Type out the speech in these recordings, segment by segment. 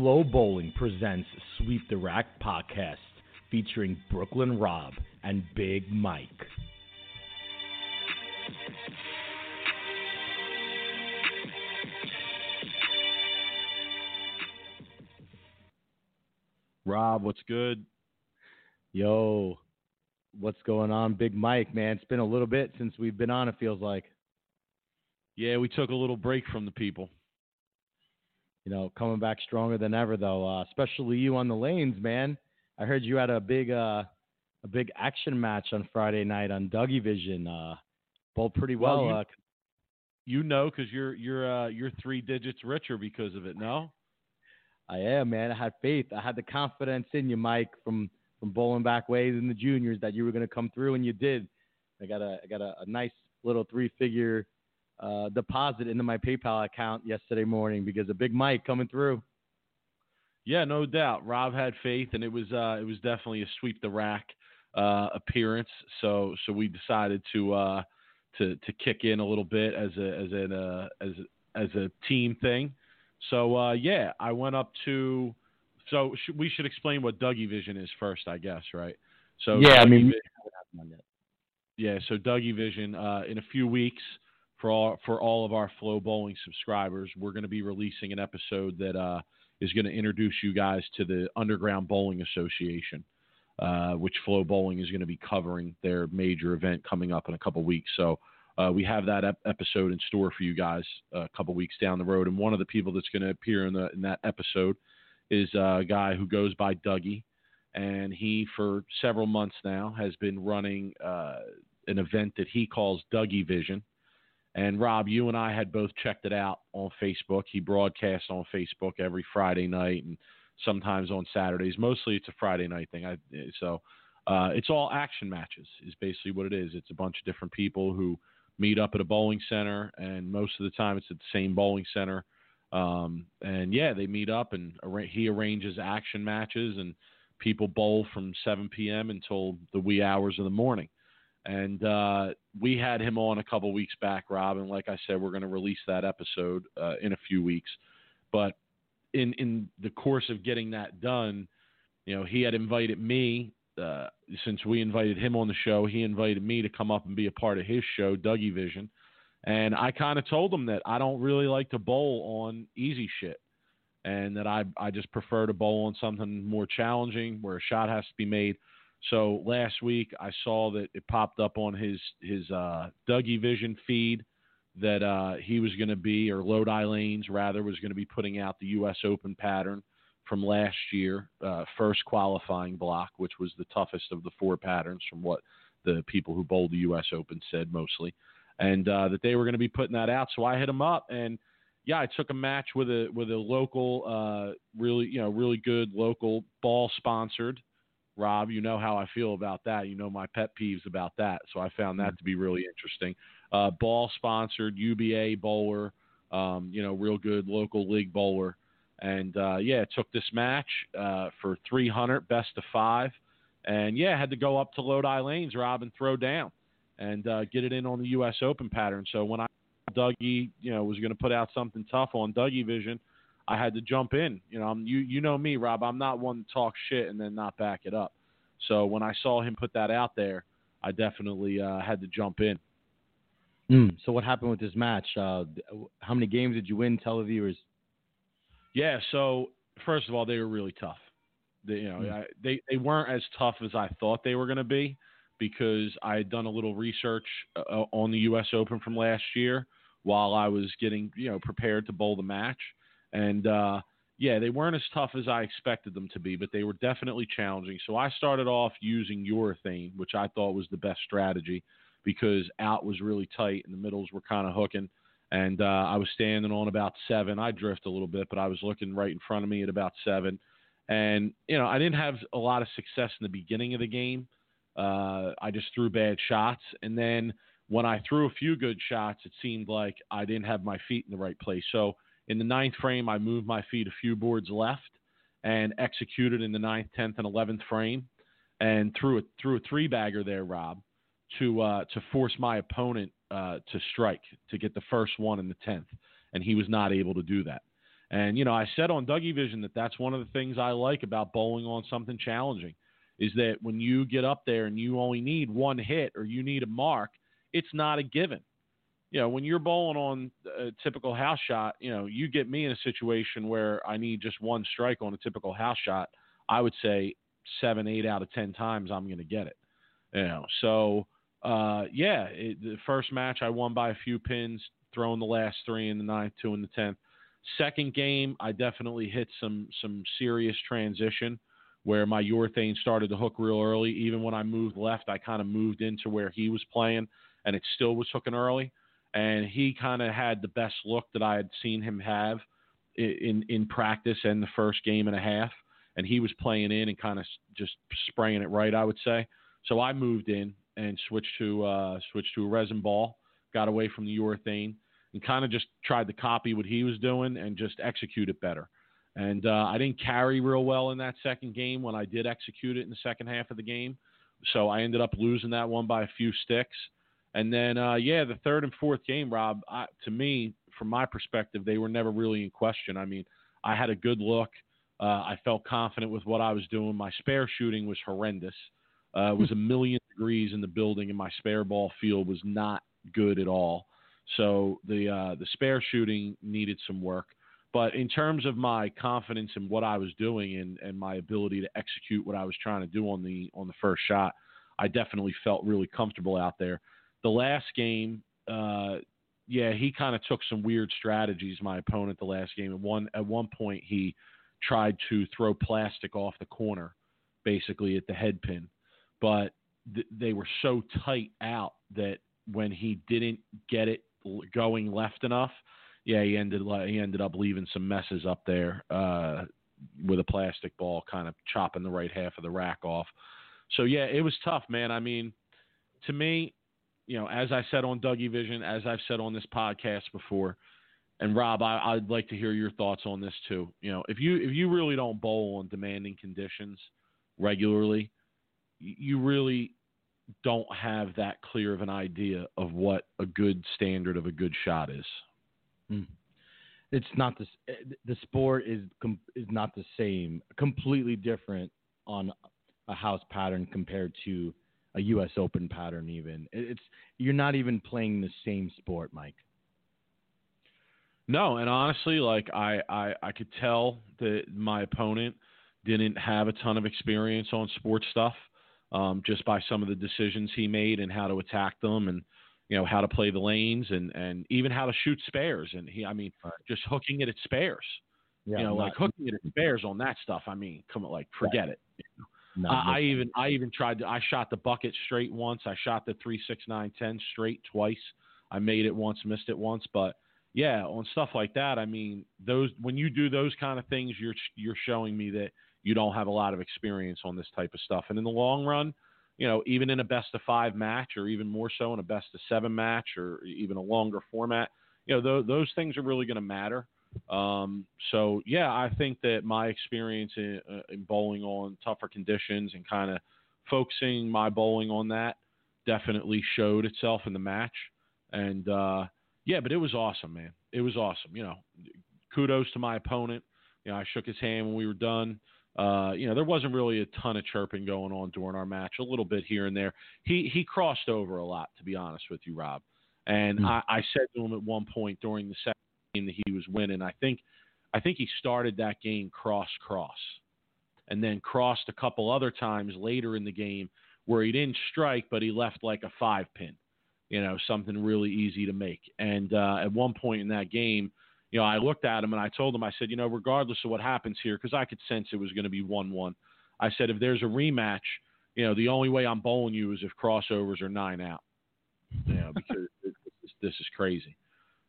FloBowling presents Sweep the Rack podcast featuring Brooklyn Rob and Big Mike. Rob, what's good? Yo, what's going on, Big Mike, man? It's been a little bit since we've been on, it feels like. Yeah, we took a little break from the people. You know, coming back stronger than ever, though. Uh, especially you on the lanes, man. I heard you had a big, uh, a big action match on Friday night on Dougie Vision. Uh, bowled pretty well. Well, you- uh, You know, because you're you're uh, you're three digits richer because of it. No, I am, man. I had faith. I had the confidence in you, Mike, from from bowling back ways in the juniors that you were going to come through, and you did. I got a I got a, a nice little three figure uh, deposit into my PayPal account yesterday morning because a Big Mike coming through. yeah, no doubt. Rob had faith, and it was uh, it was definitely a sweep the rack uh, appearance. So so we decided to uh, to to kick in a little bit as a as an uh, as as a team thing. So uh, yeah, I went up to. So sh- we should explain what Dougie Vision is first, I guess, right? So yeah, I Dougie mean, Vi- Yeah, so Dougie Vision, uh, in a few weeks, for all for all of our FloBowling subscribers, we're going to be releasing an episode that uh, is going to introduce you guys to the Underground Bowling Association, uh, which FloBowling is going to be covering their major event coming up in a couple weeks. So uh, we have that ep- episode in store for you guys uh, a couple weeks down the road. And one of the people that's going to appear in the in that episode is uh, a guy who goes by Dougie, and he for several months now has been running uh, an event that he calls Dougie Vision. And Rob, you and I had both checked it out on Facebook. He broadcasts on Facebook every Friday night and sometimes on Saturdays. Mostly it's a Friday night thing. I, so uh, it's all action matches, is basically what it is. It's a bunch of different people who meet up at a bowling center, and most of the time it's at the same bowling center. Um, and yeah, they meet up, and arra- he arranges action matches, and people bowl from 7 p.m. until the wee hours of the morning. And uh, we had him on a couple weeks back, Rob, and like I said, we're going to release that episode uh, in a few weeks. But in in the course of getting that done, you know, he had invited me. Uh, since we invited him on the show, he invited me to come up and be a part of his show, Dougie Vision. And I kind of told him that I don't really like to bowl on easy shit, and that I I just prefer to bowl on something more challenging where a shot has to be made. So last week I saw that it popped up on his his uh, Dougie Vision feed that uh, he was going to be, or Lodi Lanes rather, was going to be putting out the U.S. Open pattern from last year, uh, first qualifying block, which was the toughest of the four patterns from what the people who bowled the U.S. Open said mostly, and uh, that they were going to be putting that out. So I hit him up and. Yeah, I took a match with a with a local, uh, really you know really good local ball sponsored Rob, you know how I feel about that. You know my pet peeves about that. So I found that to be really interesting. Uh, ball sponsored UBA bowler, um, you know, real good local league bowler. And uh, yeah, took this match uh, for 300, best of five. And yeah, had to go up to Lodi Lanes, Rob, and throw down and uh, get it in on the U.S. Open pattern. So when I Dougie, you know, was going to put out something tough on Dougie Vision, I had to jump in. You know, I'm, you you know me, Rob. I'm not one to talk shit and then not back it up. So when I saw him put that out there, I definitely uh, had to jump in. Mm, so what happened with this match? Uh, how many games did you win? Tell the viewers. Yeah. So first of all, they were really tough. They, you know, Mm. I, they they weren't as tough as I thought they were going to be because I had done a little research uh, on the U.S. Open from last year while I was getting you know prepared to bowl the match, and uh, yeah, they weren't as tough as I expected them to be, but they were definitely challenging. So I started off using urethane, which I thought was the best strategy because out was really tight and the middles were kind of hooking. And uh, I was standing on about seven. I drift a little bit, but I was looking right in front of me at about seven. And, you know, I didn't have a lot of success in the beginning of the game. Uh, I just threw bad shots. And then when I threw a few good shots, it seemed like I didn't have my feet in the right place. So in the ninth frame, I moved my feet a few boards left and executed in the ninth, tenth, and eleventh frame, and threw a threw a three bagger there, Rob, to uh, to force my opponent uh, to strike to get the first one in the tenth, and he was not able to do that. And you know, I said on Dougie Vision that that's one of the things I like about bowling on something challenging is that when you get up there and you only need one hit or you need a mark, it's not a given. You know, when you're bowling on a typical house shot, you know, you get me in a situation where I need just one strike on a typical house shot. I would say seven, eight out of ten times I'm going to get it. You know, so uh, yeah, it, the first match I won by a few pins, throwing the last three in the ninth, two in the tenth. Second game, I definitely hit some some serious transition where my urethane started to hook real early. Even when I moved left, I kind of moved into where he was playing, and it still was hooking early. And he kind of had the best look that I had seen him have in in practice and the first game and a half. And he was playing in and kind of just spraying it right, I would say. So I moved in and switched to uh, switched to a resin ball, got away from the urethane, and kind of just tried to copy what he was doing and just execute it better. And uh, I didn't carry real well in that second game when I did execute it in the second half of the game. So I ended up losing that one by a few sticks. And then, uh, yeah, the third and fourth game, Rob, I, to me, from my perspective, they were never really in question. I mean, I had a good look. Uh, I felt confident with what I was doing. My spare shooting was horrendous. Uh, it was a million degrees in the building, and my spare ball field was not good at all. So the uh, the spare shooting needed some work. But in terms of my confidence in what I was doing and, and my ability to execute what I was trying to do on the on the first shot, I definitely felt really comfortable out there. The last game, uh, yeah, he kind of took some weird strategies. My opponent, the last game, at one at one point he tried to throw plastic off the corner, basically at the head pin, but th- they were so tight out that when he didn't get it going left enough, yeah, he ended he ended up leaving some messes up there uh, with a plastic ball, kind of chopping the right half of the rack off. So yeah, it was tough, man. I mean, to me, you know, as I said on Dougie Vision, as I've said on this podcast before, and Rob, I, would like to hear your thoughts on this too. You know, if you if you really don't bowl on demanding conditions regularly, you really don't have that clear of an idea of what a good standard of a good shot is. Mm. It's not the eh, the sport is is not the same. Completely different on a house pattern compared to a U.S. Open pattern. Even it's you're not even playing the same sport, Mike. No, and honestly, like I, I, I could tell that my opponent didn't have a ton of experience on sports stuff, um, just by some of the decisions he made and how to attack them, and you know how to play the lanes and and even how to shoot spares. And he, I mean, right. just hooking it at spares. Yeah, you know, not, like hooking it at spares on that stuff. I mean, come on, like forget it. You know? I, I even I even tried to. I shot the bucket straight once. I shot the three six nine ten straight twice. I made it once, missed it once, but yeah, on stuff like that. I mean, those when you do those kind of things, you're you're showing me that you don't have a lot of experience on this type of stuff. And in the long run, you know, even in a best of five match, or even more so in a best of seven match, or even a longer format, you know, th- those things are really going to matter. Um, so yeah, I think that my experience in, uh, in bowling on tougher conditions and kind of focusing my bowling on that definitely showed itself in the match. And uh, yeah, but it was awesome, man. It was awesome. You know, kudos to my opponent. You know, I shook his hand when we were done. Uh, you know, there wasn't really a ton of chirping going on during our match. A little bit here and there. He he crossed over a lot, to be honest with you, Rob. And mm-hmm. I, I said to him at one point during the second that he was winning. I think I think he started that game cross cross, and then crossed a couple other times later in the game where he didn't strike, but he left like a five pin. You know, something really easy to make. And uh, at one point in that game, you know, I looked at him and I told him, I said, you know, regardless of what happens here, because I could sense it was going to be 1 1, I said, if there's a rematch, you know, the only way I'm bowling you is if crossovers are nine out. You know, because this, this is crazy.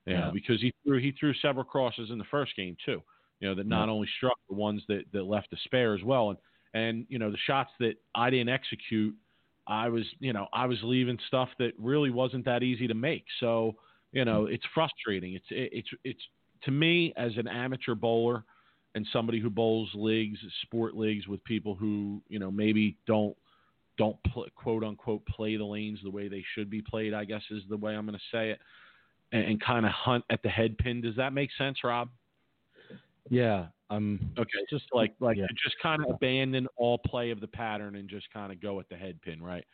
You know, yeah. because he threw he threw several crosses in the first game too. You know, that not yeah. only struck the ones that, that left the spare as well. And and, you know, the shots that I didn't execute, I was, you know, I was leaving stuff that really wasn't that easy to make. So, you know, it's frustrating. It's it's it's to me as an amateur bowler and somebody who bowls leagues, sport leagues with people who you know maybe don't don't pl- quote unquote play the lanes the way they should be played. I guess is the way I'm going to say it, and, and kind of hunt at the head pin. Does that make sense, Rob? Yeah, um, Okay, just like like yeah, just kind of abandon all play of the pattern and just kind of go at the head pin, right?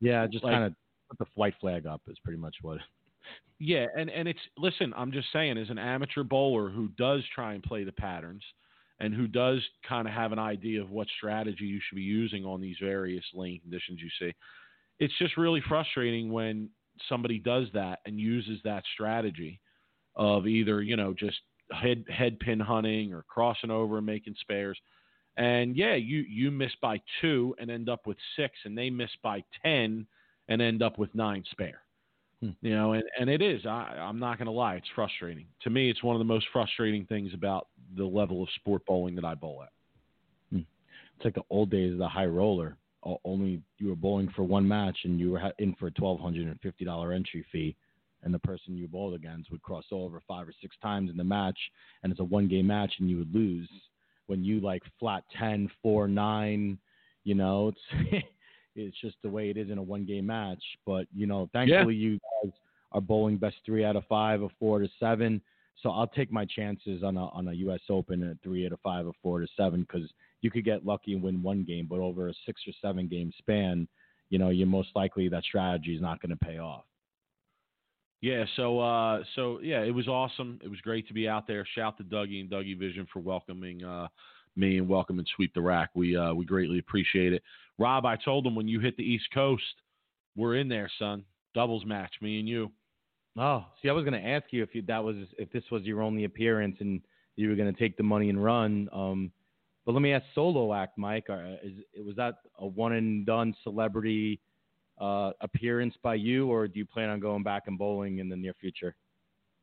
yeah, just like- kind of put the white flag up is pretty much what. Yeah, and and it's listen, I'm just saying, as an amateur bowler who does try and play the patterns, and who does kind of have an idea of what strategy you should be using on these various lane conditions you see, it's just really frustrating when somebody does that and uses that strategy of either you know just head head pin hunting or crossing over and making spares. And yeah, you you miss by two and end up with six, and they miss by ten and end up with nine spare. Hmm. You know, and, and it is. I, I'm not going to lie. It's frustrating. To me, it's one of the most frustrating things about the level of sport bowling that I bowl at. It's like the old days of the high roller. Only you were bowling for one match, and you were in for a twelve hundred and fifty dollar entry fee, and the person you bowled against would cross over five or six times in the match, and it's a one game match, and you would lose. When you like flat 10, 4, 9, you know, it's it's just the way it is in a one game match. But you know, thankfully you guys are bowling best three out of five or four to seven. So I'll take my chances on a on a U.S. Open at three out of five or four to seven because you could get lucky and win one game, but over a six or seven game span, you know, you're most likely that strategy is not going to pay off. Yeah, so uh, so yeah, it was awesome. It was great to be out there. Shout to Dougie and Dougie Vision for welcoming uh, me and welcoming Sweep the Rack. We uh, we greatly appreciate it. Rob, I told him when you hit the East Coast, we're in there, son. Doubles match, me and you. Oh, see, I was going to ask you if you, that was if this was your only appearance and you were going to take the money and run. Um, but let me ask solo act, Mike. Uh, is was that a one and done celebrity uh, appearance by you, or do you plan on going back and bowling in the near future?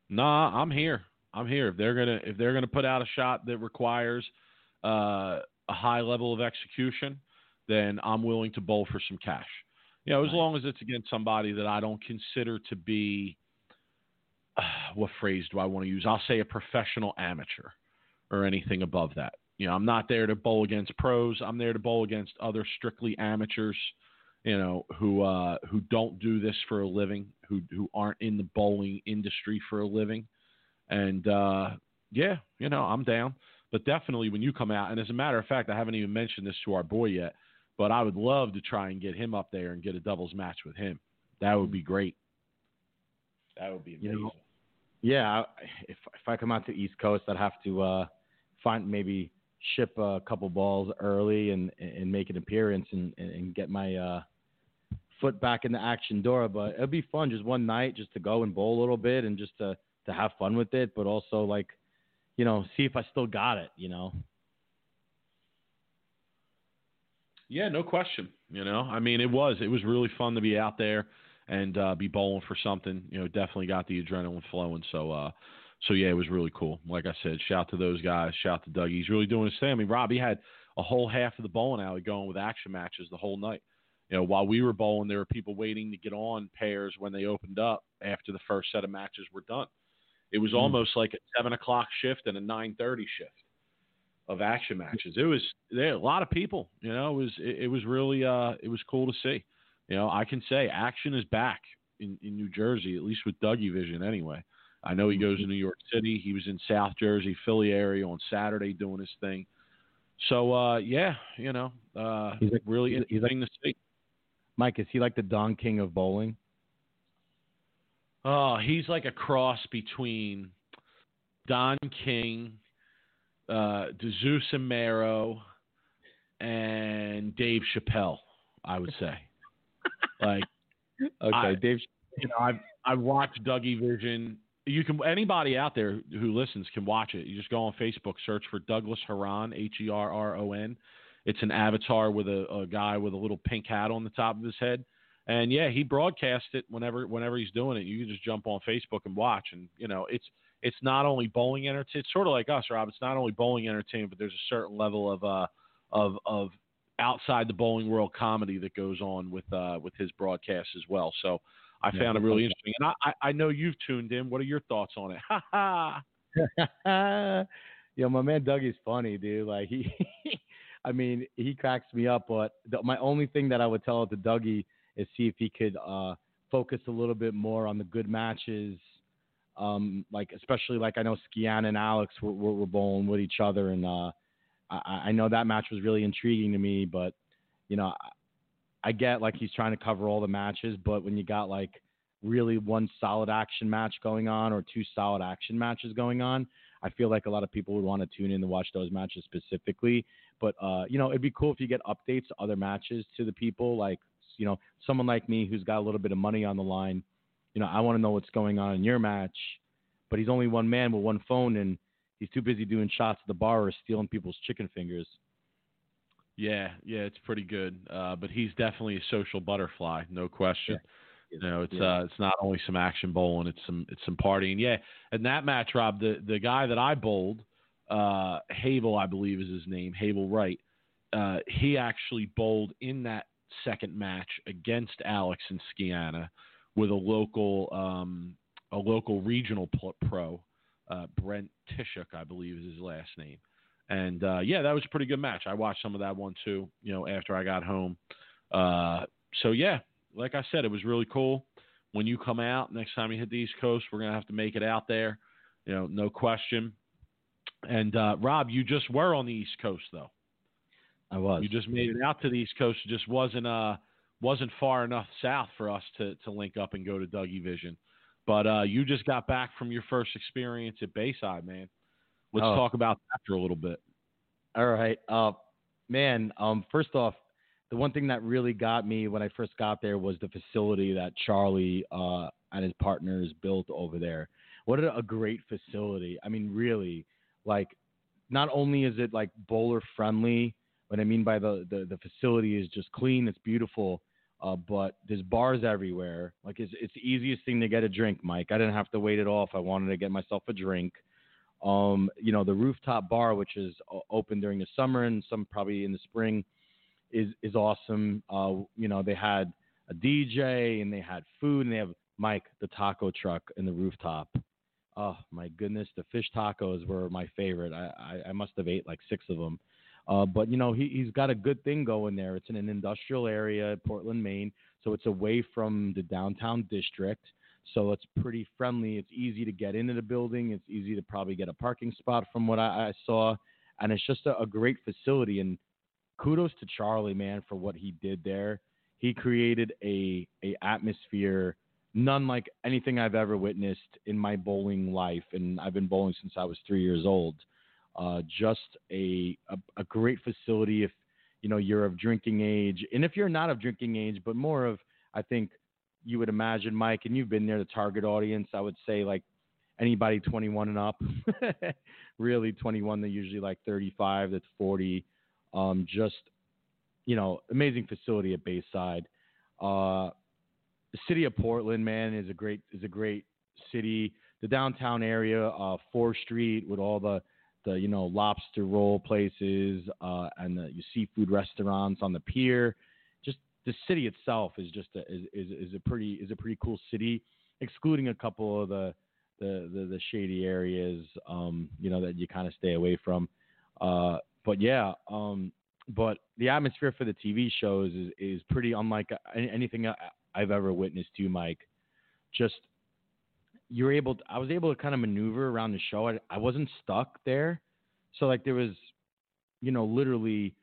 Nah, I'm here. I'm here. If they're gonna if they're gonna put out a shot that requires uh, a high level of execution, then I'm willing to bowl for some cash. You know, as long as it's against somebody that I don't consider to be what phrase do I want to use? I'll say a professional amateur or anything above that. You know, I'm not there to bowl against pros. I'm there to bowl against other strictly amateurs, you know, who uh, who don't do this for a living, who who aren't in the bowling industry for a living. And uh, yeah, you know, I'm down. But definitely when you come out, and as a matter of fact, I haven't even mentioned this to our boy yet, but I would love to try and get him up there and get a doubles match with him. That would be great. That would be You amazing. know, Yeah, if if I come out to East Coast, I'd have to uh, find maybe ship a couple balls early and and make an appearance and and get my uh, foot back in the action door. But it'd be fun just one night just to go and bowl a little bit and just to to have fun with it, but also like you know see if I still got it. You know. Yeah, no question. You know, I mean, it was it was really fun to be out there and uh, be bowling for something. You know, definitely got the adrenaline flowing. So, uh, so yeah, it was really cool. Like I said, shout to those guys. Shout to Doug. He's really doing his thing. I mean, Rob, he had a whole half of the bowling alley going with action matches the whole night. You know, while we were bowling, there were people waiting to get on pairs when they opened up after the first set of matches were done. It was Mm. almost like a seven o'clock shift and a nine thirty shift of action matches. It was there a lot of people. You know, it was it, it was really uh it was cool to see. You know, I can say action is back in, in New Jersey, at least with Dougie Vision anyway. I know he goes to New York City. He was in South Jersey, Philly area on Saturday doing his thing. So uh yeah, you know, uh He's like- really he's- he's like- interesting to see. Mike, is he like the Don King of bowling? Oh, he's like a cross between Don King, uh, Desus and Mero, and Dave Chappelle. I would say, like Okay, I- Dave. you know, I've I've watched Dougie Vision. You can anybody out there who listens can watch it. You just go on Facebook, search for Douglas Herron, H E R R O N. It's an avatar with a, a guy with a little pink hat on the top of his head. And yeah, he broadcasts it whenever whenever he's doing it. You can just jump on Facebook and watch. And you know, it's it's not only bowling entertainment. It's sort of like us, Rob. It's not only bowling entertainment, but there's a certain level of uh of of outside the bowling world comedy that goes on with uh with his broadcasts as well. So I Yeah, found it really interesting. And I, I I know you've tuned in. What are your thoughts on it? Ha ha. Yo, my man Dougie's funny, dude. Like he, I mean, he cracks me up. But the, my only thing that I would tell to Dougie is see if he could uh, focus a little bit more on the good matches, Um, like especially like I know Skiana and Alex were, were, were bowling with each other, and uh, I, I know that match was really intriguing to me. But you know, I, get like he's trying to cover all the matches, but when you got like really one solid action match going on or two solid action matches going on, I feel like a lot of people would want to tune in to watch those matches specifically. But uh, you know, it'd be cool if you get updates to other matches to the people, like you know, someone like me who's got a little bit of money on the line. You know, I want to know what's going on in your match. But he's only one man with one phone, and he's too busy doing shots at the bar or stealing people's chicken fingers. Yeah, yeah, it's pretty good. Uh, but he's definitely a social butterfly, no question. Yeah. You know, it's yeah. uh, it's not only some action bowling, it's some it's some partying. Yeah, and that match, Rob, the the guy that I bowled, uh, Havel, I believe is his name, Havel Wright. Uh, he actually bowled in that second match against Alex and Skiana with a local um, a local regional pro, uh, Brent Tishuk, I believe is his last name. And uh, yeah, that was a pretty good match. I watched some of that one too. You know, after I got home. Uh, so yeah, like I said, it was really cool. When you come out next time you hit the East Coast, we're gonna have to make it out there. You know, no question. And uh, Rob, you just were on the East Coast though. I was. You just made it out to the East Coast. It just wasn't uh wasn't far enough south for us to to link up and go to Dougie Vision. But uh, you just got back from your first experience at Bayside, man. Let's oh. talk about that for a little bit. All right, uh, man. Um, first off, the one thing that really got me when I first got there was the facility that Charlie uh, and his partners built over there. What a great facility! I mean, really, like, not only is it like bowler friendly, what I mean by the, the, the facility is just clean, it's beautiful, uh, but there's bars everywhere. Like it's it's the easiest thing to get a drink, Mike. I didn't have to wait at all if I wanted to get myself a drink. Um, you know, the rooftop bar, which is open during the summer and some probably in the spring, is is awesome. Uh, you know, they had a DJ and they had food and they have Mike the taco truck in the rooftop. Oh my goodness, the fish tacos were my favorite. I, I, I must have ate like six of them. Uh, but you know he he's got a good thing going there. It's in an industrial area, Portland, Maine, so it's away from the downtown district. So it's pretty friendly. It's easy to get into the building. It's easy to probably get a parking spot from what I, I saw, and it's just a, a great facility. And kudos to Charlie, man, for what he did there. He created a a atmosphere none like anything I've ever witnessed in my bowling life, and I've been bowling since I was three years old. Uh, just a, a, a great facility if you know you're of drinking age, and if you're not of drinking age, but more of I think you would imagine, Mike, and you've been there, the target audience. I would say like anybody 21 and up. really, 21. They're usually like 35 That's 40. Um, just you know, amazing facility at Bayside. Uh, the city of Portland, man, is a great is a great city. The downtown area, uh, Fore Street, with all the the you know lobster roll places uh, and the seafood restaurants on the pier. The city itself is just a, is, is is a pretty is a pretty cool city, excluding a couple of the the the, the shady areas, um, you know, that you kind of stay away from. Uh, but yeah, um, but the atmosphere for the TV shows is is pretty unlike anything I've ever witnessed. To Mike, just you're able to, I was able to kind of maneuver around the show. I, I wasn't stuck there. So like there was, you know, literally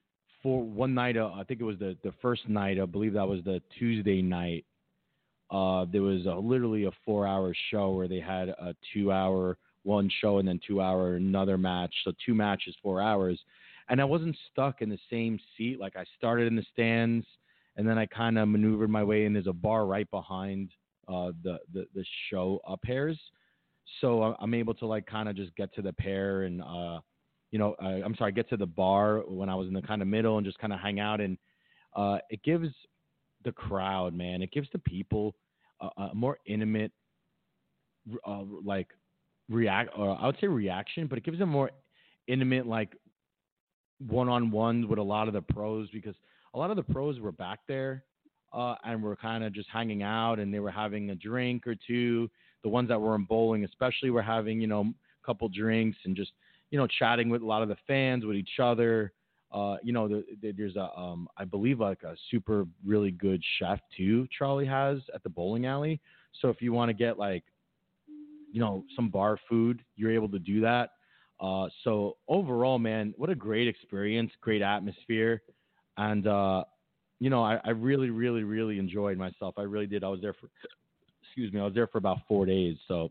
for one night, uh, I think it was the, the first night, I believe that was the Tuesday night. Uh, there was a, literally a four hour show where they had a two hour one show and then two hour another match. So two matches, four hours. And I wasn't stuck in the same seat. Like I started in the stands and then I kind of maneuvered my way in. There's a bar right behind uh, the, the the show up pairs. So I'm able to like kind of just get to the pair and uh, you know I, I'm sorry, get to the bar when I was in the kind of middle and just kind of hang out and uh, it gives the crowd, man, it gives the people a, a more intimate uh, like react or I would say reaction, but it gives them more intimate like one on ones with a lot of the pros because a lot of the pros were back there uh, and were kind of just hanging out and they were having a drink or two. The ones that were in bowling, especially, were having you know a couple drinks and just you know chatting with a lot of the fans, with each other. Uh, you know, the, the, there's a um, I believe like a super really good chef too. Charlie has at the bowling alley. So if you want to get like you know, some bar food. You're able to do that. Uh, so overall, man, what a great experience, great atmosphere, and uh, you know, I, I really, really, really enjoyed myself. I really did. I was there for, excuse me, I was there for about four days. So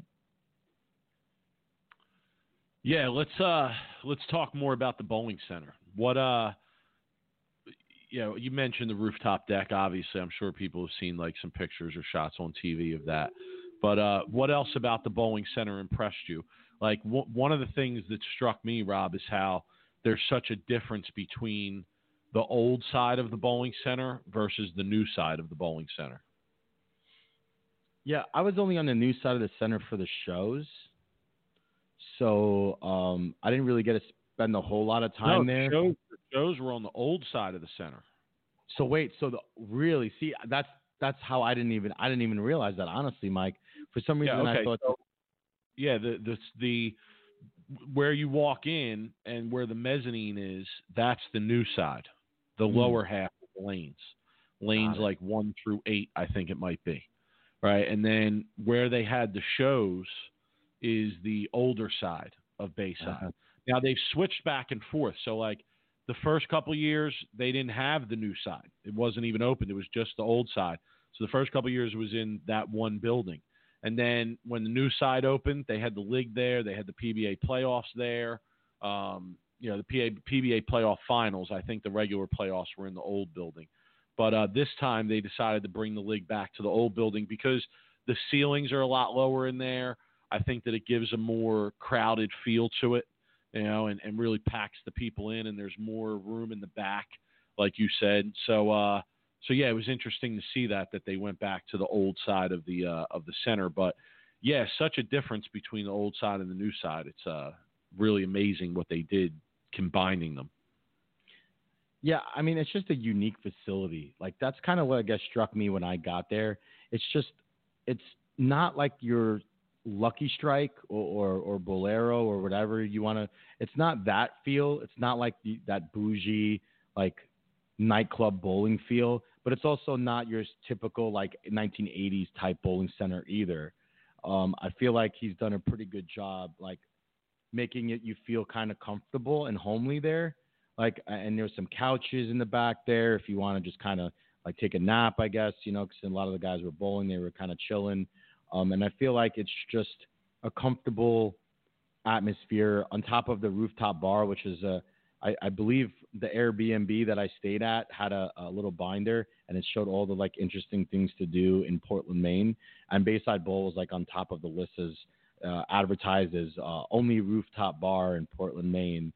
yeah, let's uh let's talk more about the bowling center. What uh you know, you mentioned the rooftop deck. Obviously, I'm sure people have seen like some pictures or shots on TV of that. But uh, what else about the bowling center impressed you? Like w- one of the things that struck me, Rob, is how there's such a difference between the old side of the bowling center versus the new side of the bowling center. Yeah, I was only on the new side of the center for the shows, so um, I didn't really get to spend a whole lot of time no, there. Shows, shows were on the old side of the center. So wait, so the really see that's that's how I didn't even I didn't even realize that honestly, Mike. For some reason yeah, okay. I thought so, yeah, the the the where you walk in and where the mezzanine is, that's the new side, the Hmm. lower half of the lanes. Lanes like one through eight, I think it might be. Right. And then where they had the shows is the older side of Bayside. Uh-huh. Now they've switched back and forth. So like the first couple years they didn't have the new side. It wasn't even open. It was just the old side. So the first couple years was in that one building. And then when the new side opened, they had the league there. They had the PBA playoffs there. Um, you know, the PA, PBA playoff finals. I think the regular playoffs were in the old building. But uh, this time they decided to bring the league back to the old building because the ceilings are a lot lower in there. I think that it gives a more crowded feel to it, you know, and, and really packs the people in, and there's more room in the back, like you said. So, uh, so yeah, it was interesting to see that that they went back to the old side of the uh, of the center. But yeah, such a difference between the old side and the new side. It's uh, really amazing what they did combining them. Yeah, I mean it's just a unique facility. Like that's kind of what I guess struck me when I got there. It's just it's not like your Lucky Strike or or, or Bowlero or whatever you want to. It's not that feel. It's not like the, that bougie like nightclub bowling feel. But it's also not your typical like 1980s type bowling center either. Um, I feel like he's done a pretty good job like making it you feel kind of comfortable and homely there like and there's some couches in the back there if you want to just kind of like take a nap i guess you know because a lot of the guys were bowling they were kind of chilling um, and i feel like it's just a comfortable atmosphere on top of the rooftop bar which is a I, I believe the Airbnb that I stayed at had a, a little binder and it showed all the like interesting things to do in Portland, Maine. And Bayside Bowl was like on top of the list as uh, advertised as uh, only rooftop bar in Portland, Maine.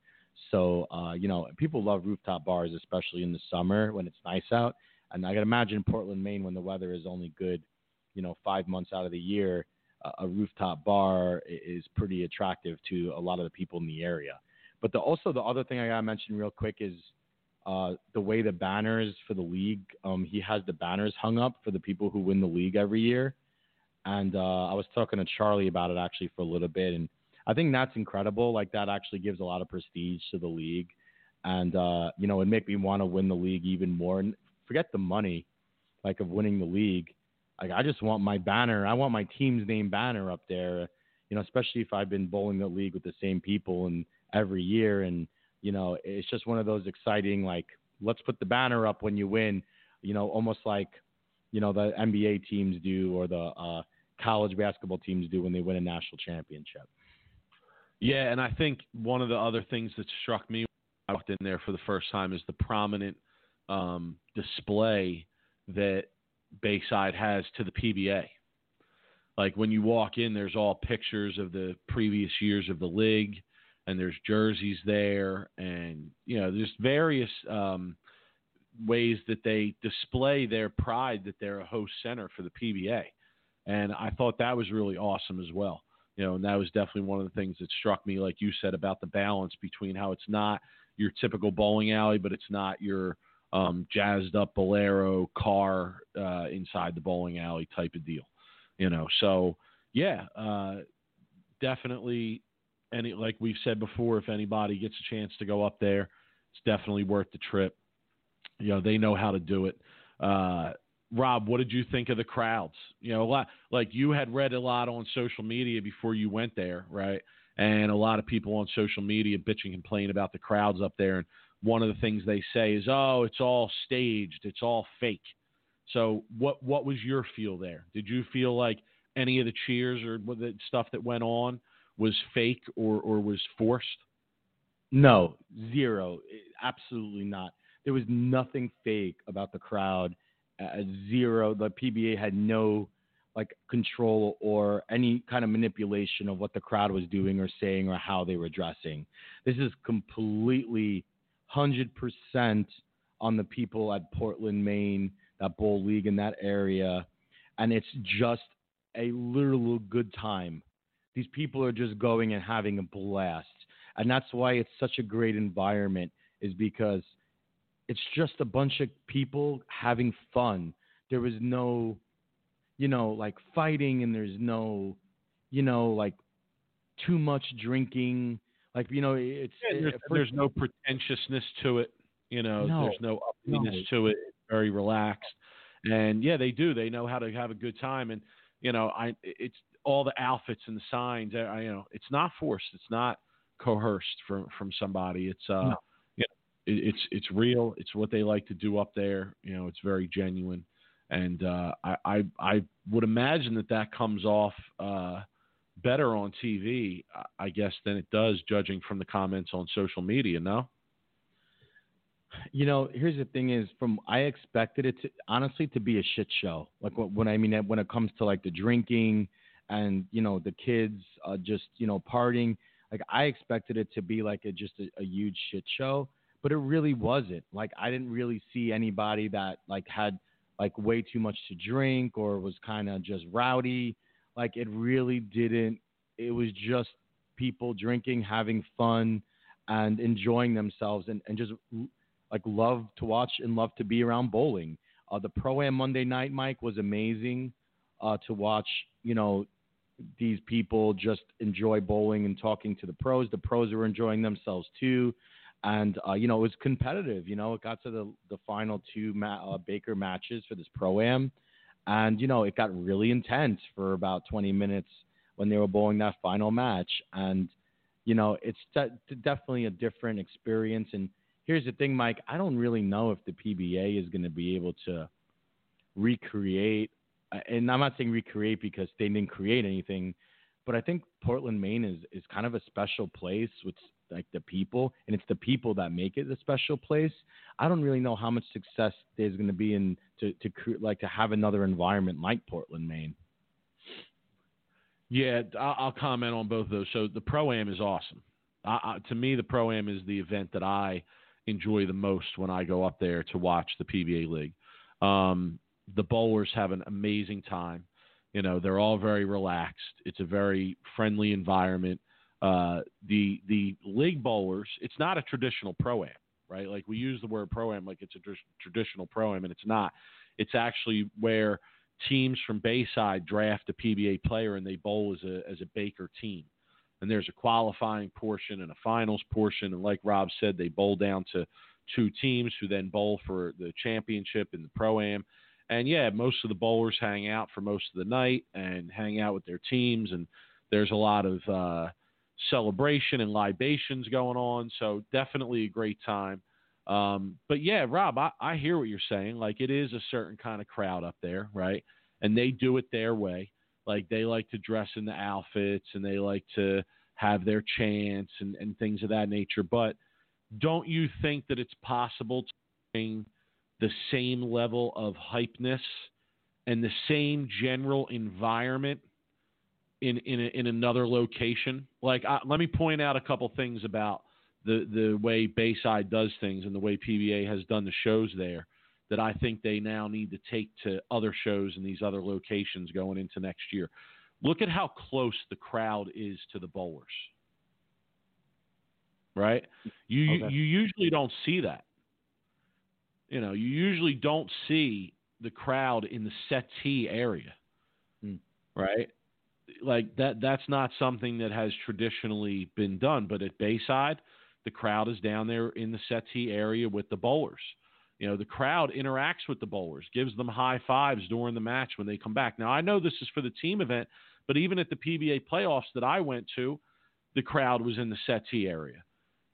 So uh, you know, people love rooftop bars, especially in the summer when it's nice out. And I can imagine Portland, Maine, when the weather is only good, you know, five months out of the year, a rooftop bar is pretty attractive to a lot of the people in the area. But the, also the other thing I gotta mention real quick is uh, the way the banners for the league. Um, he has the banners hung up for the people who win the league every year. And uh, I was talking to Charlie about it actually for a little bit, and I think that's incredible. Like that actually gives a lot of prestige to the league, and uh, you know, it make me want to win the league even more. And forget the money, like of winning the league. Like I just want my banner. I want my team's name banner up there. You know, especially if I've been bowling the league with the same people and every year, and you know, it's just one of those exciting like let's put the banner up when you win. You know, almost like you know the NBA teams do or the uh, college basketball teams do when they win a national championship. Yeah, and I think one of the other things that struck me when I walked in there for the first time is the prominent um, display that Bayside has to the PBA. Like when you walk in, there's all pictures of the previous years of the league, and there's jerseys there, and you know, there's various um, ways that they display their pride that they're a host center for the PBA, and I thought that was really awesome as well you know, and that was definitely one of the things that struck me, like you said, about the balance between how it's not your typical bowling alley, but it's not your um, jazzed up Bowlero car uh, inside the bowling alley type of deal, you know. So yeah, uh, definitely. Any like we've said before, if anybody gets a chance to go up there, it's definitely worth the trip. You know, they know how to do it. Uh, Rob, what did you think of the crowds? You know, a lot like you had read a lot on social media before you went there, right? And a lot of people on social media bitch and complain about the crowds up there. And one of the things they say is, "Oh, it's all staged. It's all fake." So, what what was your feel there? Did you feel like any of the cheers or the stuff that went on was fake or or was forced? No, zero, absolutely not. There was nothing fake about the crowd. Uh, zero. The PBA had no like control or any kind of manipulation of what the crowd was doing or saying or how they were dressing. This is completely 100% on the people at Portland, Maine, that bowl league in that area. And it's just a literal good time. These people are just going and having a blast. And that's why it's such a great environment, is because it's just a bunch of people having fun. There was no, you know, like fighting, and there's no, you know, like too much drinking. Like you know, it's yeah, there's, there's, no pretentiousness to it. You know, no, there's no uppiness no. to it. It's very relaxed, and yeah, they do. They know how to have a good time, and you know, I it's all the outfits and the signs. I, you know, it's not forced. It's not coerced from from somebody. It's uh, no it, it's it's real. It's what they like to do up there. You know, it's very genuine, and uh, I, I I would imagine that that comes off uh, better on TV, I guess, than it does judging from the comments on social media. No. You know, here's the thing: is from I expected it to honestly to be a shit show. Like when I mean when it comes to like the drinking and you know the kids uh, just you know partying. Like I expected it to be like a just a, a huge shit show but it really wasn't. Like I didn't really see anybody that like had like way too much to drink or was kind of just rowdy. Like it really didn't. It was just people drinking, having fun, and enjoying themselves, and and just like love to watch and love to be around bowling. Uh, the pro am Monday night, Mike, was amazing uh, to watch. You know, these people just enjoy bowling and talking to the pros. The pros are enjoying themselves too and uh, you know it was competitive. You know, it got to the the final two ma- uh, Baker matches for this pro am, and you know it got really intense for about 20 minutes when they were bowling that final match. And you know, it's de- definitely a different experience. And here's the thing, Mike, I don't really know if the PBA is going to be able to recreate. Uh, and I'm not saying recreate because they didn't create anything, but I think Portland, Maine is is kind of a special place with like the people, and it's the people that make it a special place. I don't really know how much success there's going to be in to to like to have another environment like Portland, Maine. Yeah, I'll comment on both of those. So the pro am is awesome. I, I, to me, the pro am is the event that I enjoy the most when I go up there to watch the PBA league. Um, the bowlers have an amazing time. You know, they're all very relaxed. It's a very friendly environment. Uh, the the league bowlers, it's not a traditional pro am, right? Like we use the word pro am like it's a tr- traditional pro am, and it's not. It's actually where teams from Bayside draft a PBA player and they bowl as a as a Baker team. And there's a qualifying portion and a finals portion, and like Rob said, they bowl down to two teams who then bowl for the championship in the pro am. And yeah, most of the bowlers hang out for most of the night and hang out with their teams, and there's a lot of uh, celebration and libations going on. So definitely a great time. Um, but yeah, Rob, I, I hear what you're saying. Like it is a certain kind of crowd up there, right? And they do it their way. Like they like to dress in the outfits and they like to have their chants and, and things of that nature. But don't you think that it's possible to bring the same level of hypeness and the same general environment in in, a, in another location. Like, I, let me point out a couple things about the the way Bayside does things and the way PBA has done the shows there that I think they now need to take to other shows in these other locations going into next year. Look at how close the crowd is to the bowlers. Right? You okay. you usually don't see that. You know, you usually don't see the crowd in the settee area. Hmm. Right? Like that that's not something that has traditionally been done. But at Bayside, the crowd is down there in the settee area with the bowlers. You know, the crowd interacts with the bowlers, gives them high fives during the match when they come back. Now, I know this is for the team event, but even at the PBA playoffs that I went to, the crowd was in the settee area.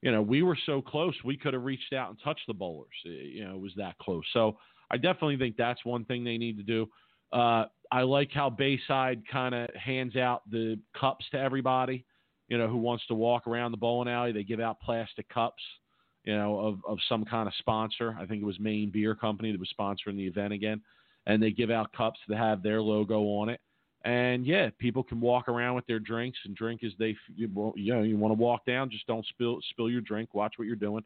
You know, we were so close, we could have reached out and touched the bowlers. You know, it was that close. So I definitely think that's one thing they need to do. Uh, I like how Bayside kind of hands out the cups to everybody, you know, who wants to walk around the bowling alley. They give out plastic cups, you know, of, of some kind of sponsor. I think it was Maine Beer Company that was sponsoring the event again. And they give out cups that have their logo on it. And yeah, people can walk around with their drinks and drink as they, you know, you want to walk down, just don't spill spill your drink. Watch what you're doing.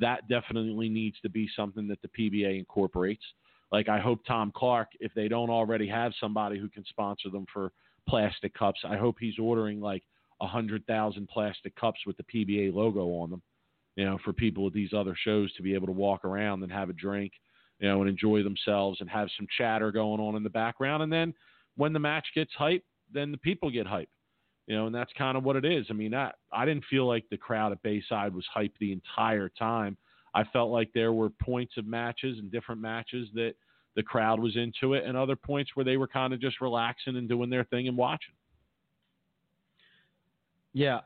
That definitely needs to be something that the PBA incorporates. Like I hope Tom Clark, if they don't already have somebody who can sponsor them for plastic cups, I hope he's ordering like a hundred thousand plastic cups with the PBA logo on them. You know, for people at these other shows to be able to walk around and have a drink, you know, and enjoy themselves and have some chatter going on in the background. And then when the match gets hype, then the people get hype. You know, and that's kind of what it is. I mean, I, I didn't feel like the crowd at Bayside was hype the entire time. I felt like there were points of matches and different matches that the crowd was into it, and other points where they were kind of just relaxing and doing their thing and watching. Yeah,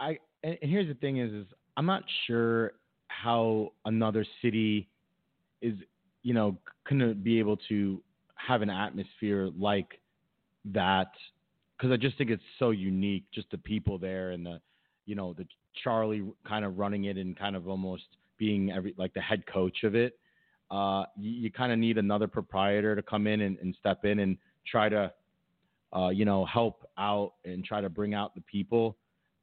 I and here's the thing is is I'm not sure how another city is you know to be able to have an atmosphere like that because I just think it's so unique, just the people there and the you know the Charlie kind of running it and kind of almost being every like the head coach of it. Uh, you, you kind of need another proprietor to come in and, and step in and try to, uh, you know, help out and try to bring out the people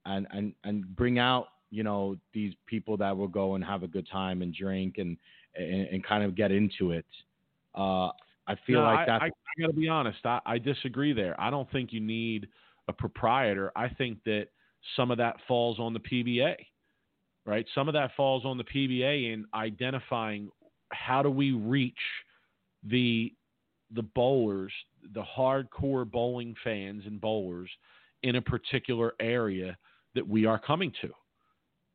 and, and, and bring out, you know, these people that will go and have a good time and drink and, and, and kind of get into it. Uh, I feel no, like that. I, I got to be honest. I, I disagree there. I don't think you need a proprietor. I think that some of that falls on the PBA right? Some of that falls on the PBA in identifying how do we reach the the bowlers, the hardcore bowling fans and bowlers in a particular area that we are coming to,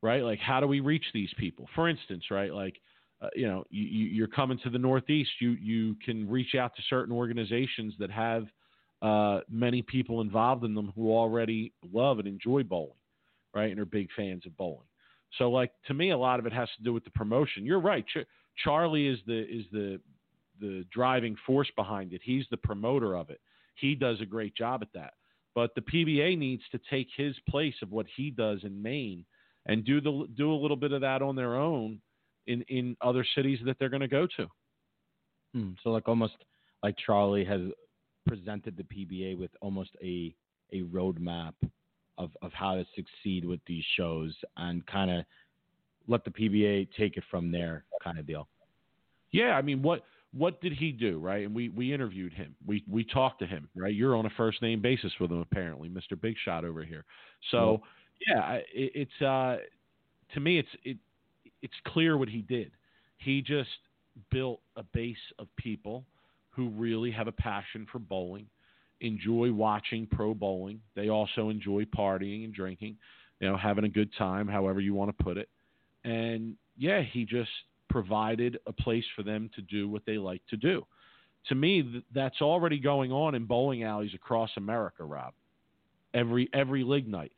right? Like, how do we reach these people? For instance, right? Like, uh, you know, you, you're coming to the Northeast, you you can reach out to certain organizations that have uh, many people involved in them who already love and enjoy bowling, right? And are big fans of bowling. So, like to me, a lot of it has to do with the promotion. You're right. Ch- Charlie is the is the the driving force behind it. He's the promoter of it. He does a great job at that. But the PBA needs to take his place of what he does in Maine and do the do a little bit of that on their own in in other cities that they're going to go to. Hmm. So, like almost like Charlie has presented the PBA with almost a a roadmap of, of how to succeed with these shows and kind of let the PBA take it from there, kind of deal. Yeah, I mean, what what did he do, right? And we we interviewed him. We we talked to him, right? You're on a first name basis with him, apparently, Mr. Big Shot over here. So yeah, it, it's uh, to me, it's it it's clear what he did. He just built a base of people who really have a passion for bowling enjoy watching pro bowling. They also enjoy partying and drinking, you know, having a good time, however you want to put it. And yeah, he just provided a place for them to do what they like to do. To me, that's already going on in bowling alleys across America, Rob. Every every league night,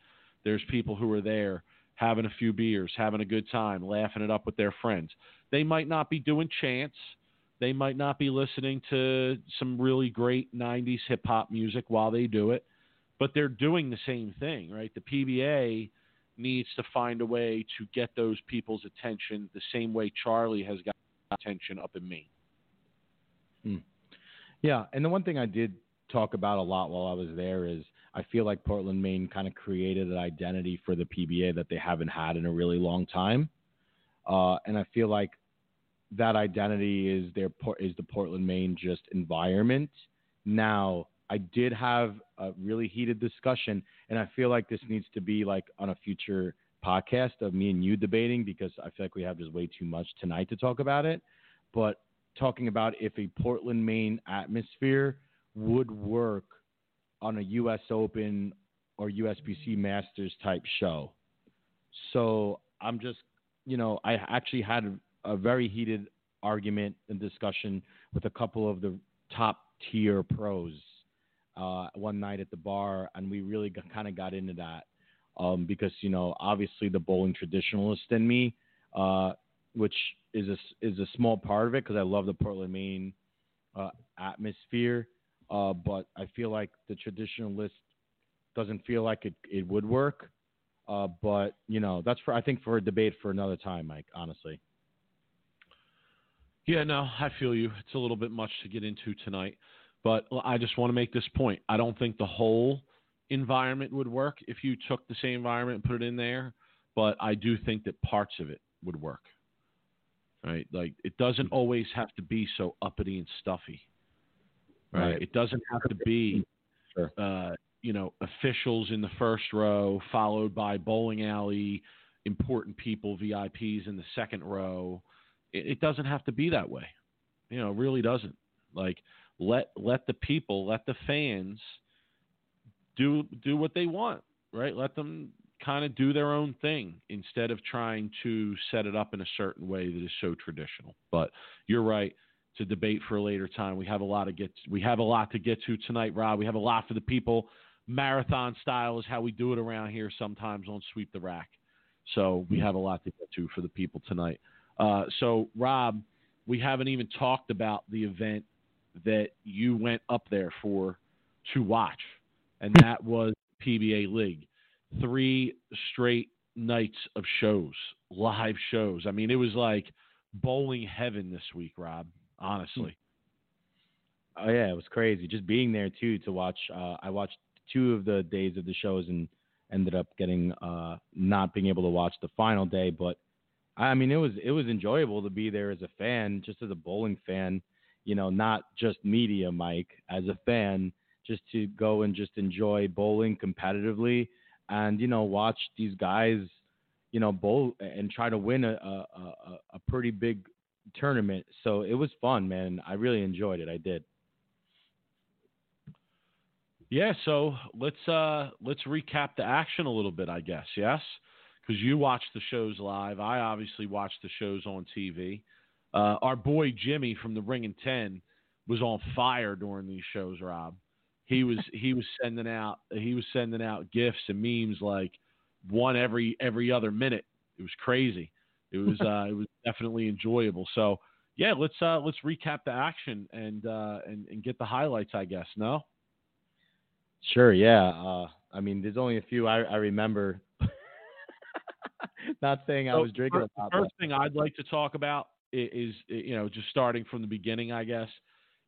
there's people who are there having a few beers, having a good time, laughing it up with their friends. They might not be doing chants, they might not be listening to some really great 90s hip hop music while they do it, but they're doing the same thing, right? The PBA needs to find a way to get those people's attention the same way Charlie has got attention up in Maine. Hmm. Yeah, and the one thing I did talk about a lot while I was there is I feel like Portland, Maine kind of created an identity for the PBA that they haven't had in a really long time. Uh, and I feel like that identity is their is the Portland, Maine just environment. Now, I did have a really heated discussion, and I feel like this needs to be like on a future podcast of me and you debating because I feel like we have just way too much tonight to talk about it. But talking about if a Portland, Maine atmosphere would work on a U.S. Open or USBC Masters type show. So I'm just, you know, I actually had a very heated argument and discussion with a couple of the top tier pros uh, one night at the bar, and we really kind of got into that um, because you know obviously the bowling traditionalist in me, uh, which is a is a small part of it because I love the Portland, Maine uh, atmosphere, uh, but I feel like the traditionalist doesn't feel like it it would work. Uh, but you know that's for I think for a debate for another time, Mike. Honestly. Yeah, no, I feel you. It's a little bit much to get into tonight, but I just want to make this point. I don't think the whole environment would work if you took the same environment and put it in there, but I do think that parts of it would work. Right? Like it doesn't always have to be so uppity and stuffy. Right? right. It doesn't have to be sure. uh, you know, officials in the first row, followed by bowling alley, important people, VIPs in the second row. It, it doesn't have to be that way. You know, it really doesn't. Like let let the people, let the fans do do what they want, right? Let them kind of do their own thing instead of trying to set it up in a certain way that is so traditional. But you're right to debate for a later time. We have a lot to get we have a lot to get to tonight, Rob. We have a lot for the people marathon style is how we do it around here sometimes on Sweep the Rack. So we mm-hmm. have a lot to get to for the people tonight. Uh, so, Rob, we haven't even talked about the event that you went up there for to watch, and that was PBA League. Three straight nights of shows, live shows. I mean, it was like bowling heaven this week, Rob, honestly. Oh yeah, it was crazy. Just being there too to watch. Uh, I watched two of the days of the shows and ended up getting uh, not being able to watch the final day. But I mean, it was it was enjoyable to be there as a fan, just as a bowling fan. You know, not just media, Mike, as a fan, just to go and just enjoy bowling competitively, and you know, watch these guys, you know, bowl and try to win a a, a, pretty big tournament. So it was fun, man. I really enjoyed it. I did. Yeah, so let's uh, let's recap the action a little bit, I guess. Yes, because you watch the shows live. I obviously watch the shows on TV. Uh, our boy Jimmy from the Ring and Ten was on fire during these shows. Rob, he was he was sending out he was sending out gifts and memes like one every every other minute. It was crazy. It was uh, it was definitely enjoyable. So yeah, let's uh, let's recap the action and uh, and and get the highlights. I guess no. Sure, yeah. Uh, I mean, there's only a few I, I remember. Not saying so I was drinking. First, the first thing I'd like to talk about is, you know, just starting from the beginning, I guess,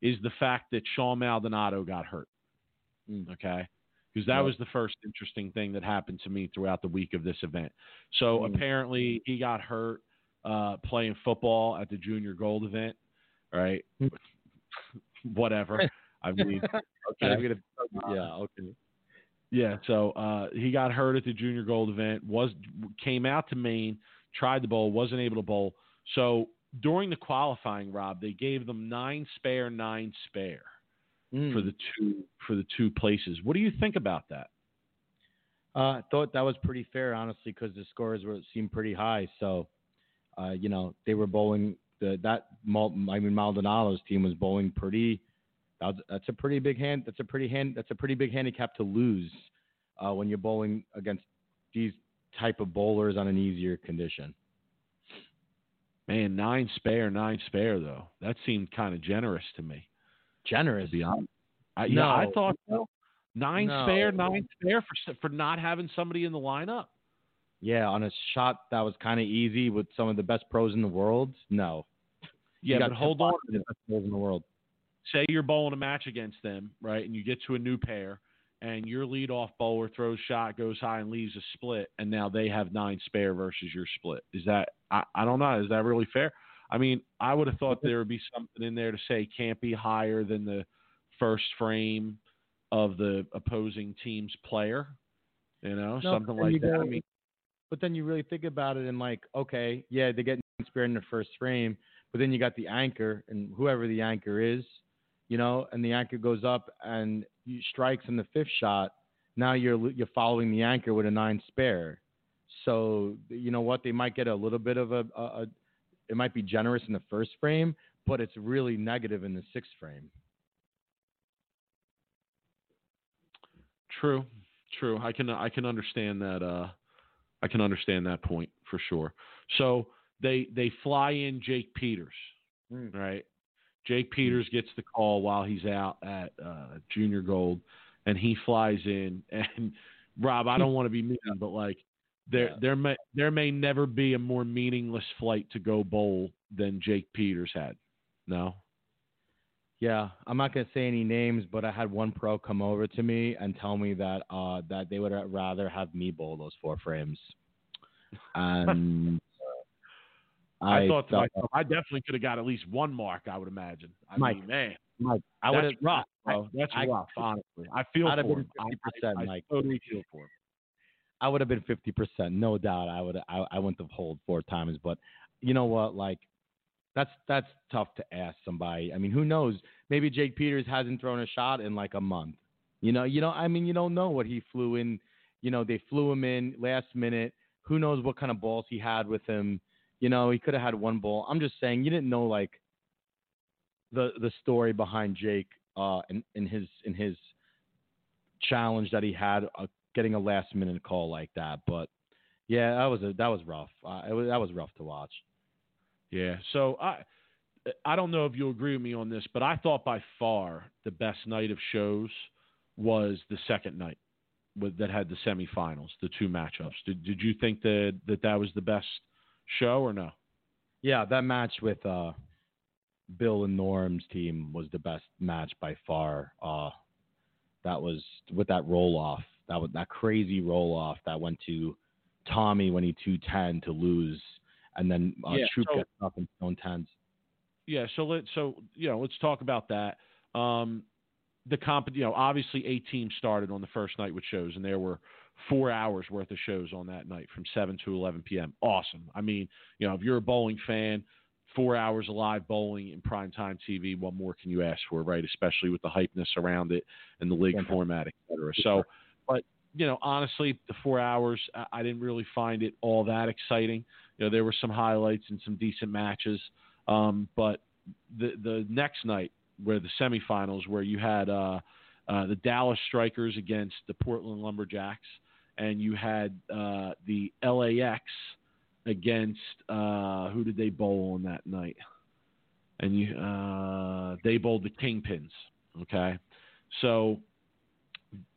is the fact that Sean Maldonado got hurt. Mm. Okay. Because that was the first interesting thing that happened to me throughout the week of this event. So mm. apparently he got hurt uh, playing football at the Junior Gold event, right? Mm. Whatever. I mean, okay. Gonna, yeah, okay. Yeah, so uh, he got hurt at the Junior Gold event. Was came out to Maine, tried to bowl, wasn't able to bowl. So during the qualifying, Rob, they gave them nine spare, nine spare mm. for the two for the two places. What do you think about that? Uh, I thought that was pretty fair, honestly, because the scores were seemed pretty high. So, uh, you know, they were bowling the that I mean Maldonado's team was bowling pretty that's a pretty big hand. That's a pretty hand. That's a pretty big handicap to lose uh, when you're bowling against these type of bowlers on an easier condition. Man, nine spare, nine spare though. That seemed kind of generous to me. Generous, to be honest. I, no, yeah, I thought so. Nine no. spare, nine spare for for not having somebody in the lineup. Yeah, on a shot that was kind of easy with some of the best pros in the world. No. Yeah, but hold on. The best pros in the world say you're bowling a match against them, right, and you get to a new pair, and your leadoff bowler throws shot, goes high, and leaves a split, and now they have nine spare versus your split. Is that I, I don't know. Is that really fair? I mean, I would have thought there would be something in there to say can't be higher than the first frame of the opposing team's player. You know, no, something like that. I mean, but then you really think about it and like, okay, yeah, they get spare in the first frame, but then you got the anchor and whoever the anchor is, you know, and the anchor goes up and you strikes in the fifth shot. Now you're you're following the anchor with a nine spare. So you know what? They might get a little bit of a, a, it might be generous in the first frame, but it's really negative in the sixth frame. True, true. I can I can understand that. Uh, I can understand that point for sure. So they they fly in Jake Peters, Mm. right? Jake Peters gets the call while he's out at uh, Junior Gold, and he flies in. And Rob, I don't want to be mean, but like there Yeah. there may there may never be a more meaningless flight to go bowl than Jake Peters had. No. Yeah, I'm not gonna say any names, but I had one pro come over to me and tell me that uh, that they would rather have me bowl those four frames. And I, thought to myself, I definitely could have got at least one mark. I would imagine. I Mike, mean, man, Mike, I would have that's rough, bro. That's I- rough. Honestly, I feel I'd have for been. I- 50%, I, I, Mike. totally feel for him. I would have been fifty percent, no doubt. I would I, I wouldn't have hold four times, but you know what? Like that's that's tough to ask somebody. I mean, who knows? Maybe Jake Peters hasn't thrown a shot in like a month. You know, you know. I mean, you don't know what he flew in. You know, they flew him in last minute. Who knows what kind of balls he had with him? You know, he could have had one ball. I'm just saying, you didn't know like the the story behind Jake uh in, in his in his challenge that he had uh, getting a last minute call like that. But yeah, that was a, that was rough. Uh, was, that was rough to watch. Yeah. So I I don't know if you'll agree with me on this, but I thought by far the best night of shows was the second night with, that had the semifinals, the two matchups. Did did you think that that, that was the best show or no? Yeah, that match with uh, Bill and Norm's team was the best match by far. Uh, that was with that roll off. That was that crazy roll off that went to Tommy when he two ten to lose, and then uh, Yeah, Troup so- gets up in stone tens. Yeah, so let so you know let's talk about that. Um, the comp, you know, obviously eight teams started on the first night with shows, and there were four hours worth of shows on that night from seven to eleven p.m. Awesome. I mean, you know, if you're a bowling fan, four hours of live bowling in primetime TV, what more can you ask for, right? Especially with the hypeness around it and the league Fantastic. format, et cetera. So, but you know, honestly, the four hours, I, I didn't really find it all that exciting. You know, there were some highlights and some decent matches. Um, but the the next night, where the semifinals, where you had uh, uh, the Dallas Strikers against the Portland Lumberjacks, and you had uh, the LAX against uh, who did they bowl on that night? And you uh, they bowled the Kingpins. Okay, so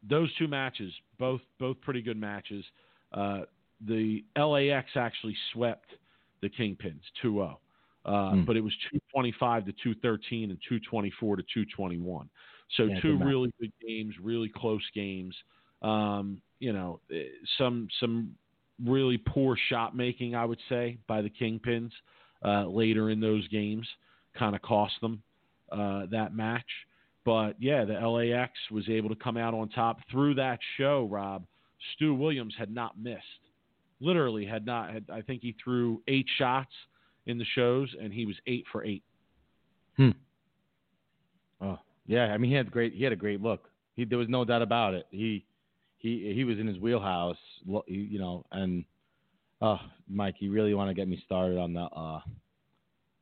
those two matches, both both pretty good matches. Uh, the LAX actually swept the Kingpins 2-0. Uh, Hmm. But it was 225 to 213 and 224 to 221. So Yeah, two really good games, really close games. Um, you know, eh, some some really poor shot making, I would say, by the Kingpins uh, later in those games, kind of cost them uh, that match. But yeah, the LAX was able to come out on top through that show. Rob Stu Williams had not missed, literally had not. Had, I think he threw eight shots in the shows, and he was eight for eight. Hmm. Oh yeah, I mean he had great he had a great look. He there was no doubt about it. He he he was in his wheelhouse, you know. And oh, Mike, you really want to get me started on the uh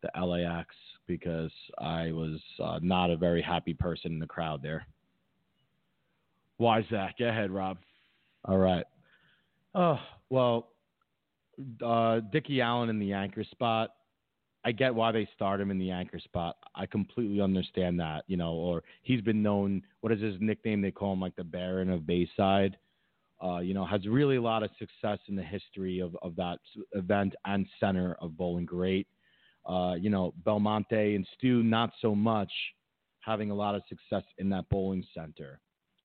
the LAX because I was uh, not a very happy person in the crowd there. Why is that? Go ahead, Rob. All right. Oh well, uh, Dickie Allen in the anchor spot. I get why they start him in the anchor spot. I completely understand that, you know. Or he's been known. What is his nickname? They call him like the Baron of Bayside. Uh, you know, has really a lot of success in the history of of that event and center of Bowling Great. Uh, you know, Belmonte and Stu not so much having a lot of success in that bowling center.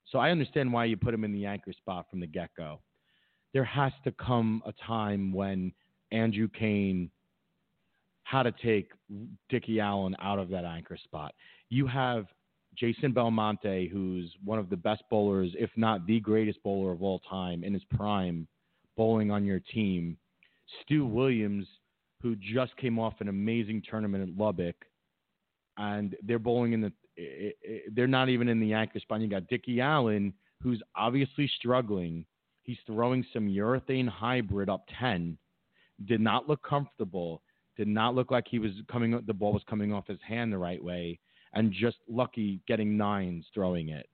So I understand why you put him in the anchor spot from the get go. There has to come a time when Andrew Kane had to take Dickie Allen out of that anchor spot. You have Jason Belmonte, who's one of the best bowlers, if not the greatest bowler of all time in his prime, bowling on your team. Stu Williams, who just came off an amazing tournament at Lubbock, and they're bowling in the. They're not even in the anchor spot. You got Dickie Allen, who's obviously struggling. He's throwing some urethane hybrid up ten. Did not look comfortable. Did not look like he was coming. The ball was coming off his hand the right way, and just lucky getting nines throwing it.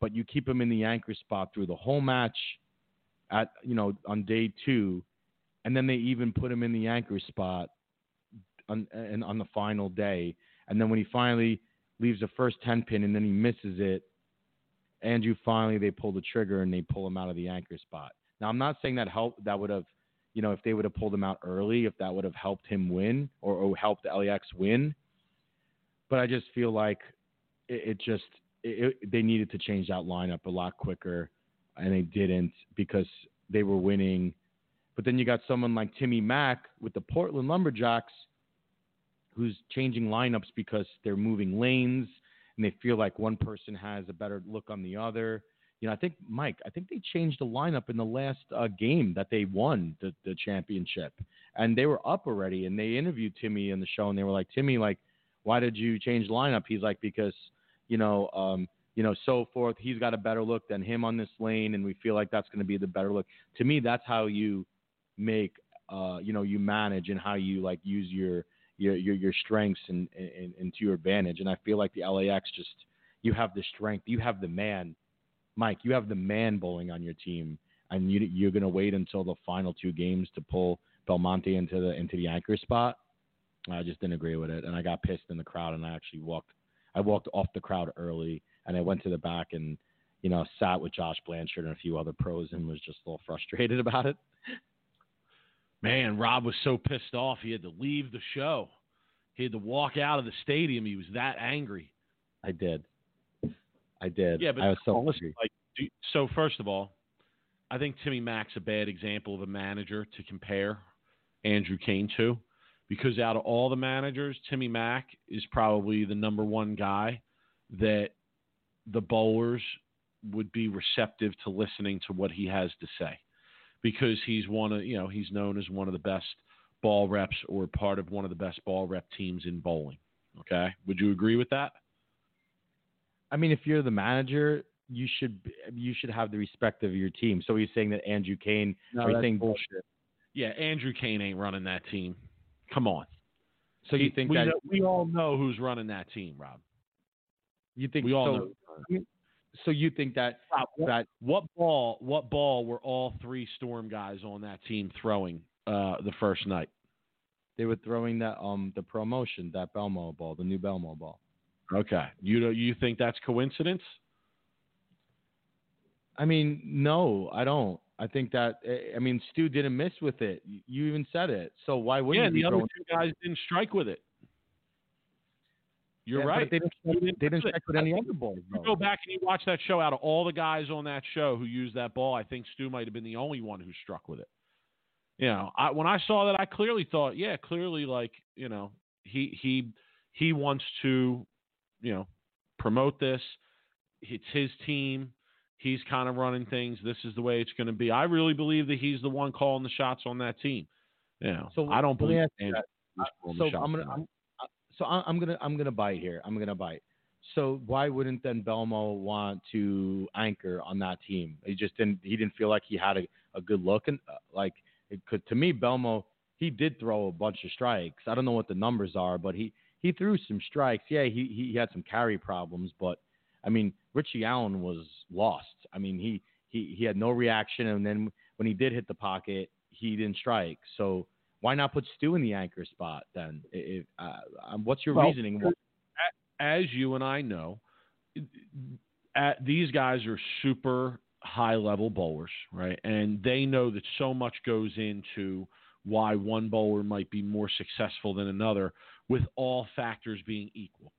But you keep him in the anchor spot through the whole match. At you know on day two, and then they even put him in the anchor spot on and on the final day. And then when he finally leaves the first ten pin and then he misses it, Andrew finally they pull the trigger and they pull him out of the anchor spot. Now I'm not saying that help that would have, you know, if they would have pulled him out early, if that would have helped him win or, or helped the LAX win. But I just feel like it, it just it, it, they needed to change that lineup a lot quicker, and they didn't because they were winning. But then you got someone like Timmy Mack with the Portland Lumberjacks, who's changing lineups because they're moving lanes and they feel like one person has a better look on the other. You know, I think Mike, I think they changed the lineup in the last uh, game that they won the, the championship, and they were up already. And they interviewed Timmy in the show, and they were like, Timmy, like, why did you change the lineup? He's like, because, you know, um, you know, so forth. He's got a better look than him on this lane, and we feel like that's going to be the better look. To me, that's how you make, uh, you know, you manage and how you like use your your your, your strengths and, and, and to your advantage. And I feel like the LAX just you have the strength, you have the man, Mike, you have the man bowling on your team, and you you're going to wait until the final two games to pull Belmonte into the into the anchor spot. I just didn't agree with it, and I got pissed in the crowd, and I actually walked I walked off the crowd early, and I went to the back and you know sat with Josh Blanchard and a few other pros, and was just a little frustrated about it. Man, Rob was so pissed off he had to leave the show. He had to walk out of the stadium. He was that angry. I did. I did. Yeah, but I was so listen, like, so first of all, I think Timmy Mack's a bad example of a manager to compare Andrew Kane to, because out of all the managers, Timmy Mack is probably the number one guy that the bowlers would be receptive to listening to what he has to say because he's one of you know he's known as one of the best ball reps or part of one of the best ball rep teams in bowling. Okay, would you agree with that? I mean, if you're the manager, you should you should have the respect of your team. So he's saying that Andrew Kane. No, that's saying bullshit. Yeah, Andrew Kane ain't running that team. Come on. So you think we, that know, we all know who's running that team, Rob? You think we all so, know? So you think that what, that what ball what ball were all three Storm guys on that team throwing uh, the first night? They were throwing that um the promotion that Belmo ball, the new Belmo ball. Okay, you you think that's coincidence? I mean, no, I don't. I think that eh, I mean Stu didn't miss with it. You even said it. So why wouldn't yeah? The other two guys didn't strike with it. You're yeah, right. They didn't, they didn't, they didn't strike with any other balls. You go back and you watch that show. Out of all the guys on that show who used that ball, I think Stu might have been the only one who struck with it. You know, I, when I saw that, I clearly thought, yeah, clearly, like you know, he he he wants to, you know, promote this. It's his team. He's kind of running things. This is the way it's going to be. I really believe that he's the one calling the shots on that team. You know, so I don't believe. That. So I'm gonna, I'm, so I'm gonna I'm gonna bite here. I'm gonna bite. So why wouldn't then Belmo want to anchor on that team? He just didn't. He didn't feel like he had a, a good look and uh, like it could. To me, Belmo he did throw a bunch of strikes. I don't know what the numbers are, but he he threw some strikes. Yeah, he he had some carry problems, but I mean Richie Allen was lost. I mean he he he had no reaction, and then when he did hit the pocket, he didn't strike. So why not put Stu in the anchor spot then? If, uh, um, what's your well, reasoning? As you and I know, at, these guys are super high level bowlers, right? And they know that so much goes into why one bowler might be more successful than another, with all factors being equal,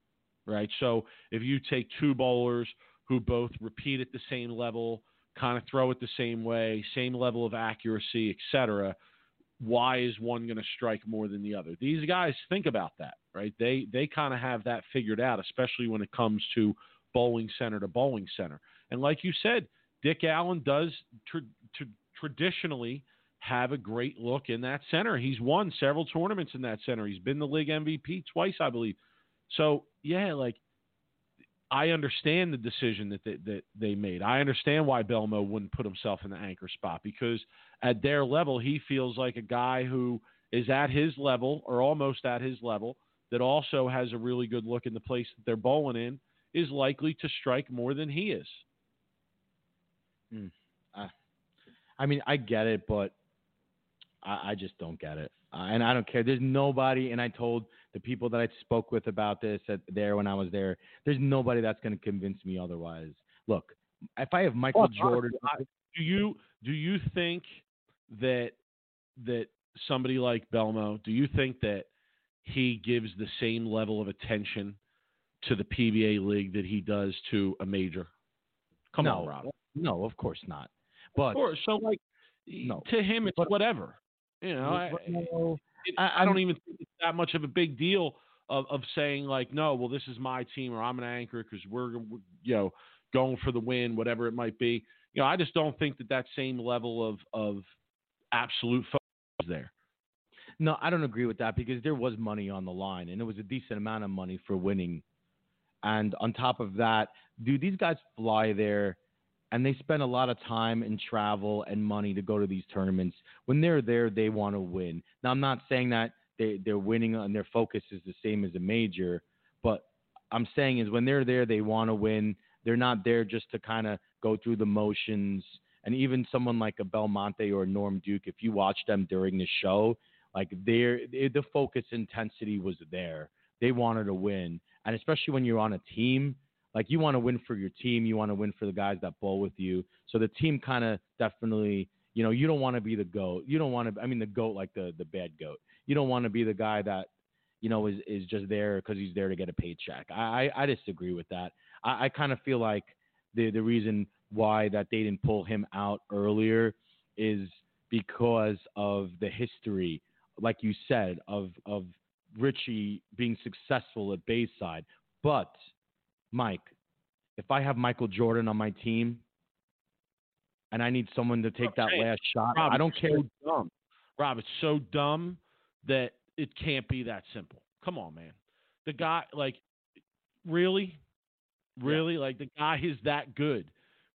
right? So if you take two bowlers who both repeat at the same level, kind of throw it the same way, same level of accuracy, etc why is one going to strike more than the other? These guys think about that, right? They they kind of have that figured out, especially when it comes to bowling center to bowling center. And like you said, Dick Allen does tr- tr- traditionally have a great look in that center. He's won several tournaments in that center. He's been the league MVP twice, I believe. So yeah, like I understand the decision that they, that they made. I understand why Belmo wouldn't put himself in the anchor spot because at their level, he feels like a guy who is at his level or almost at his level that also has a really good look in the place that they're bowling in is likely to strike more than he is. Mm. I, I mean, I get it, but I, I just don't get it. Uh, and I don't care. There's nobody, and I told the people that I spoke with about this at, there when I was there, there's nobody that's going to convince me otherwise. Look, if I have Michael well, Jordan, do you do you think that that somebody like Belmo, do you think that he gives the same level of attention to the PBA league that he does to a major? Come no, on, Rob. No, of course not. But of course, so like no, to him, it's but, whatever. You know, I, it, I, I, don't even think it's that much of a big deal of, of saying like, no, well, this is my team, or I'm an anchor because we're, you know, going for the win, whatever it might be. You know, I just don't think that that same level of of absolute focus is there. No, I don't agree with that because there was money on the line, and it was a decent amount of money for winning. And on top of that, dude, these guys fly there and they spend a lot of time and travel and money to go to these tournaments. When they're there, they want to win. Now, I'm not saying that they, they're winning and their focus is the same as a major, but I'm saying is when they're there, they want to win. They're not there just to kind of go through the motions. And even someone like a Belmonte or Norm Duke, if you watch them during the show, like their the focus intensity was there. They wanted to win, and especially when you're on a team, like you want to win for your team, you want to win for the guys that bowl with you. So the team kind of definitely, you know, you don't want to be the goat. You don't want to. I mean, the goat like the the bad goat. You don't want to be the guy that, you know, is is just there because he's there to get a paycheck. I I, I disagree with that. I, I kind of feel like the the reason why that they didn't pull him out earlier is because of the history, like you said, of of Richie being successful at Bayside, but Mike, if I have Michael Jordan on my team and I need someone to take that last shot, Rob, I don't care. So dumb. Rob, it's so dumb that it can't be that simple. Come on, man. The guy, like, really, really, yeah. like the guy is that good,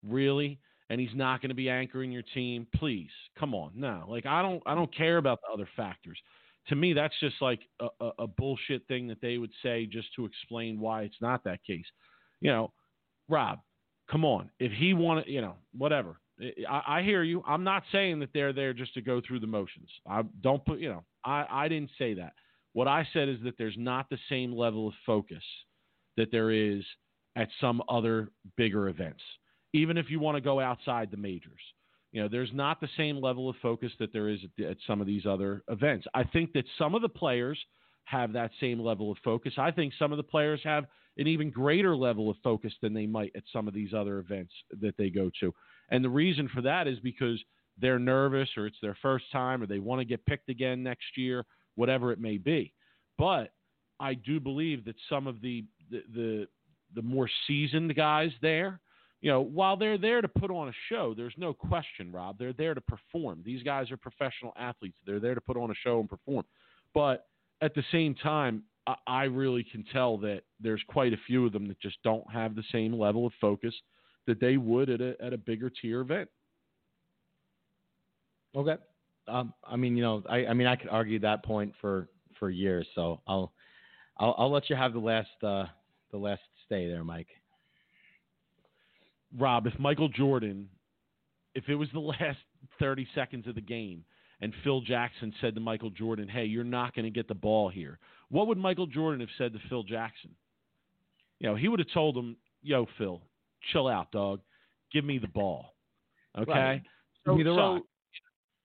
really, and he's not going to be anchoring your team. Please, come on, no. Like, I don't, I don't care about the other factors to me, that's just like a, a, a, bullshit thing that they would say just to explain why it's not that case. You know, Rob, come on. If he wanted, you know, whatever. I, I, hear you. I'm not saying that they're there just to go through the motions. I don't put, you know, I, I didn't say that. What I said is that there's not the same level of focus that there is at some other bigger events, even if you want to go outside the majors. You know, there's not the same level of focus that there is at, at some of these other events. I think that some of the players have that same level of focus. I think some of the players have an even greater level of focus than they might at some of these other events that they go to. And the reason for that is because they're nervous or it's their first time or they want to get picked again next year, whatever it may be. But I do believe that some of the the the, the more seasoned guys there you know, while they're there to put on a show, there's no question, Rob. They're there to perform. These guys are professional athletes. They're there to put on a show and perform. But at the same time, I, I really can tell that there's quite a few of them that just don't have the same level of focus that they would at a at a bigger tier event. Okay. Um, I mean, you know, I, I mean, I could argue that point for for years. So I'll I'll, I'll let you have the last uh, the last stay there, Mike. Rob, if Michael Jordan, if it was the last 30 seconds of the game and Phil Jackson said to Michael Jordan, hey, you're not going to get the ball here, what would Michael Jordan have said to Phil Jackson? You know, he would have told him, yo, Phil, chill out, dog. Give me the ball. Okay? Right. So, the so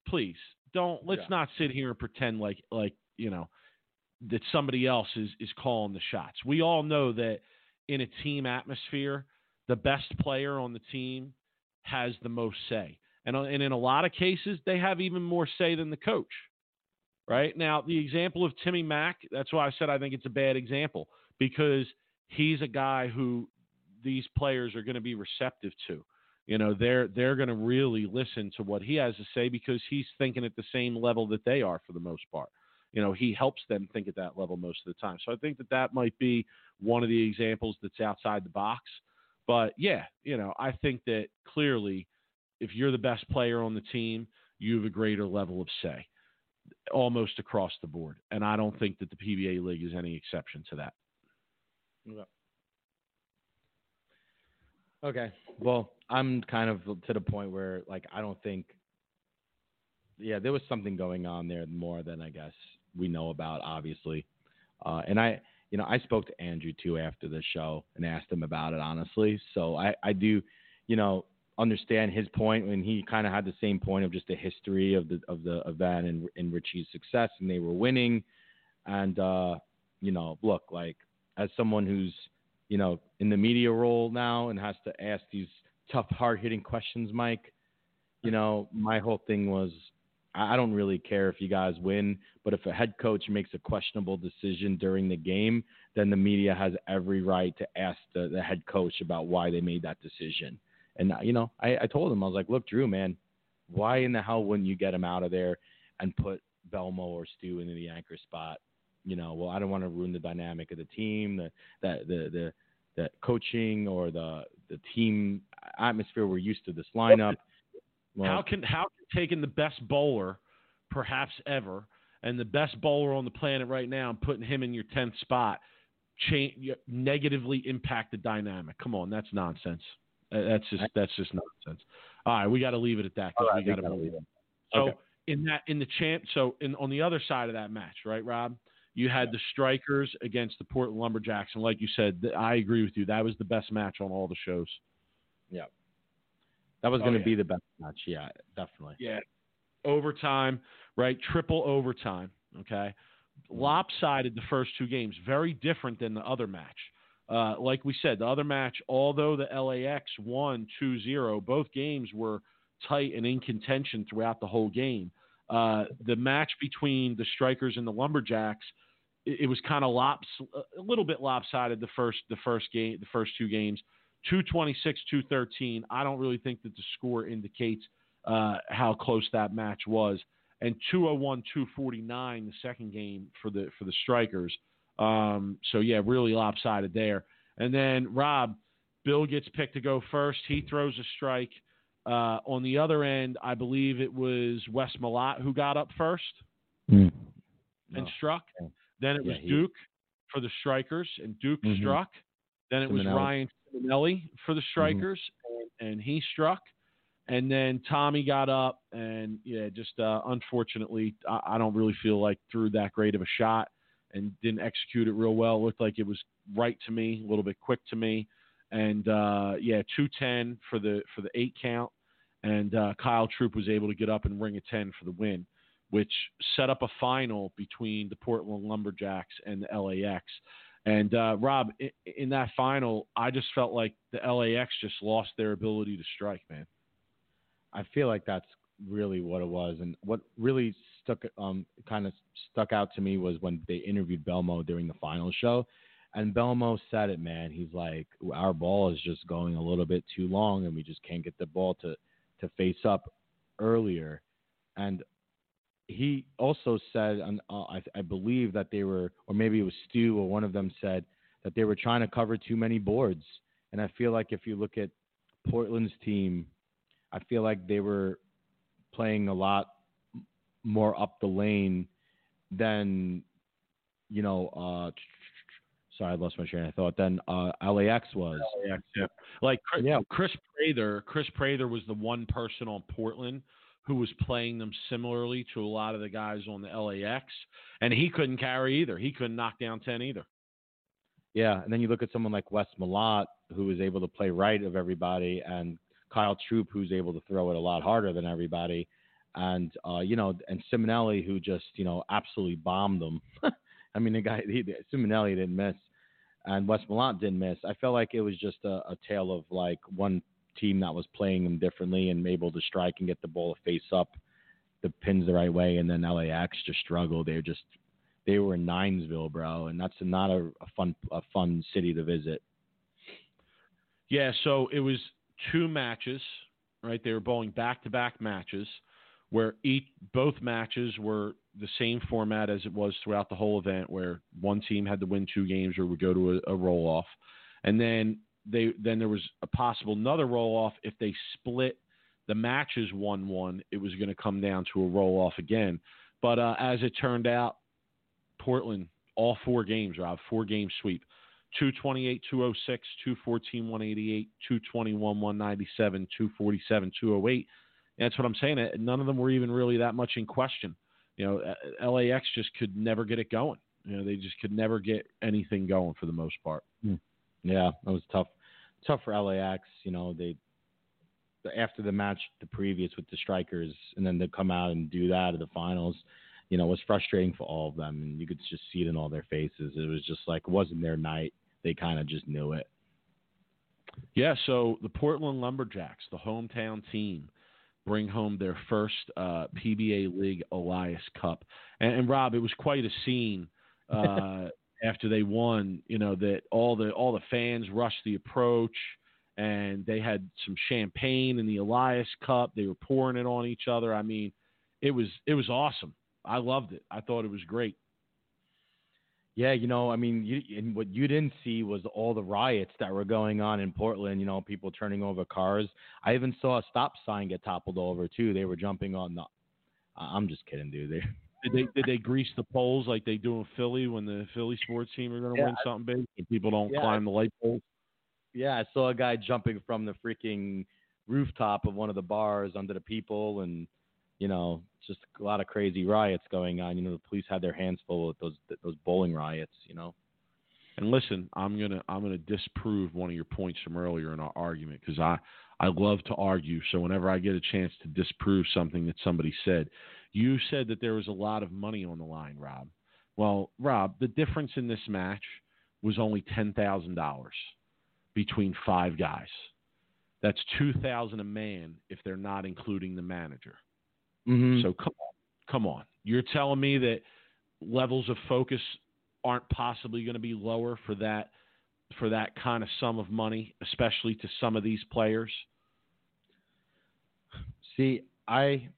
please, don't, let's yeah. not sit here and pretend like, like, you know, that somebody else is, is calling the shots. We all know that in a team atmosphere, the best player on the team has the most say. And, uh, and in a lot of cases, they have even more say than the coach. Right now, the example of Timmy Mack, that's why I said I think it's a bad example because he's a guy who these players are going to be receptive to. You know, they're they're going to really listen to what he has to say because he's thinking at the same level that they are for the most part. You know, he helps them think at that level most of the time. So I think that that might be one of the examples that's outside the box. But yeah, you know, I think that clearly if you're the best player on the team, you have a greater level of say. almost across the board. And I don't think that the PBA league is any exception to that. Okay. Well, I'm kind of to the point where like I don't think yeah, there was something going on there more than I guess we know about obviously. Uh, and I you know, I spoke to Andrew too after the show and asked him about it honestly. So I I do, you know, understand his point when he kind of had the same point of just the history of the of the event and, and Richie's success and they were winning and uh you know, look, like as someone who's you know, in the media role now and has to ask these tough, hard hitting questions, Mike. You know, my whole thing was I don't really care if you guys win, but if a head coach makes a questionable decision during the game, then the media has every right to ask the, the head coach about why they made that decision. And, uh, you know, I, I told him, I was like, look, Drew, man, why in the hell wouldn't you get him out of there and put Belmo or Stu into the anchor spot? You know, well, I don't want to ruin the dynamic of the team, the, the, the, the the coaching or the the team atmosphere we're used to this lineup. Well, how can how can taking the best bowler, perhaps ever, and the best bowler on the planet right now, and putting him in your tenth spot, change negatively impact the dynamic? Come on, that's nonsense. Uh, that's just that's just nonsense. All right, we got to leave it at that because right, we got to move. So okay. in that in the champ, so in on the other side of that match, right, Rob? You had the Strikers against the Portland Lumberjacks, and like you said, I agree with you. That was the best match on all the shows. Yeah, that was going to oh, yeah. be the best match. Yeah, definitely. Yeah, overtime, right? Triple overtime. Okay, mm-hmm. lopsided the first two games. Very different than the other match. Uh, like we said, the other match, although the LAX won 2-0, both games were tight and in contention throughout the whole game. Uh, the match between the Strikers and the Lumberjacks it, it was kind of lops a little bit lopsided the first the first game the first two games 226 213 i don't really think that the score indicates uh, how close that match was. And 201 249 the second game for the for the strikers. Um, so yeah really lopsided there. And then rob bill gets picked to go first. He throws a strike. Uh, on the other end i believe it was wes Malott who got up first mm. and struck. Then it was yeah, Duke for the Strikers, and Duke mm-hmm. struck. Then it was Ryan Ciminelli for the mm-hmm. Strikers, mm-hmm. and, and, he struck. And then Tommy got up, and yeah, just uh, unfortunately, I, I, don't really feel like threw that great of a shot and didn't execute it real well. It looked like it was right to me, a little bit quick to me, and uh, yeah, two ten for the for the eight count, and uh, Kyle Troup was able to get up and ring a ten for the win which set up a final between the Portland Lumberjacks and the LAX. And uh, Rob, in, that final, I just felt like the LAX just lost their ability to strike, man. I feel like that's really what it was, and what really stuck, um, kind of stuck out to me was when they interviewed Belmo during the final show, and Belmo said it, man. He's like, our ball is just going a little bit too long, and we just can't get the ball to to face up earlier. And he also said, uh, I, I, believe that they were, or maybe it was Stu or one of them said that they were trying to cover too many boards. And I feel like if you look at Portland's team, I feel like they were playing a lot more up the lane than, you know, uh, sorry, I lost my train of thought. Then uh, LAX was. LAX, yeah. Like yeah. Chris Prather, Chris Prather was the one person on Portland who was playing them similarly to a lot of the guys on the LAX, and he couldn't carry either. He couldn't knock down ten either. Yeah, and then you look at someone like Wes Malott, who is able to play right of everybody, and Kyle Troup, who's able to throw it a lot harder than everybody, and uh, you know, and Ciminelli, who just you know absolutely bombed them. I mean, the guy, he, Ciminelli didn't miss, and Wes Malott didn't miss. I felt like it was just a, a tale of like one team that was playing them differently and able to strike and get the ball face up the pins the right way. And then LAX just struggled. They were just they were in Ninesville, bro, and that's not a, a fun a fun city to visit. Yeah, so it was two matches, right? They were bowling back to back matches where each both matches were the same format as it was throughout the whole event, where one team had to win two games or would go to a, a roll off, and then they then there was a possible another roll off if they split the matches one one. It was going to come down to a roll off again. But uh, as it turned out, Portland, all four games, Rob, four game sweep. 228, 206, 214, 188, 221, 197, 247, 208. And that's what I'm saying. None of them were even really that much in question. You know, LAX just could never get it going. You know, they just could never get anything going for the most part. Yeah, that was tough. Tough for LAX. You know, they after the match, the previous with the strikers, and then to come out and do that at the finals, you know, was frustrating for all of them, and you could just see it in all their faces. It was just like it wasn't their night. They kind of just knew it. Yeah. So the Portland Lumberjacks, the hometown team, bring home their first uh, PBA League Elias Cup, and, and Rob, it was quite a scene. Uh, after they won, you know that all the all the fans rushed the approach and they had some champagne in the Elias Cup. They were pouring it on each other. I mean, it was it was awesome. I loved it. I thought it was great. Yeah, you know, I mean, you, and what you didn't see was all the riots that were going on in Portland. You know, people turning over cars. I even saw a stop sign get toppled over too. They were jumping on the. I'm just kidding, dude. They did they did they grease the poles like they do in Philly when the Philly sports team are going to yeah, win something big and people don't yeah, climb the light poles? Yeah, I saw a guy jumping from the freaking rooftop of one of the bars under the people, and you know, just a lot of crazy riots going on. You know, the police had their hands full with those those bowling riots. You know. And listen, I'm gonna I'm gonna disprove one of your points from earlier in our argument because I I love to argue. So whenever I get a chance to disprove something that somebody said, you said that there was a lot of money on the line, Rob. Well, Rob, the difference in this match was only ten thousand dollars between five guys. That's two thousand a man if they're not including the manager. Mm-hmm. So come on, come on. You're telling me that levels of focus aren't possibly going to be lower for that for that kind of sum of money, especially to some of these players? See, I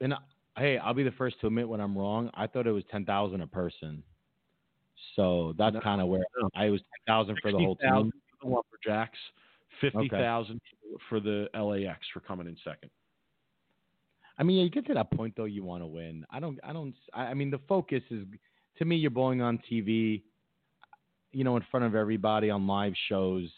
and hey, I'll be the first to admit when I'm wrong. I thought it was ten thousand a person. So that's no, kind of where no. I was ten thousand for the whole team the Lumberjacks, fifty thousand okay. for the LAX for coming in second. I mean, you get to that point though, you want to win. I don't. I don't. I mean, the focus is to me. You're bowling on TV, you know, in front of everybody on live shows.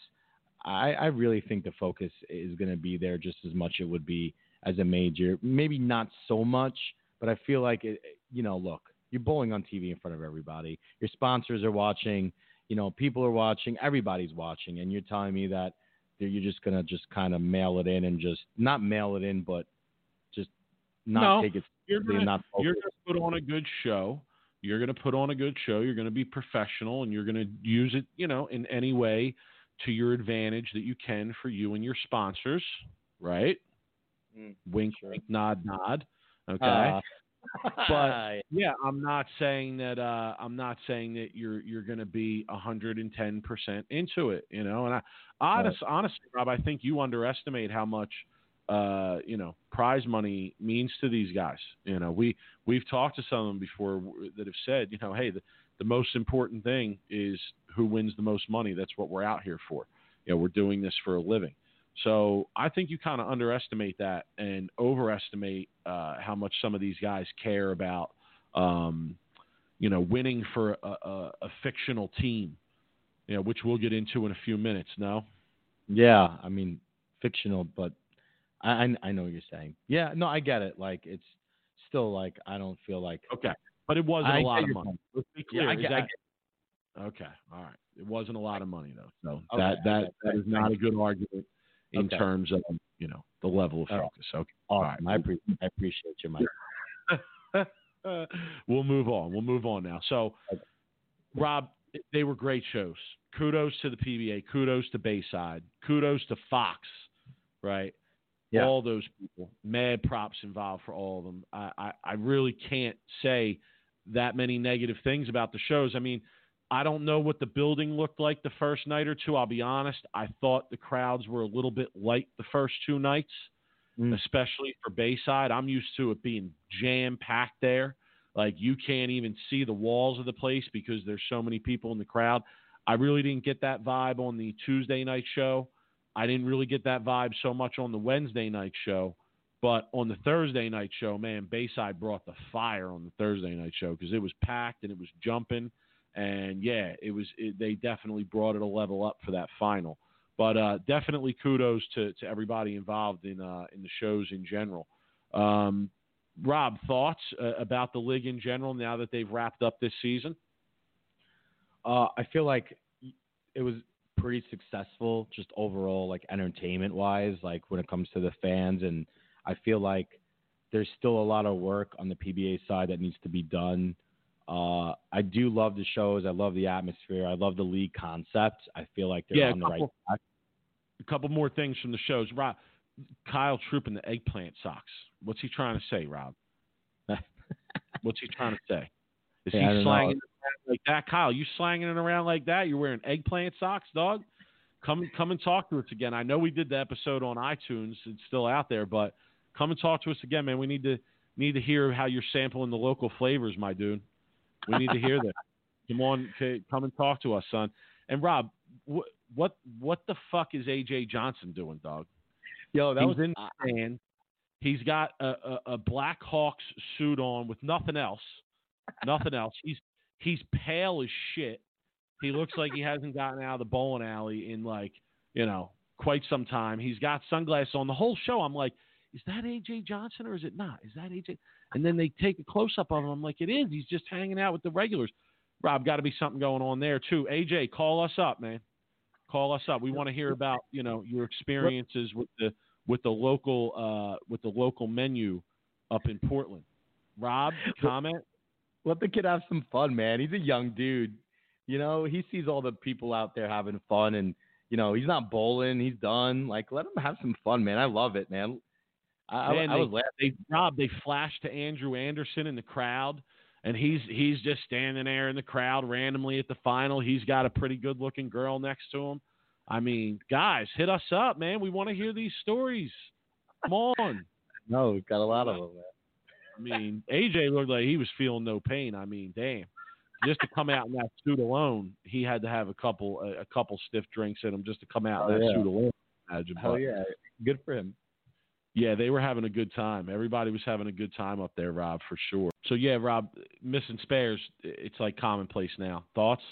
I, I really think the focus is going to be there just as much it would be as a major. Maybe not so much, but I feel like it. You know, look, you're bowling on TV in front of everybody. Your sponsors are watching you know, people are watching, everybody's watching, and you're telling me that you're just gonna just kind of mail it in and just not mail it in, but just not no, take it. You're gonna, not you're gonna put on a good show. You're gonna put on a good show. You're gonna be professional, and you're gonna use it, you know, in any way to your advantage that you can for you and your sponsors, right? Mm, wink, sure. wink, nod, nod. Okay. Uh, but yeah, I'm not saying that. Uh, I'm not saying that you're you're going to be 110 percent into it. You know, and I, honest, right. honestly, Rob, I think you underestimate how much uh, you know prize money means to these guys. You know, we we've talked to some of them before that have said, you know, hey, the, the most important thing is who wins the most money. That's what we're out here for. You know, we're doing this for a living. So I think you kind of underestimate that and overestimate uh, how much some of these guys care about, um, you know, winning for a, a, a, fictional team, you know, which we'll get into in a few minutes. No. Yeah, I mean, fictional, but I, I, I know what you're saying. Yeah, no, I get it. Like it's still like I don't feel like okay, but it wasn't I a lot of money. Let's be clear. Yeah, I get, that, I get, Okay, all right. It wasn't a lot of money though, so okay, that that that is not a good argument in Okay. terms of you know the level of All right. focus. Okay, awesome. I, appre- I appreciate you, Mike. we'll move on. We'll move on now. So, Okay. Rob, they were great shows. Kudos to the PBA. Kudos to Bayside. Kudos to Fox. Right. Yeah. All those people. Mad props involved for all of them. I, I, I really can't say that many negative things about the shows. I mean, I don't know what the building looked like the first night or two. I'll be honest. I thought the crowds were a little bit light the first two nights, Mm. especially for Bayside. I'm used to it being jam packed there. Like you can't even see the walls of the place because there's so many people in the crowd. I really didn't get that vibe on the Tuesday night show. I didn't really get that vibe so much on the Wednesday night show. But on the Thursday night show, man, Bayside brought the fire on the Thursday night show because it was packed and it was jumping, and yeah, it was. It, they definitely brought it a level up for that final. But uh, definitely kudos to, to everybody involved in uh, in the shows in general. Um, Rob, thoughts uh, about the league in general now that they've wrapped up this season? Uh, I feel like it was pretty successful, just overall, like entertainment wise, like when it comes to the fans. And I feel like there's still a lot of work on the PBA side that needs to be done. Uh, I do love the shows. I love the atmosphere. I love the league concept. I feel like they're yeah, on the couple, right track. A couple more things from the shows. Rob, Kyle Troup and the eggplant socks. What's he trying to say, Rob? What's he trying to say? Is Yeah, he slanging it like that? Kyle, you slanging it around like that? You're wearing eggplant socks, dog? Come come and talk to us again. I know we did the episode on iTunes. It's still out there, but come and talk to us again, man. We need to need to hear how you're sampling the local flavors, my dude. We need to hear that. Come on, come and talk to us, son. And Rob, what what what the fuck is AJ Johnson doing, dog? Yo, that He's was stand. He's got a, a, a Black Hawks suit on with nothing else. Nothing else. He's he's pale as shit. He looks like he hasn't gotten out of the bowling alley in like, you know, quite some time. He's got sunglasses on. The whole show, I'm like, is that AJ Johnson or is it not? Is that AJ? And then they take a close up of him. I'm like, it is. He's just hanging out with the regulars. Rob, got to be something going on there too. AJ, call us up, man. Call us up. We want to hear about you know your experiences with the with the local uh, with the local menu up in Portland. Rob, comment. let the kid have some fun, man. He's a young dude. You know, he sees all the people out there having fun, and you know, he's not bowling. He's done. Like, let him have some fun, man. I love it, man. I, Man, I, I was laughing. They Rob, they flashed to Andrew Anderson in the crowd, and he's he's just standing there in the crowd randomly at the final. He's got a pretty good looking girl next to him. I mean, guys, hit us up, man. We want to hear these stories. Come on. No, we've got a lot of them, man. I mean, AJ looked like he was feeling no pain. I mean, damn. Just to come out in that suit alone, he had to have a couple a, a couple stiff drinks in him just to come out in Oh, that yeah. suit alone. Imagine. Hell But, yeah, good for him. Yeah, they were having a good time. Everybody was having a good time up there, Rob, for sure. So yeah, Rob, missing spares, it's like commonplace now. Thoughts?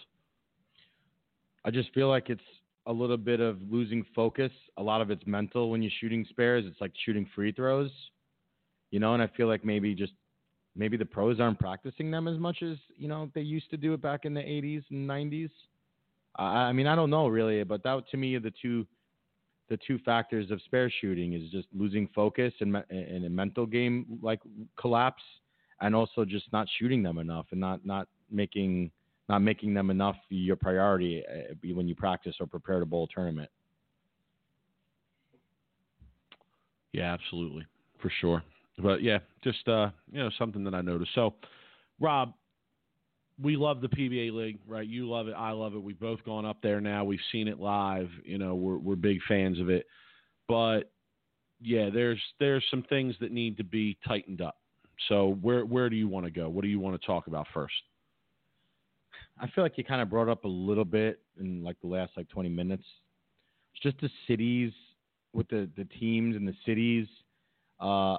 I just feel like it's a little bit of losing focus. A lot of it's mental when you're shooting spares. It's like shooting free throws, you know. And I feel like maybe just maybe the pros aren't practicing them as much as you know they used to do it back in the 80s and 90s. I, I mean, I don't know really, but that to me are the two the two factors of spare shooting is just losing focus and and a mental game like collapse, and also just not shooting them enough and not not making not making them enough your priority uh, when you practice or prepare to bowl tournament. Yeah, absolutely, for sure. But yeah, just uh, you know, something that I noticed. So, Rob, we love the PBA league, right? You love it, I love it. We've both gone up there now. We've seen it live. You know, we're we're big fans of it. But yeah, there's there's some things that need to be tightened up. So where where do you want to go? What do you want to talk about first? I feel like you kind of brought up a little bit in like the last like 20 minutes. It's just the cities with the the teams and the cities. Uh,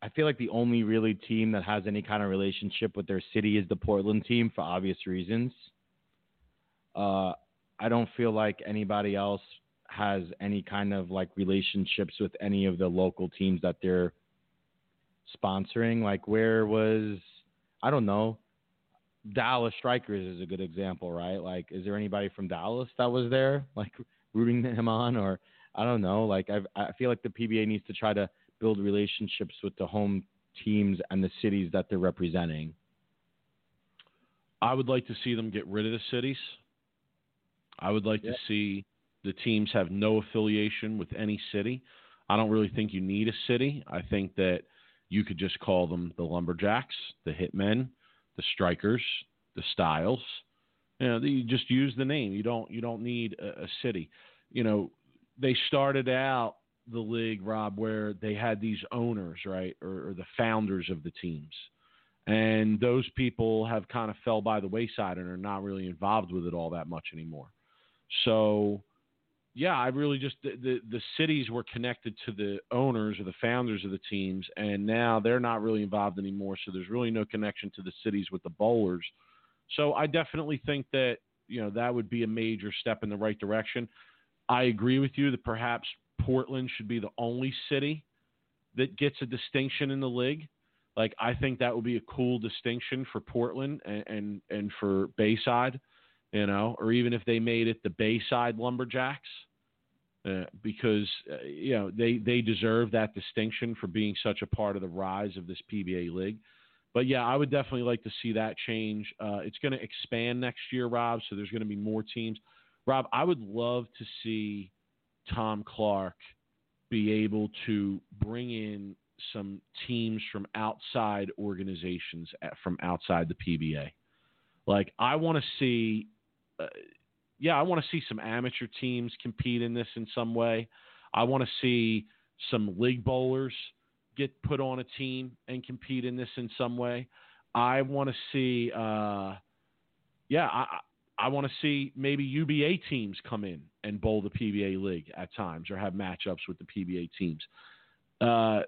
I feel like the only really team that has any kind of relationship with their city is the Portland team for obvious reasons. Uh, I don't feel like anybody else has any kind of like relationships with any of the local teams that they're sponsoring. Like, where was I don't know. Dallas Strikers is a good example, right? Like, is there anybody from Dallas that was there, like rooting him on, or I don't know. Like, I've, I feel like the PBA needs to try to build relationships with the home teams and the cities that they're representing. I would like to see them get rid of the cities. I would like Yeah. to see the teams have no affiliation with any city. I don't really think you need a city. I think that you could just call them the Lumberjacks, the Hitmen, the Strikers, the Styles. You know, you just use the name. You don't you don't need a, a city. You know, they started out the league, Rob, where they had these owners, right, or, or the founders of the teams and those people have kind of fell by the wayside and are not really involved with it all that much anymore. So, yeah, I really just the, the, the cities were connected to the owners or the founders of the teams, and now they're not really involved anymore. So there's really no connection to the cities with the bowlers. So I definitely think that you know that would be a major step in the right direction. I agree with you that perhaps Portland should be the only city that gets a distinction in the league. Like I think that would be a cool distinction for Portland and and, and for Bayside, you know, or even if they made it the Bayside Lumberjacks uh, because uh, you know they they deserve that distinction for being such a part of the rise of this PBA league. But yeah, I would definitely like to see that change. Uh, it's going to expand next year, Rob. So there's going to be more teams. Rob, I would love to see Tom Clark be able to bring in some teams from outside organizations at, from outside the PBA. Like I want to see uh, yeah, I want to see some amateur teams compete in this in some way. I want to see some league bowlers get put on a team and compete in this in some way. I want to see, uh, yeah, I, I want to see maybe UBA teams come in and bowl the PBA league at times or have matchups with the PBA teams. Uh,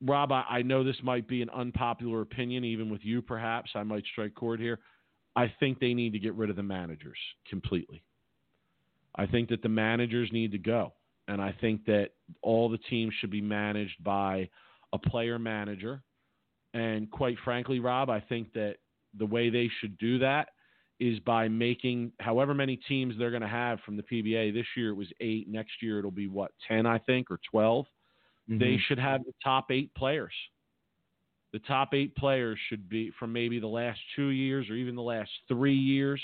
Rob, I, I know this might be an unpopular opinion, even with you, perhaps. I might strike chord here. I think they need to get rid of the managers completely. I think that the managers need to go. And I think that all the teams should be managed by a player manager. And quite frankly, Rob, I think that the way they should do that is by making however many teams they're going to have from the PBA. This year it was eight. Next year it'll be what, 10, I think, or 12. Mm-hmm. They should have the top eight players the top eight players should be from maybe the last two years or even the last three years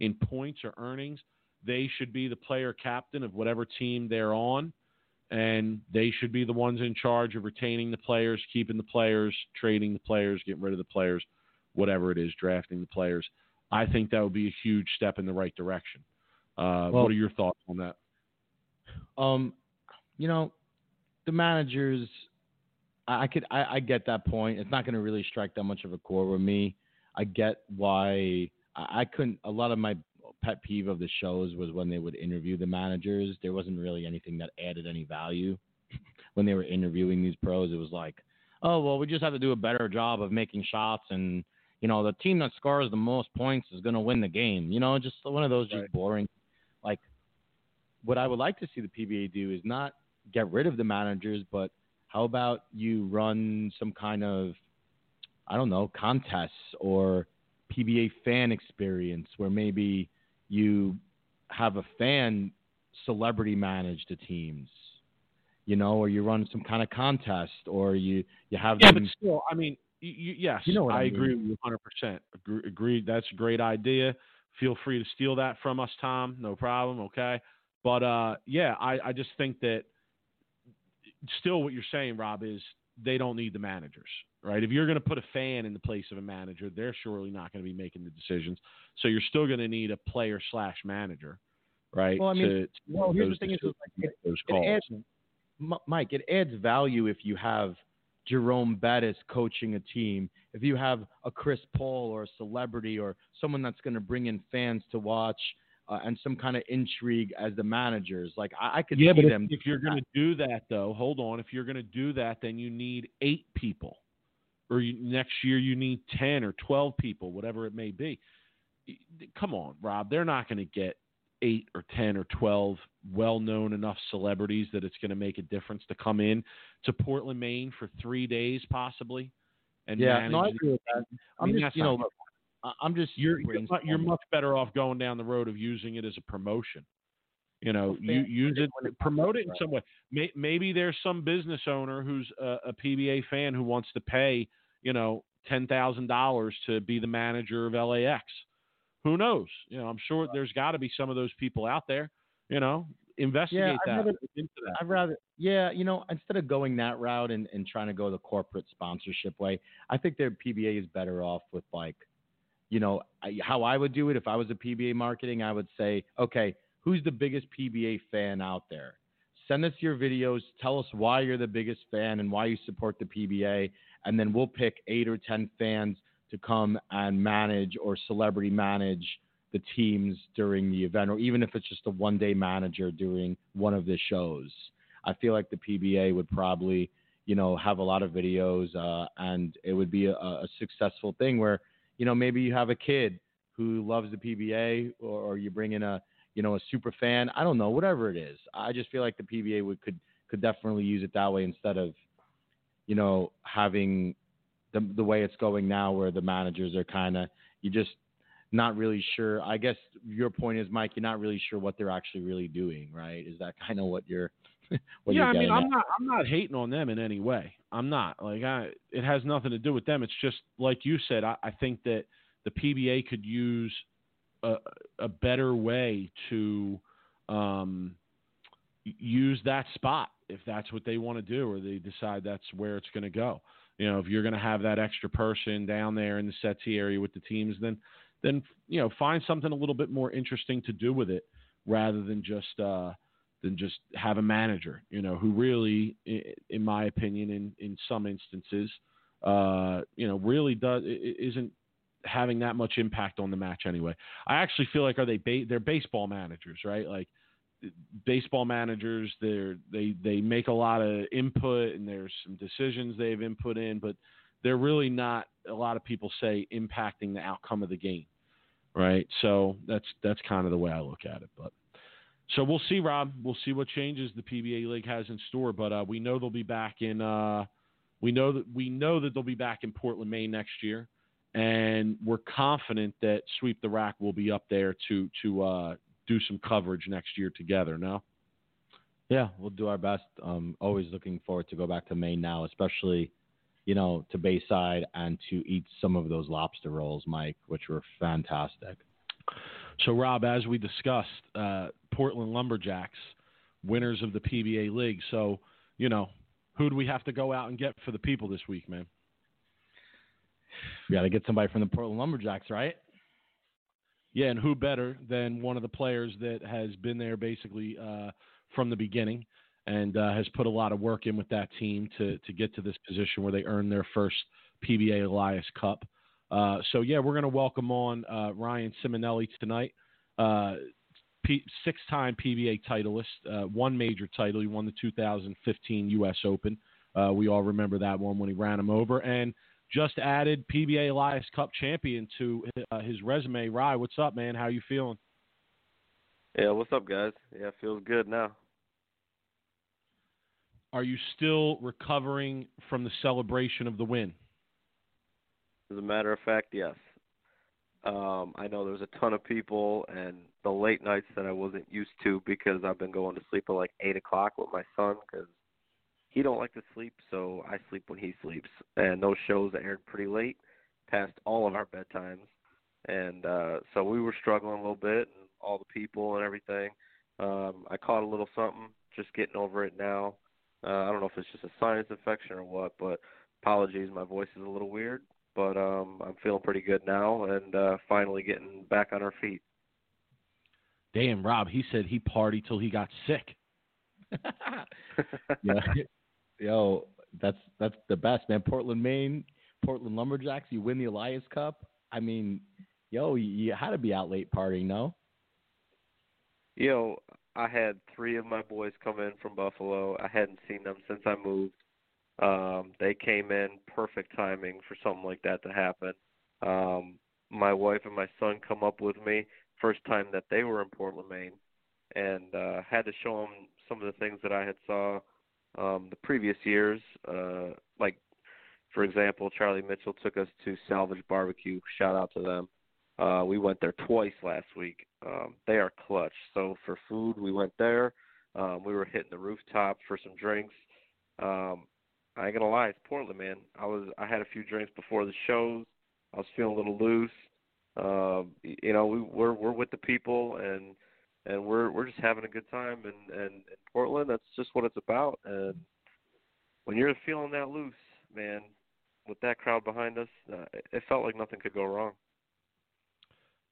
in points or earnings. They should be the player captain of whatever team they're on, and they should be the ones in charge of retaining the players, keeping the players, trading the players, getting rid of the players, whatever it is, drafting the players. I think that would be a huge step in the right direction. Uh, well, what are your thoughts on that? Um, you know, the managers I could I, I get that point. It's not going to really strike that much of a chord with me. I get why I, I couldn't. A lot of my pet peeve of the shows was when they would interview the managers. There wasn't really anything that added any value when they were interviewing these pros. It was like, oh well, we just have to do a better job of making shots, and you know, the team that scores the most points is going to win the game. You know, just one of those just right. boring. Like, what I would like to see the PBA do is not get rid of the managers, but how about you run some kind of, I don't know, contests or PBA fan experience where maybe you have a fan celebrity manage the teams, you know, or you run some kind of contest or you, you have yeah, them. but still, I mean, you, yes, you know I, I mean. agree with you 100%. Agree, agreed. That's a great idea. Feel free to steal that from us, Tom. No problem. Okay. But uh, yeah, I, I just think that still what you're saying, Rob, is they don't need the managers, right? If you're going to put a fan in the place of a manager, they're surely not going to be making the decisions. So you're still going to need a player slash manager, right? Well, I mean, to, to well, here's the thing is, like, it, it adds, Mike, it adds value if you have Jerome Bettis coaching a team, if you have a Chris Paul or a celebrity or someone that's going to bring in fans to watch – uh, and some kind of intrigue as the managers. Like I, I could yeah, see but them. If, if you're going to do that, though, hold on. If you're going to do that, then you need eight people, or you, next year you need ten or twelve people, whatever it may be. Come on, Rob. They're not going to get eight or ten or twelve well-known enough celebrities that it's going to make a difference to come in to Portland, Maine for three days, possibly. And yeah, no, I agree with that. I'm I mean, just, you know, I'm just you're you're, you're, much better off going down the road of using it as a promotion. You know, you use it, promote it in some way. May, maybe there's some business owner who's a, a PBA fan who wants to pay, you know, ten thousand dollars to be the manager of LAX. Who knows? You know, I'm sure there's got to be some of those people out there. You know, investigate yeah, that, rather, that. I'd rather, yeah, you know, instead of going that route and, and trying to go the corporate sponsorship way, I think their PBA is better off with like you know, how I would do it if I was a PBA marketing, I would say, okay, who's the biggest PBA fan out there? Send us your videos. Tell us why you're the biggest fan and why you support the PBA. And then we'll pick eight or 10 fans to come and manage or celebrity manage the teams during the event, or even if it's just a one day manager during one of the shows. I feel like the PBA would probably, you know, have a lot of videos, uh, and it would be a, a successful thing where, you know, maybe you have a kid who loves the PBA, or, or you bring in a, you know, a super fan. I don't know, whatever it is. I just feel like the PBA would could could definitely use it that way instead of, you know, having the the way it's going now, where the managers are kind of you just not really sure. I guess your point is, Mike, you're not really sure what they're actually really doing, right? Is that kind of what you're? what yeah, you're I mean, at? I'm not, I'm not hating on them in any way. I'm not like I. It has nothing to do with them. It's just like you said. I, I think that the PBA could use a, a better way to um, use that spot if that's what they want to do, or they decide that's where it's going to go. You know, if you're going to have that extra person down there in the settee area with the teams, then then you know find something a little bit more interesting to do with it rather than just uh, than just have a manager. You know, who really, in my opinion, in in some instances, uh, you know, really does isn't having that much impact on the match anyway. I actually feel like are they ba- they're baseball managers, right? Like baseball managers, they're they they make a lot of input and there's some decisions they've input in, but they're really not a lot of people say impacting the outcome of the game, right? So that's that's kind of the way I look at it, but. So we'll see, Rob. We'll see what changes the PBA league has in store, but uh, we know they'll be back in. Uh, we know that we know that they'll be back in Portland, Maine next year and we're confident that Sweep the Rack will be up there to to uh, do some coverage next year together. No. Yeah, we'll do our best. Um, always looking forward to go back to Maine now, especially, you know, to Bayside and to eat some of those lobster rolls, Mike, which were fantastic. So, Rob, as we discussed, uh, Portland Lumberjacks, winners of the PBA League. So, you know, who do we have to go out and get for the people this week, man? We got to get somebody from the Portland Lumberjacks, right? Yeah, and who better than one of the players that has been there basically uh, from the beginning and uh, has put a lot of work in with that team to to get to this position where they earned their first PBA Elias Cup. Uh, so yeah, we're going to welcome on uh, Ryan Ciminelli tonight. Uh, P- six-time PBA titleist, uh, one major title. He won the 2015 U.S. Open. we all remember that one when he ran him over, and just added PBA Elias Cup champion to uh, his resume. Rye, what's up, man? How you feeling? Yeah, what's up, guys? Yeah, feels good now. Are you still recovering from the celebration of the win? As a matter of fact, yes. Um, I know there's a ton of people and the late nights that I wasn't used to because I've been going to sleep at like eight o'clock with my son because he don't like to sleep, so I sleep when he sleeps. And those shows aired pretty late, past all of our bedtimes, and uh, so we were struggling a little bit, and all the people and everything. Um, I caught a little something, just getting over it now. Uh, I don't know if it's just a sinus infection or what, but apologies, my voice is a little weird, but um, I'm feeling pretty good now, and uh, finally getting back on our feet. Damn, Rob, he said he partied till he got sick. yeah, yo, that's that's the best, man. Portland, Maine, Portland Lumberjacks. You win the Elias Cup. I mean, yo, you, you had to be out late partying, no? Yo, I had three of my boys come in from Buffalo. I hadn't seen them since I moved. Um, they came in perfect timing for something like that to happen. Um, my wife and my son come up with me first time that they were in Portland, Maine, and uh, had to show them some of the things that I had saw um, the previous years. Uh, like, for example, Charlie Mitchell took us to Salvage Barbecue. Shout out to them. Uh, we went there twice last week. Um, they are clutch. So for food, we went there. Um, we were hitting the rooftop for some drinks. Um, I ain't gonna lie, it's Portland, man. I was I had a few drinks before the shows. I was feeling a little loose. Um, you know, we, we're we're with the people, and and we're we're just having a good time and and in Portland. That's just what it's about. And when you're feeling that loose man with that crowd behind us uh, it felt like nothing could go wrong.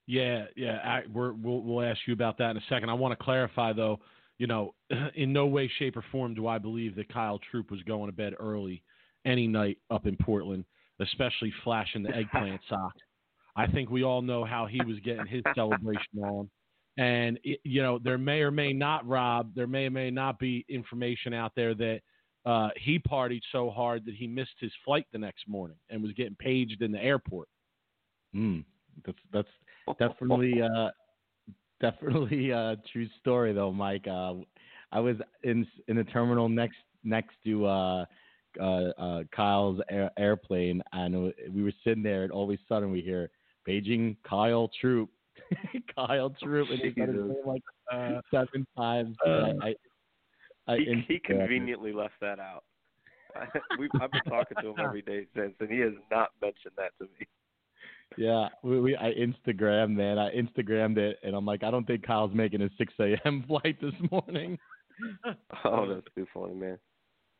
Yeah yeah I, we're, we'll we'll ask you about that in a second. I want to clarify though you know in no way shape or form do I believe that Kyle Troup was going to bed early any night up in Portland especially flashing the eggplant sock. I think we all know how he was getting his celebration on. And it, you know, there may or may not, Rob, there may or may not be information out there that uh, he partied so hard that he missed his flight the next morning and was getting paged in the airport. Mm, that's that's definitely uh, definitely a true story though, Mike. Uh, I was in in the terminal next next to uh, uh, uh, Kyle's air, airplane, and we were sitting there, and all of a sudden we hear paging Kyle Troup, Kyle Troup, and he said his name like uh, seven times. Uh, I, I, he, he conveniently left that out. we I've been talking to him every day since, and he has not mentioned that to me. Yeah, we, we I Instagram man, I Instagrammed it, and I'm like, I don't think Kyle's making a 6 a.m. flight this morning. oh, that's too funny, man.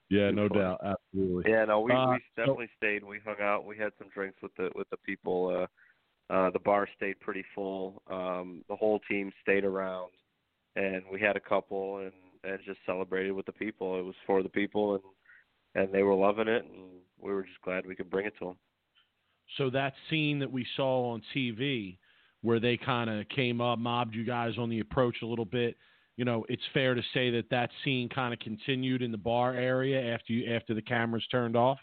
Yeah, no doubt, absolutely. Yeah, no, we uh, we definitely so, stayed. We hung out. We had some drinks with the with the people. Uh, uh, the bar stayed pretty full. Um, the whole team stayed around, and we had a couple and and just celebrated with the people. It was for the people, and and they were loving it, and we were just glad we could bring it to them. So that scene that we saw on TV, where they kind of came up, mobbed you guys on the approach a little bit you know, it's fair to say that that scene kind of continued in the bar area after you after the cameras turned off.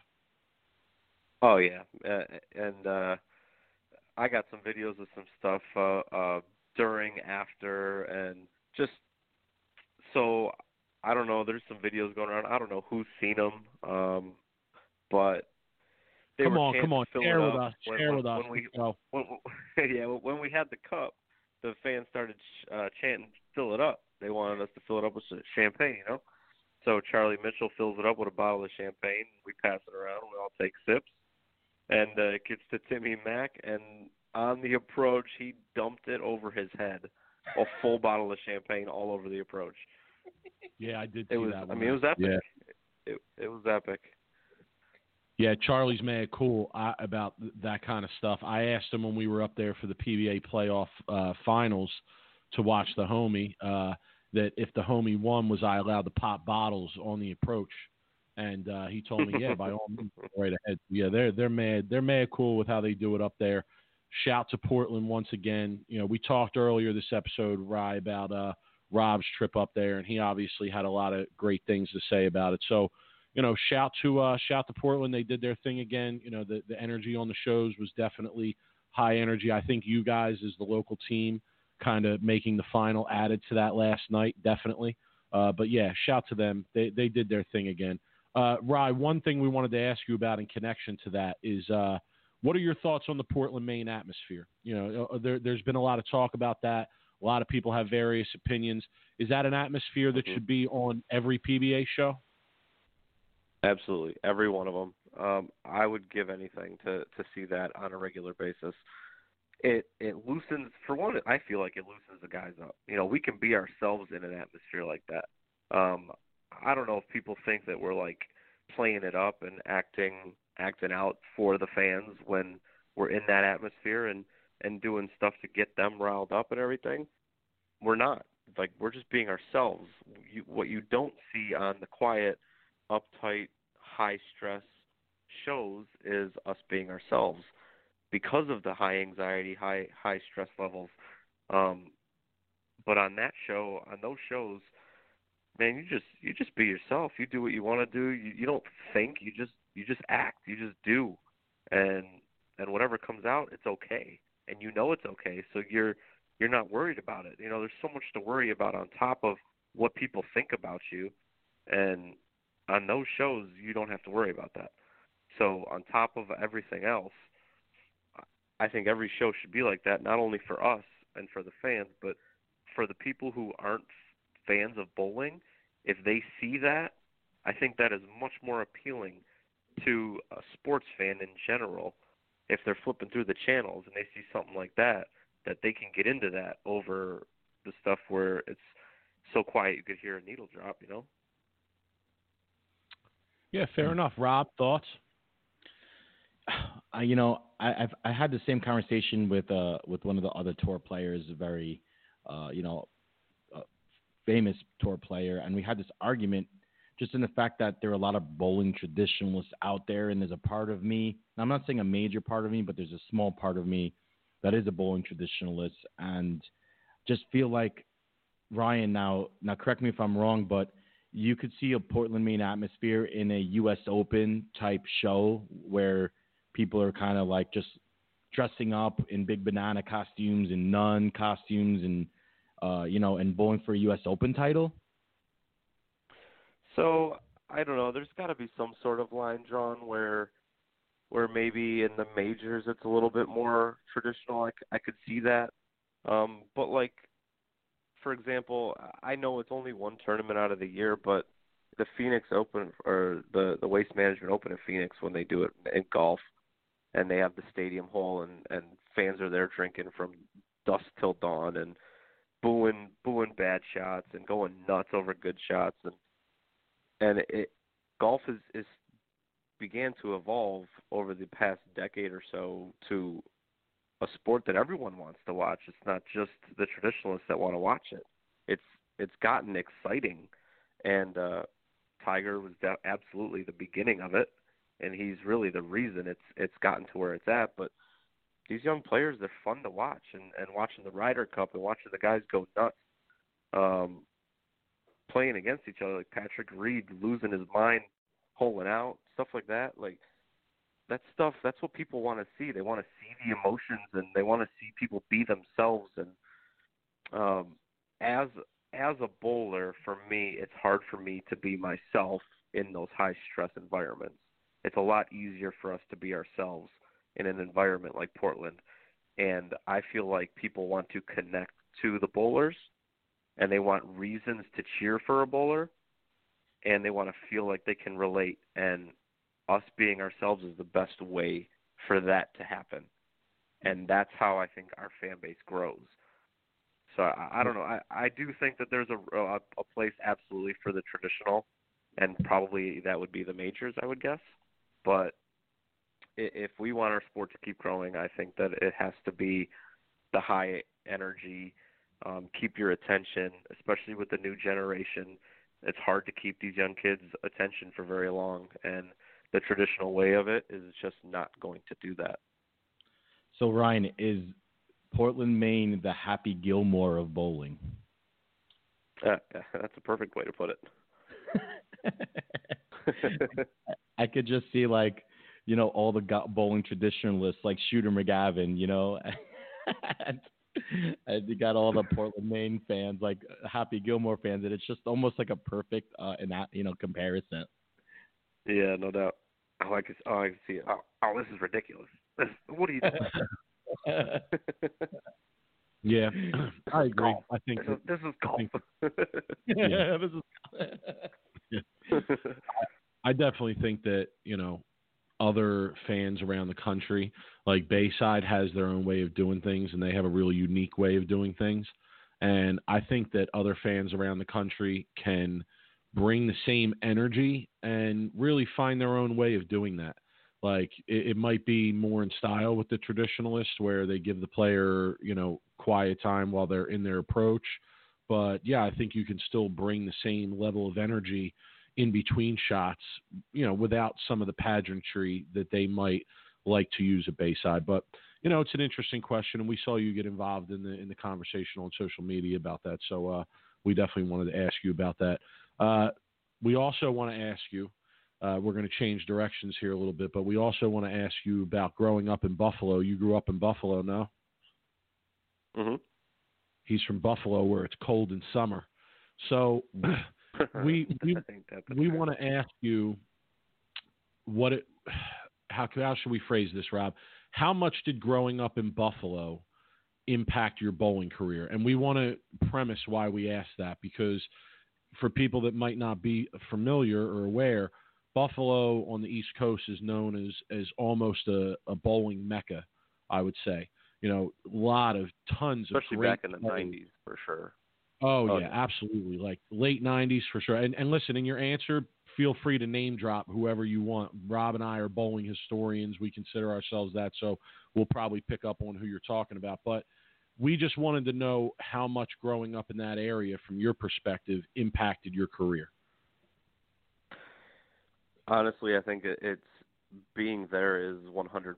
Oh yeah, uh, and uh, I got some videos of some stuff uh, uh, during, after, and just so I don't know. There's some videos going around. I don't know who's seen them, um, but come on, come on, share with us, when, share when, with us. When we, when, yeah, when we had the cup, the fans started uh, chanting, "Fill it up." They wanted us to fill it up with champagne, you know. So Charlie Mitchell fills it up with a bottle of champagne. We pass it around. We all take sips, and uh, it gets to Timmy Mack. And on the approach, he dumped it over his head, a full bottle of champagne all over the approach. Yeah, I did. it was. I mean, it was epic. Yeah. It, it was epic. Yeah, Charlie's mad cool uh, about that kind of stuff. I asked him when we were up there for the PBA playoff uh, finals to watch the homie. Uh, that if the homie won, was I allowed to pop bottles on the approach? And uh, he told me, yeah, by all means, right ahead. Yeah, they're they're mad. They're mad cool with how they do it up there. Shout to Portland once again. You know, we talked earlier this episode, Rye, about uh, Rob's trip up there, and he obviously had a lot of great things to say about it. So, you know, shout to uh, shout to Portland. They did their thing again. You know, the the energy on the shows was definitely high energy. I think you guys, as the local team, kind of making the final added to that last night, definitely. Uh, but yeah, shout to them. They they did their thing again. Uh, Rye, one thing we wanted to ask you about in connection to that is uh, what are your thoughts on the Portland, Maine atmosphere? You know, uh, there, has been a lot of talk about that. A lot of people have various opinions. Is that an atmosphere that mm-hmm. should be on every PBA show? Absolutely, every one of them. Um, I would give anything to to see that on a regular basis it it loosens for one I feel like it loosens the guys up. You know, we can be ourselves in an atmosphere like that. Um I don't know if people think that we're like playing it up and acting acting out for the fans when we're in that atmosphere and and doing stuff to get them riled up and everything. We're not. Like we're just being ourselves. You, what you don't see on the quiet, uptight, high stress shows is us being ourselves because of the high anxiety, high high stress levels. Um, but on that show, on those shows, man, you just you just be yourself. You do what you want to do. You you don't think. You just you just act. You just do, and and whatever comes out, it's okay, and you know it's okay. So you're you're not worried about it. You know, there's so much to worry about on top of what people think about you, and on those shows, you don't have to worry about that. So on top of everything else, I think every show should be like that, not only for us and for the fans, but for the people who aren't fans of bowling. If they see that, I think that is much more appealing to a sports fan in general. If they're flipping through the channels and they see something like that, that they can get into that over the stuff where it's so quiet you could hear a needle drop, you know? Yeah, fair enough. Rob, thoughts? I, you know, I, I've I had the same conversation with uh with one of the other tour players, very, uh, you know, famous tour player, and we had this argument just in the fact that there are a lot of bowling traditionalists out there, and there's a part of me. I'm not saying a major part of me, but there's a small part of me that is a bowling traditionalist, and just feel like Ryan. Now, now correct me if I'm wrong, but you could see a Portland, Maine atmosphere in a U.S. Open type show where people are kind of like just dressing up in big banana costumes and nun costumes and uh, you know and bowling for a U.S. Open title. So I don't know. There's got to be some sort of line drawn where where maybe in the majors it's a little bit more traditional. I, I could see that. Um, but like, for example, I know it's only one tournament out of the year, but the Phoenix Open or the the Waste Management Open in Phoenix when they do it in golf, and they have the stadium hole and and fans are there drinking from dusk till dawn and booing booing bad shots and going nuts over good shots and and it golf is is began to evolve over the past decade or so to a sport that everyone wants to watch. It's not just the traditionalists that want to watch it. It's it's gotten exciting, and uh, Tiger was da- absolutely the beginning of it, and he's really the reason it's it's gotten to where it's at. But these young players, they're fun to watch, and and watching the Ryder Cup and watching the guys go nuts, um, playing against each other, like Patrick Reed losing his mind, holing out, stuff like that. Like that stuff. That's what people want to see. They want to see the emotions, and they want to see people be themselves. And um, as as a bowler, for me, it's hard for me to be myself in those high stress environments. It's a lot easier for us to be ourselves in an environment like Portland. And I feel like people want to connect to the bowlers and they want reasons to cheer for a bowler and they want to feel like they can relate. And us being ourselves is the best way for that to happen. And that's how i think our fan base grows. So i, I don't know. I i do think that there's a, a a place absolutely for the traditional and probably that would be the majors i would guess. But if we want our sport to keep growing i think that it has to be the high energy um, keep your attention, especially with the new generation. It's hard to keep these young kids' attention for very long, and the traditional way of it is just not going to do that. So, Ryan, is Portland, Maine the Happy Gilmore of bowling? Uh, that's a perfect way to put it. I could just see like, you know, all the bowling traditionalists like Shooter McGavin, you know, and you got all the Portland, Maine fans, like Happy Gilmore fans, and it's just almost like a perfect, uh, in that you know comparison. Yeah, no doubt. Oh, I can, oh, I can see it. Oh, oh, this is ridiculous. This, what are you doing? yeah, I agree. Golf. I think this is, this is golf. yeah, this is. I definitely think that you know other fans around the country. Like Bayside has their own way of doing things, and they have a really unique way of doing things. And I think that other fans around the country can bring the same energy and really find their own way of doing that. Like it, it might be more in style with the traditionalists, where they give the player, you know, quiet time while they're in their approach. But yeah, I think you can still bring the same level of energy in between shots, you know, without some of the pageantry that they might like to use at Bayside. But you know, it's an interesting question, and we saw you get involved in the in the conversation on social media about that. So uh, we definitely wanted to ask you about that. Uh, we also want to ask you. Uh, we're going to change directions here a little bit, but we also want to ask you about growing up in Buffalo. You grew up in Buffalo, no? Mm-hmm. He's from Buffalo, where it's cold in summer. So we we, we want to ask you what it how how should we phrase this, Rob? How much did growing up in Buffalo impact your bowling career? And we want to premise why we ask that because for people that might not be familiar or aware, Buffalo on the East Coast is known as as almost a, a bowling mecca, I would say. You know, a lot of tons Especially of back in the '90s for sure. Oh, oh yeah, absolutely. Like late '90s for sure. And, and listen, in your answer, feel free to name drop whoever you want. Rob and I are bowling historians. We consider ourselves that, so we'll probably pick up on who you're talking about. But we just wanted to know how much growing up in that area, from your perspective, impacted your career. Honestly, I think it's being there is 100%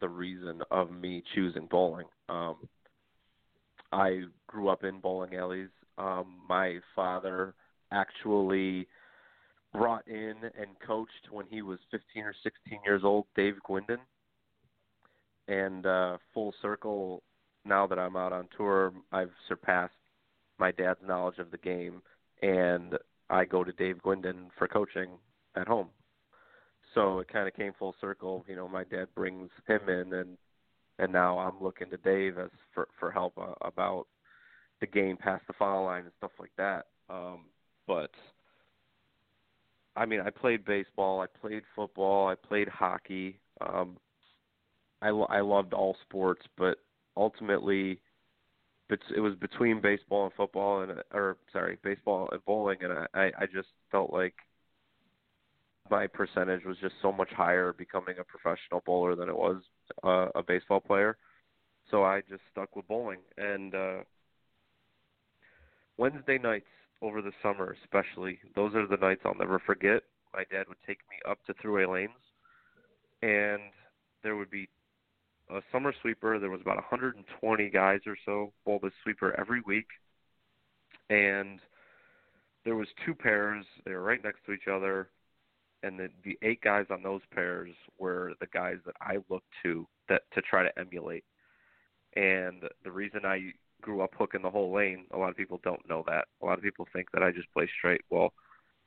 the reason of me choosing bowling. Um, I grew up in bowling alleys. Um, my father actually brought in and coached when he was 15 or 16 years old, Dave Gwinden. And uh, full circle, now that I'm out on tour, I've surpassed my dad's knowledge of the game, and I go to Dave Gwinden for coaching at home. So it kind of came full circle. You know, my dad brings him in, and and now I'm looking to Dave as for for help uh, about the game past the foul line and stuff like that. Um, but I mean, I played baseball, I played football, I played hockey. Um, I I loved all sports, but ultimately, it was between baseball and football, and or sorry, baseball and bowling, and I I just felt like my percentage was just so much higher becoming a professional bowler than it was uh, a baseball player. So I just stuck with bowling. And uh, Wednesday nights over the summer, especially, those are the nights I'll never forget. My dad would take me up to Thruway Lanes, and there would be a summer sweeper. There was about 120 guys or so bowl the sweeper every week, and there was two pairs. They were right next to each other and the the eight guys on those pairs were the guys that I looked to that to try to emulate. And the reason I grew up hooking the whole lane, a lot of people don't know that. A lot of people think that I just play straight. Well,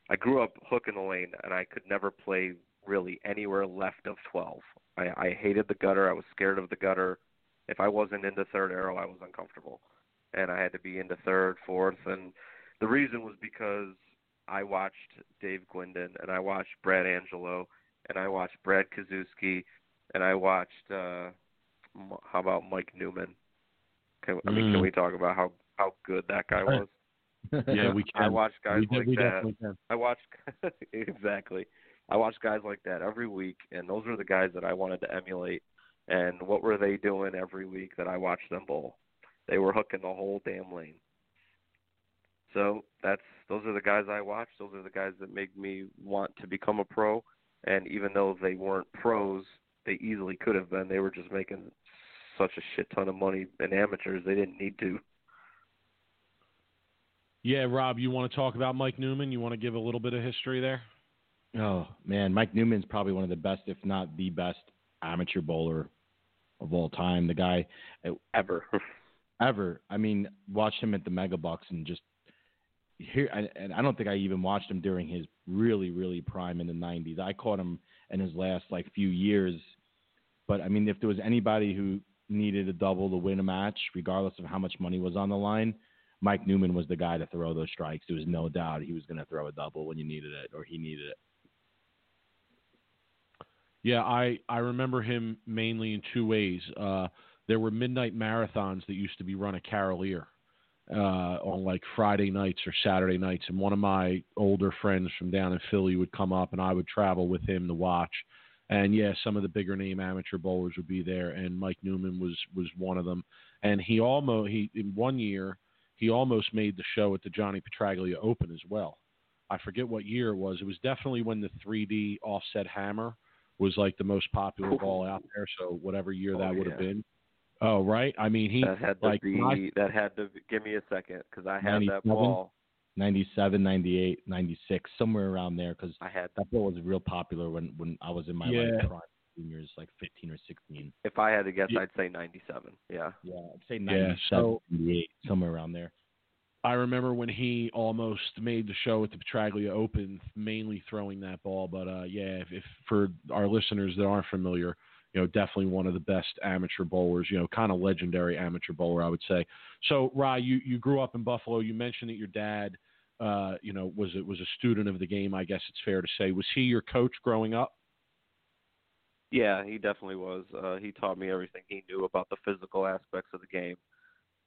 I grew up hooking the lane, and I could never play really anywhere left of 12. I, I hated the gutter. I was scared of the gutter. If I wasn't into third arrow, I was uncomfortable, and I had to be into third, fourth, and the reason was because I watched Dave Gwinden and I watched Brad Angelo and I watched Brad Kazuski and I watched uh how about Mike Neumann? Can, I mean, mm. can we talk about how how good that guy was? yeah, we can. I watched guys we, like we that. I watched exactly. I watched guys like that every week, and those were the guys that I wanted to emulate. And what were they doing every week that I watched them bowl? They were hooking the whole damn lane. So that's those are the guys I watch. Those are the guys that make me want to become a pro. And even though they weren't pros, they easily could have been. They were just making such a shit ton of money in amateurs. They didn't need to. Yeah, Rob, you want to talk about Mike Neumann? You want to give a little bit of history there? Oh man, Mike Neumann's probably one of the best, if not the best, amateur bowler of all time. The guy uh, ever, ever. I mean, watch him at the Mega Bucks and just here, and I don't think I even watched him during his really, really prime in the '90s. I caught him in his last like few years, but I mean, if there was anybody who needed a double to win a match, regardless of how much money was on the line, Mike Neumann was the guy to throw those strikes. There was no doubt he was going to throw a double when you needed it, or he needed it. Yeah, I I remember him mainly in two ways. Uh, there were midnight marathons that used to be run at Carolier uh, on like Friday nights or Saturday nights, and one of my older friends from down in Philly would come up, and I would travel with him to watch. And yeah, some of the bigger name amateur bowlers would be there, and Mike Neumann was was one of them. And he almost he in one year he almost made the show at the Johnny Petraglia Open as well. I forget what year it was. It was definitely when the 3D offset hammer was like the most popular ball out there. So whatever year that oh, would yeah. have been. Oh, right. I mean, he that had to like be my, that had to give me a second because I had that ball. 97, 98, 96, somewhere around there. Because I had that ball was real popular when when I was in my yeah. like prime juniors, like 15 or 16. If I had to guess, Yeah. I'd say 97. Yeah. Yeah, I'd say Yeah, so- 98, somewhere around there. I remember when he almost made the show at the Petraglia Open, mainly throwing that ball. But uh, yeah, if, if for our listeners that aren't familiar, you know, definitely one of the best amateur bowlers. You know, kind of legendary amateur bowler, I would say. So, Rye, you you grew up in Buffalo. You mentioned that your dad, uh, you know, was it was a student of the game. I guess it's fair to say. Was he your coach growing up? Yeah, he definitely was. Uh, he taught me everything he knew about the physical aspects of the game.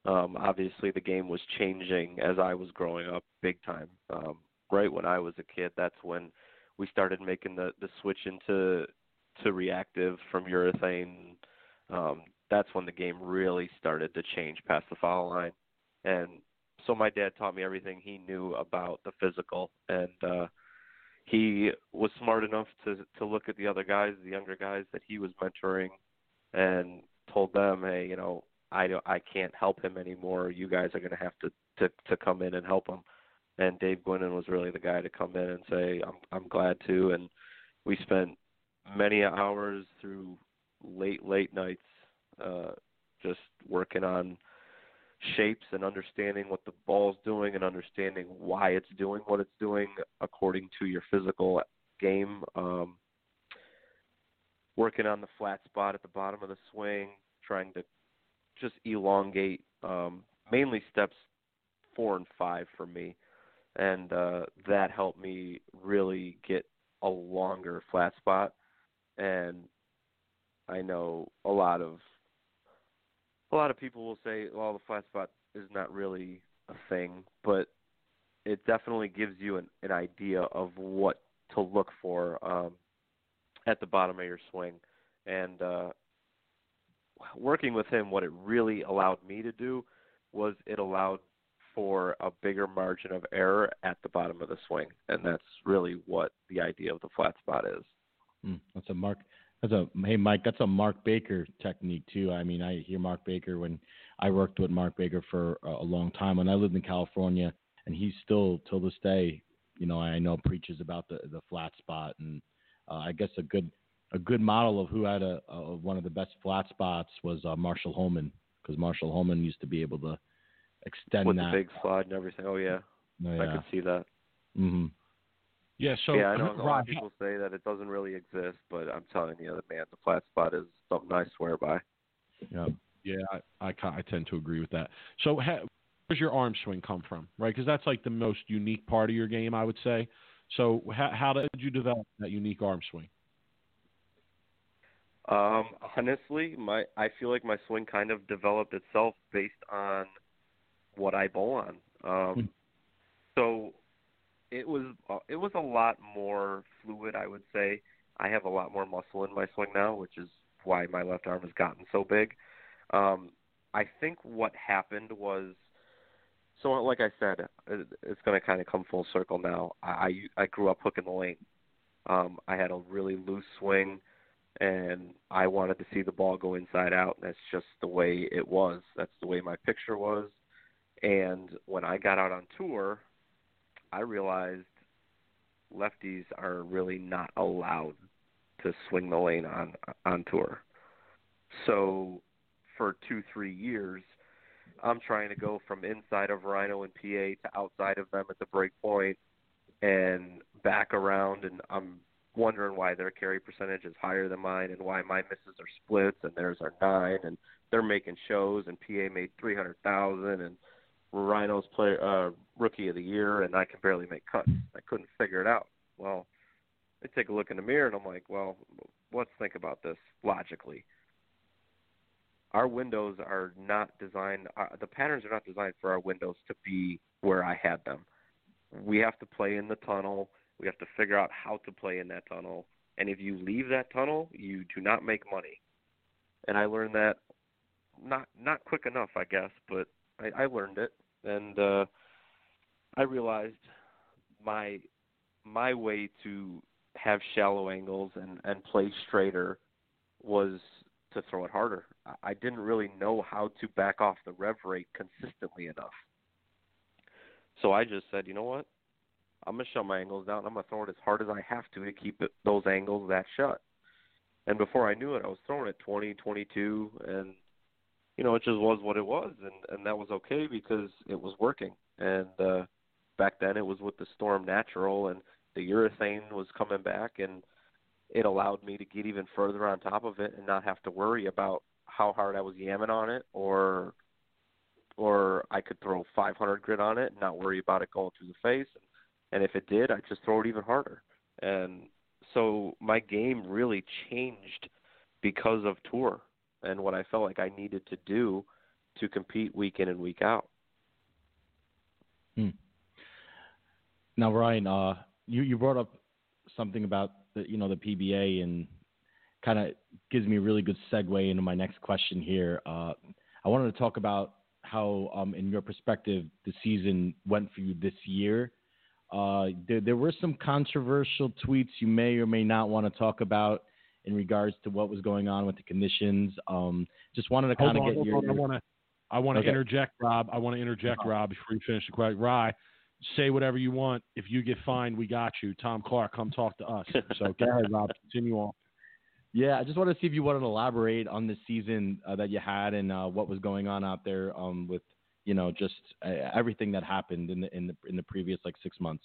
Um, obviously, the game was changing as I was growing up, big time. Um, right when I was a kid, that's when we started making the the switch into to reactive from urethane. Um, that's when the game really started to change past the foul line, and so my dad taught me everything he knew about the physical, and uh, he was smart enough to to look at the other guys, the younger guys that he was mentoring, and told them, hey, you know, I don't, I can't help him anymore. You guys are going to have to to to come in and help him. And Dave Gwinnen was really the guy to come in and say, I'm I'm glad to. And we spent many hours through late late nights uh, just working on shapes and understanding what the ball's doing and understanding why it's doing what it's doing according to your physical game. Um, working on the flat spot at the bottom of the swing, trying to just elongate um, mainly steps four and five for me, and uh, that helped me really get a longer flat spot. And I know a lot of a lot of people will say, well, the flat spot is not really a thing, but it definitely gives you an, an idea of what to look for um, at the bottom of your swing. And uh, working with him, what it really allowed me to do was it allowed for a bigger margin of error at the bottom of the swing, and that's really what the idea of the flat spot is. Mm, that's a mark. That's a hey Mike. That's a Mark Baker technique too. I mean, I hear Mark Baker when I worked with Mark Baker for a long time when I lived in California, and he's still till this day, you know, I know preaches about the the flat spot, and uh, I guess a good a good model of who had a, a one of the best flat spots was uh, Marshall Holman because Marshall Holman used to be able to extend with that the big slide and everything. Oh yeah, oh, yeah. I could see that. hmm Yeah, so yeah, I know a lot of people say that it doesn't really exist, but I'm telling you, the man, the flat spot is something I swear by. Yeah. Yeah, I, I, I tend to agree with that. So, ha, where's your arm swing come from, right? Because that's like the most unique part of your game, I would say. So, how, how did you develop that unique arm swing? Um, honestly, my I feel like my swing kind of developed itself based on what I bowl on. Um, Hmm. so it was uh, it was a lot more fluid, I would say. I have a lot more muscle in my swing now, which is why my left arm has gotten so big. Um, I think what happened was, so like I said, it, it's going to kind of come full circle now. I I grew up hooking the lane. Um, I had a really loose swing, and I wanted to see the ball go inside out. That's just the way it was. That's the way my picture was. And when I got out on tour, I realized lefties are really not allowed to swing the lane on on tour. So for two three years, I'm trying to go from inside of Rhino and PA to outside of them at the break point and back around, and I'm wondering why their carry percentage is higher than mine and why my misses are splits and theirs are nine and they're making shows and PA made three hundred thousand and Rhino's player uh rookie of the year and I can barely make cuts. I couldn't figure it out. Well, I take a look in the mirror and I'm like, well, let's think about this logically. Our windows are not designed uh, the patterns are not designed for our windows to be where I had them. We have to play in the tunnel. We have to figure out how to play in that tunnel. And if you leave that tunnel, you do not make money. And I learned that not not quick enough, I guess, but I, I learned it, and uh, I realized my my way to have shallow angles and and play straighter was to throw it harder. I- didn't really know how to back off the rev rate consistently enough. So I just said, you know what? I'm gonna shut my angles down. I'm gonna throw it as hard as I have to to keep it, those angles that shut. And before I knew it, I was throwing it 20, 22, and you know it just was what it was, and and that was okay because it was working. And uh, back then it was with the Storm Natural, and the urethane was coming back, and it allowed me to get even further on top of it and not have to worry about how hard I was yamming on it or or I could throw 500 grit on it and not worry about it going through the face. And if it did, I'd just throw it even harder. And so my game really changed because of tour and what I felt like I needed to do to compete week in and week out. Hmm. Now, Ryan, uh, you you brought up something about the you know the PBA and kind of gives me a really good segue into my next question here. Uh, I wanted to talk about how, um, in your perspective, the season went for you this year. Uh, there, there were some controversial tweets you may or may not want to talk about in regards to what was going on with the conditions. Um, just wanted to kind of get your. On, I want to. I want to Okay. interject, Rob. I want to interject, Uh-huh. Rob, before you finish the question. Rye, say whatever you want. If you get fined, we got you. Tom Clark, come talk to us. So go ahead, Rob. Continue on. Yeah, I just want to see if you want to elaborate on the season uh, that you had and uh, what was going on out there um, with you know just uh, everything that happened in the in the in the previous like six months.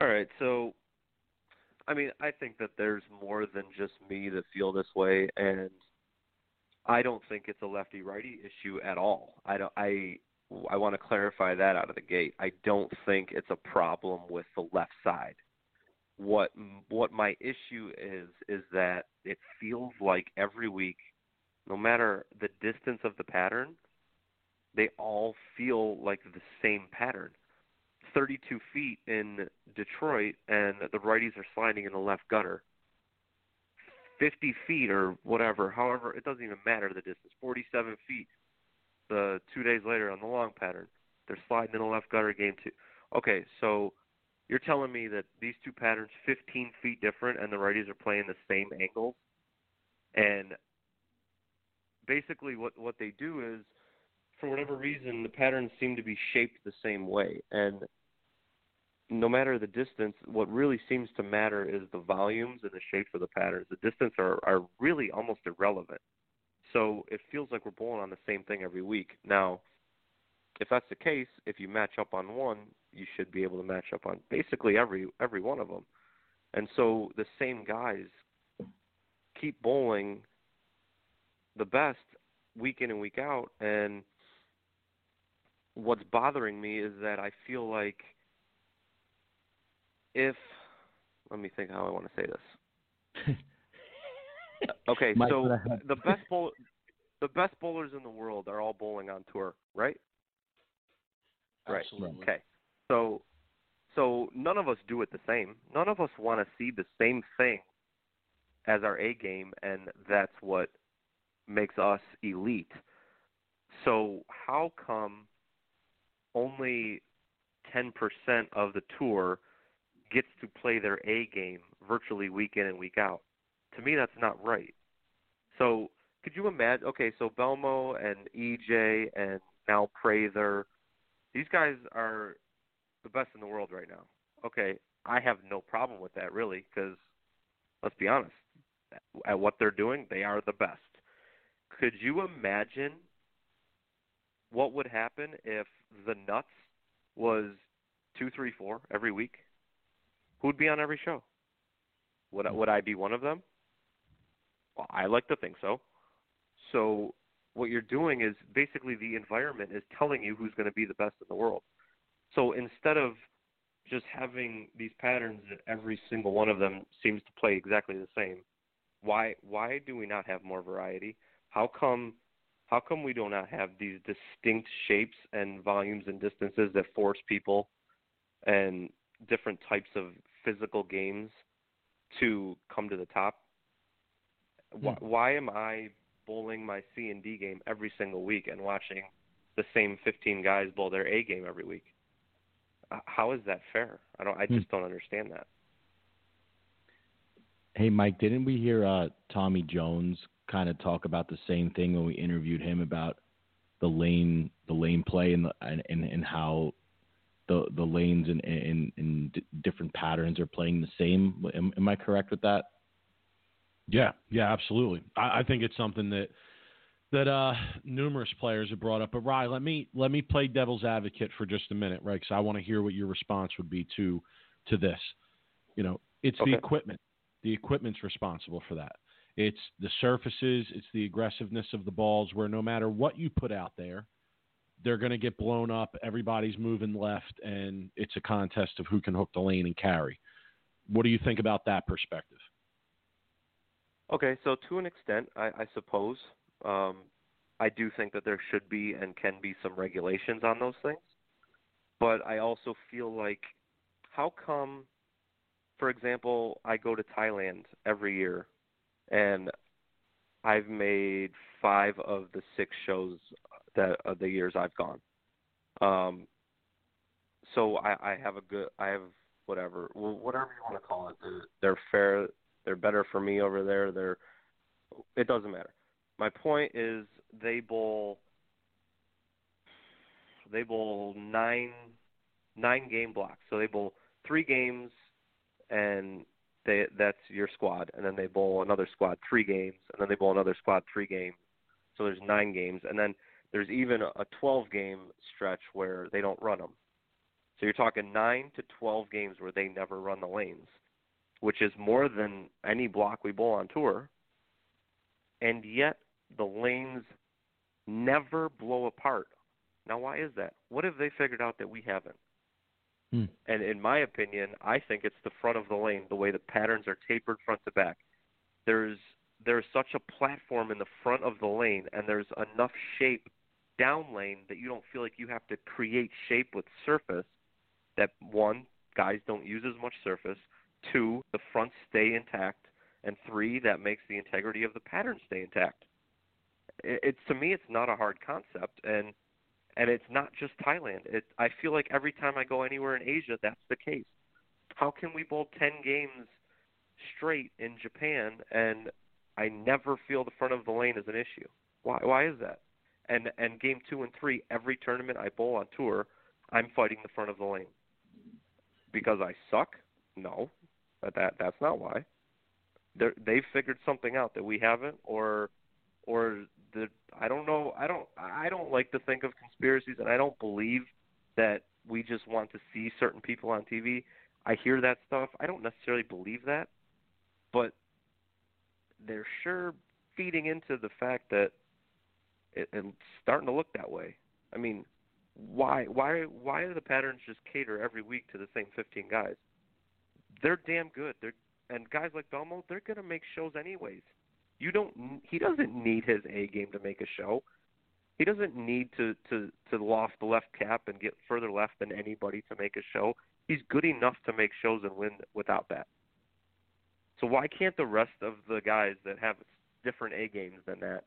All right, so I mean, I think that there's more than just me that feel this way, and I don't think it's a lefty righty issue at all. I don't. I I want to clarify that out of the gate. I don't think it's a problem with the left side. What what my issue is is that it feels like every week, no matter the distance of the pattern, they all feel like the same pattern. 32 feet in Detroit, and the righties are sliding in the left gutter. 50 feet or whatever, however, it doesn't even matter the distance. 47 feet. The two days later on the long pattern, they're sliding in the left gutter game two. Okay, so you're telling me that these two patterns, 15 feet different, and the righties are playing the same angles, and basically what what they do is for whatever reason, the patterns seem to be shaped the same way. And no matter the distance, what really seems to matter is the volumes and the shapes of the patterns. The distance are, are really almost irrelevant. So it feels like we're bowling on the same thing every week. Now, if that's the case, if you match up on one, you should be able to match up on basically every every one of them. And so the same guys keep bowling the best week in and week out and what's bothering me is that I feel like if let me think how I want to say this. Okay, so the best bowl, the best bowlers in the world are all bowling on tour, right? Right. Absolutely. Okay. So so none of us do it the same. None of us want to see the same thing as our A game and that's what makes us elite. So how come only 10% of the tour gets to play their A game virtually week in and week out? To me that's not right. So could you imagine okay, so Belmo and EJ and now Prather these guys are the best in the world right now. Okay, I have no problem with that really because let's be honest, at what they're doing, they are the best. Could you imagine what would happen if the nuts was two, three, four every week? Who'd be on every show? Would I, would I be one of them? I like to think so. So what you're doing is basically the environment is telling you who's going to be the best in the world. So instead of just having these patterns that every single one of them seems to play exactly the same, why why do we not have more variety? How come how come we do not have these distinct shapes and volumes and distances that force people and different types of physical games to come to the top? Why, why am I bowling my C and D game every single week and watching the same 15 guys bowl their A game every week? Uh, How is that fair? I don't. I Hmm. just don't understand that. Hey, Mike, didn't we hear uh, Tommy Jones kind of talk about the same thing when we interviewed him about the lane, the lane play, and the, and, and and how the the lanes and in, in, d- different patterns are playing the same? Am, am I correct with that? Yeah, yeah, absolutely. I, I think it's something that that uh, numerous players have brought up. But Rye, let me let me play devil's advocate for just a minute, right? Because I want to hear what your response would be to to this. You know, it's Okay. the equipment. The equipment's responsible for that. It's the surfaces. It's the aggressiveness of the balls. Where no matter what you put out there, they're going to get blown up. Everybody's moving left, and it's a contest of who can hook the lane and carry. What do you think about that perspective? Okay, so to an extent, I, I suppose um, I do think that there should be and can be some regulations on those things. But I also feel like, how come, for example, I go to Thailand every year, and I've made five of the six shows that of the years I've gone. Um, so I, I have a good I have whatever whatever you want to call it. They're, they're fair. They're better for me over there. They're it doesn't matter. My point is they bowl they bowl nine nine game blocks. So they bowl three games and they that's your squad and then they bowl another squad three games and then they bowl another squad three games. So there's nine games and then there's even a 12 game stretch where they don't run them. So you're talking 9 to 12 games where they never run the lanes, which is more than any block we bowl on tour. And yet the lanes never blow apart. Now, why is that? What have they figured out that we haven't? Hmm. And in my opinion, I think it's the front of the lane, the way the patterns are tapered front to back. There's there's such a platform in the front of the lane, and there's enough shape down lane that you don't feel like you have to create shape with surface. That one, guys don't use as much surface. Two, the fronts stay intact, and three, that makes the integrity of the pattern stay intact. It's to me, it's not a hard concept, and and it's not just Thailand. It I feel like every time I go anywhere in Asia, that's the case. How can we bowl ten games straight in Japan and I never feel the front of the lane is an issue? Why why is that? And and game two and three, every tournament I bowl on tour, I'm fighting the front of the lane. Because I suck? No, but that that's not why. They're, they've figured something out that we haven't, or or the I don't know. I don't I don't like to think of conspiracies, and I don't believe that we just want to see certain people on TV. I hear that stuff. I don't necessarily believe that, but they're sure feeding into the fact that it, it's starting to look that way. I mean, why why why do the patterns just cater every week to the same 15 guys? They're damn good. They're and guys like Belmo, they're to make shows anyways. You don't. He doesn't need his A game to make a show. He doesn't need to to to loft the left cap and get further left than anybody to make a show. He's good enough to make shows and win without that. So why can't the rest of the guys that have different A games than that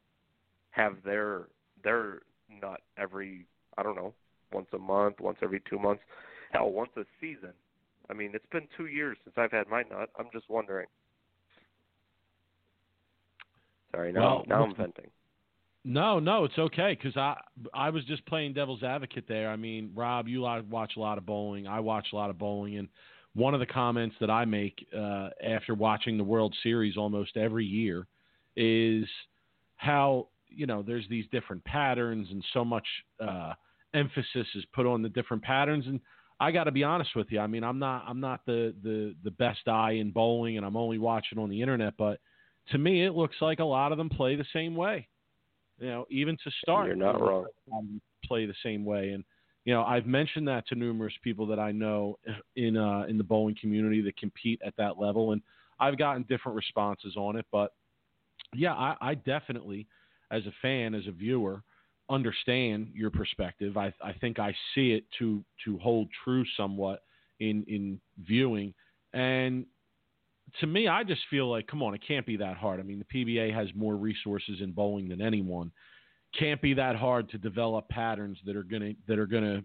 have their their nut every I don't know once a month, once every two months, hell once a season? I mean, it's been two years since I've had my nut. I'm just wondering. Sorry, now Well, now I'm venting. No, no, it's okay because I I was just playing devil's advocate there. I mean, Rob, you watch a lot of bowling. I watch a lot of bowling, and one of the comments that I make uh, after watching the World Series almost every year is how you know there's these different patterns and so much uh, emphasis is put on the different patterns. And I got to be honest with you. I mean, I'm not I'm not the the the best eye in bowling, and I'm only watching on the internet, but to me, it looks like a lot of them play the same way. You know, even to start, You're not wrong. play the same way. And you know, I've mentioned that to numerous people that I know in uh, in the bowling community that compete at that level, and I've gotten different responses on it. But yeah, I, I definitely, as a fan, as a viewer, understand your perspective. I, I think I see it to to hold true somewhat in in viewing, and to me, I just feel like, come on, it can't be that hard. I mean, the PBA has more resources in bowling than anyone. Can't be that hard to develop patterns that are gonna that are gonna,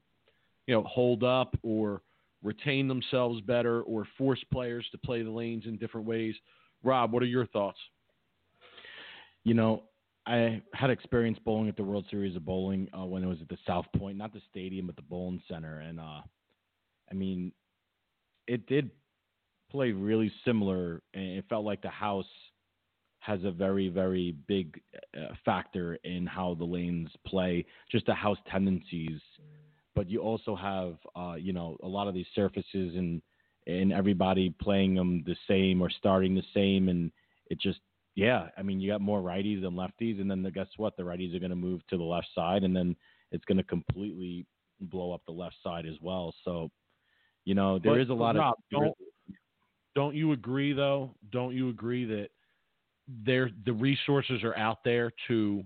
you know, hold up or retain themselves better or force players to play the lanes in different ways. Rob, what are your thoughts? You know, I had experience bowling at the World Series of Bowling uh, when it was at the South Point, not the stadium, but the bowling center, and uh, I mean, it did play really similar, and it felt like the house has a very, very big uh, factor in how the lanes play, just the house tendencies. But you also have, uh, you know, a lot of these surfaces and and everybody playing them the same or starting the same, and it just, yeah, I mean, you got more righties than lefties, and then the, guess what? The righties are going to move to the left side, and then it's going to completely blow up the left side as well. So, you know, there But- is a lot Rob, of don't don't you agree though? Don't you agree that there the resources are out there to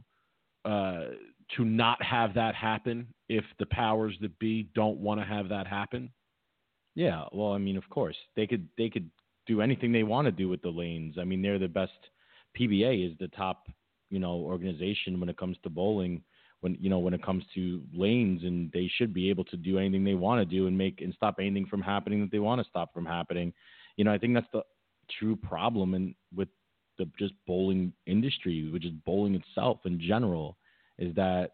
uh, to not have that happen if the powers that be don't want to have that happen? Yeah, well, I mean, of course, they could they could do anything they want to do with the lanes. I mean, they're the best. PBA is the top, you know, organization when it comes to bowling when you know when it comes to lanes, and they should be able to do anything they want to do and make and stop anything from happening that they want to stop from happening. You know, I think that's the true problem and with the just bowling industry, which is bowling itself in general, is that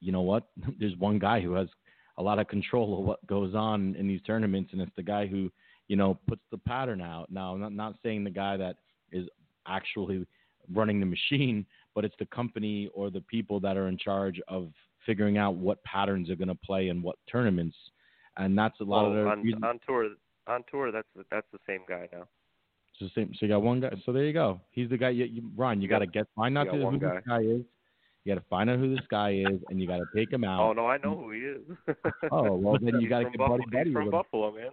you know what? There's one guy who has a lot of control of what goes on in these tournaments, and it's the guy who you know puts the pattern out. Now, I'm not not saying the guy that is actually running the machine, but it's the company or the people that are in charge of figuring out what patterns are going to play in what tournaments, and that's a lot of the on, on tour. On tour, that's that's the same guy now. It's the same. So you got one guy. So there you go. He's the guy. You, you Ron, you, you got to get find out who guy. this guy is. You got to find out who this guy is, and you got to take him out. Oh no, I know who he is. oh well, then you got to get buddy buddy he's from Buffalo, man.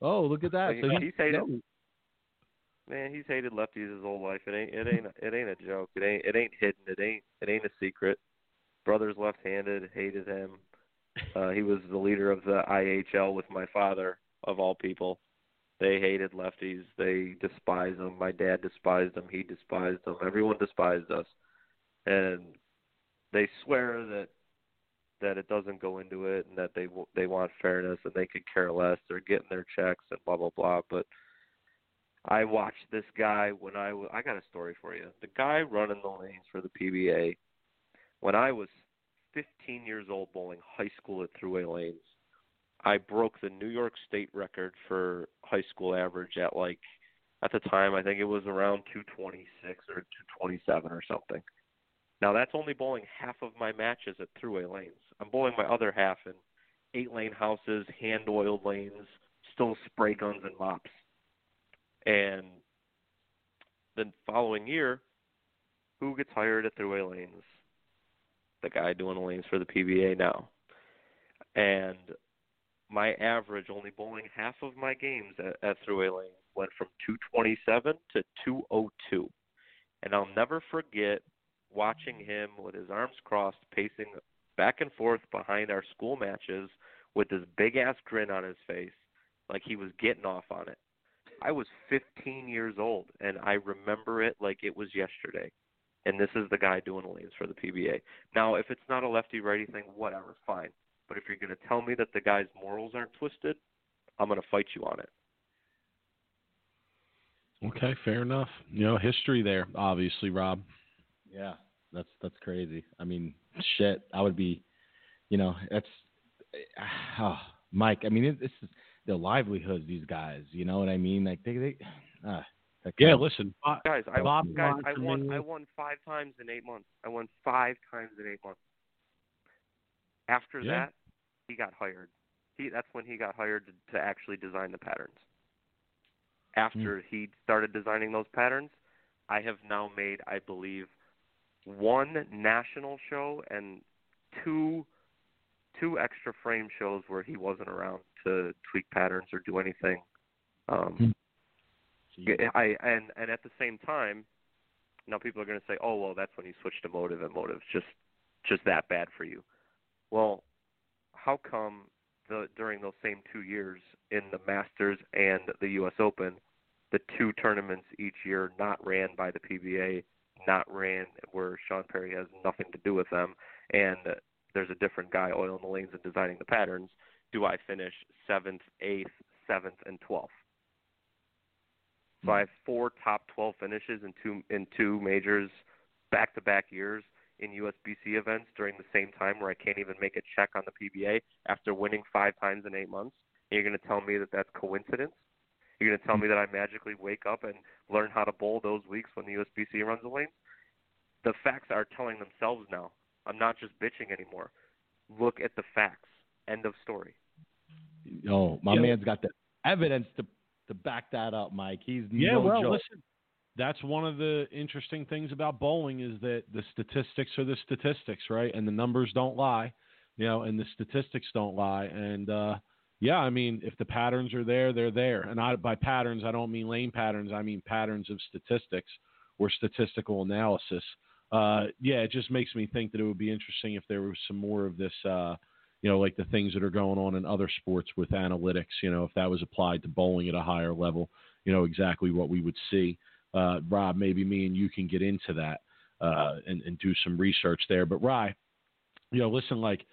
Oh, look at that. He, so he's, he's hated. Man, he's hated lefties his whole life. It ain't. It ain't. It ain't a joke. It ain't. It ain't hidden. It ain't. It ain't a secret. Brothers left-handed. Hated him. Uh, he was the leader of the IHL with my father, of all people. They hated lefties. They despised them. My dad despised them. He despised them. Everyone despised us, and they swear that that it doesn't go into it and that they they want fairness and they could care less. They're getting their checks and blah blah blah. But I watched this guy when I was. I got a story for you. The guy running the lanes for the PBA when I was 15 years old bowling high school at Thruway Lanes I broke the New York State record for high school average at like at the time I think it was around 226 or 227 or something. Now that's only bowling half of my matches at Thruway Lanes. I'm bowling my other half in eight lane houses, hand oiled lanes, still spray guns and mops. And the following year, who gets hired at Thruway Lanes? The guy doing the lanes for the PBA now. And my average only bowling half of my games at, at Thruway Lane went from 227 to 202. And I'll never forget watching him with his arms crossed, pacing back and forth behind our school matches with this big ass grin on his face, like he was getting off on it. I was 15 years old, and I remember it like it was yesterday. And this is the guy doing the lanes for the PBA. Now, if it's not a lefty righty thing, whatever, fine. But if you're going to tell me that the guy's morals aren't twisted, I'm going to fight you on it. Okay, fair enough. You know, history there, obviously, Rob. Yeah, that's that's crazy. I mean, shit. I would be, you know, that's, oh, Mike. I mean, this is their livelihoods. These guys, you know what I mean? Like they, they uh, yeah. Listen, guys, I, Bob guys, I won. I won five times in eight months. I won five times in eight months. After yeah. that, he got hired. He that's when he got hired to, to actually design the patterns. After mm. he started designing those patterns, I have now made, I believe, one national show and two two extra frame shows where he wasn't around to tweak patterns or do anything. Um, mm. I and and at the same time, now people are going to say, "Oh, well, that's when you switched to Motiv and Motiv's just just that bad for you." Well, how come the during those same two years in the Masters and the U.S. Open, the two tournaments each year not ran by the PBA, not ran where Sean Perry has nothing to do with them, and there's a different guy oiling the lanes and designing the patterns. Do I finish seventh, eighth, seventh, and twelfth? So I have hmm. four top 12 finishes in two in two majors back to back years in USBC events during the same time where I can't even make a check on the PBA after winning five times in eight months. And you're going to tell me that that's coincidence? You're going to tell me that I magically wake up and learn how to bowl those weeks when the USBC runs the lanes? The facts are telling themselves now. I'm not just bitching anymore. Look at the facts. End of story. Oh, my yeah. man's got the evidence to to back that up, Mike. He's yeah. No well, joke. listen, that's one of the interesting things about bowling is that the statistics are the statistics, right? And the numbers don't lie, you know, and the statistics don't lie. And uh, yeah, I mean, if the patterns are there, they're there. And I, by patterns, I don't mean lane patterns. I mean patterns of statistics or statistical analysis. Uh, yeah, it just makes me think that it would be interesting if there was some more of this. Uh, you know, like the things that are going on in other sports with analytics, you know, if that was applied to bowling at a higher level, you know, exactly what we would see uh, Rob, maybe me and you can get into that uh, and, and, do some research there. But Rye, you know, listen, like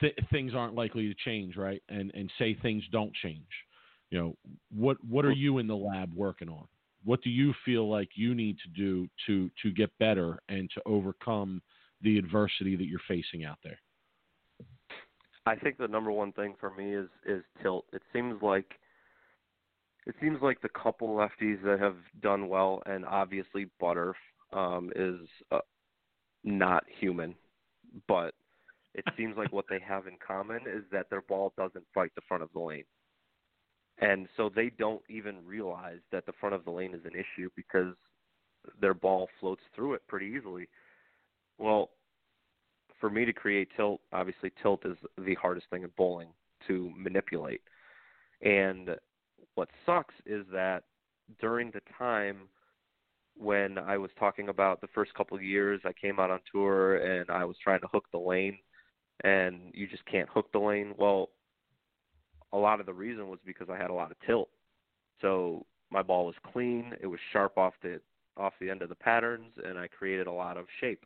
th- things aren't likely to change, right? And and say things don't change. You know, what what are you in the lab working on? What do you feel like you need to do to to get better and to overcome the adversity that you're facing out there? I think the number one thing for me is is tilt. It seems like it seems like the couple lefties that have done well, and obviously Butter um, is uh, not human, but it seems like what they have in common is that their ball doesn't fight the front of the lane. And so they don't even realize that the front of the lane is an issue because their ball floats through it pretty easily. Well, for me to create tilt, obviously tilt is the hardest thing in bowling to manipulate. And what sucks is that during the time when I was talking about the first couple of years, I came out on tour and I was trying to hook the lane, and you just can't hook the lane. Well, a lot of the reason was because I had a lot of tilt. So my ball was clean, it was sharp off the off the end of the patterns, and I created a lot of shape.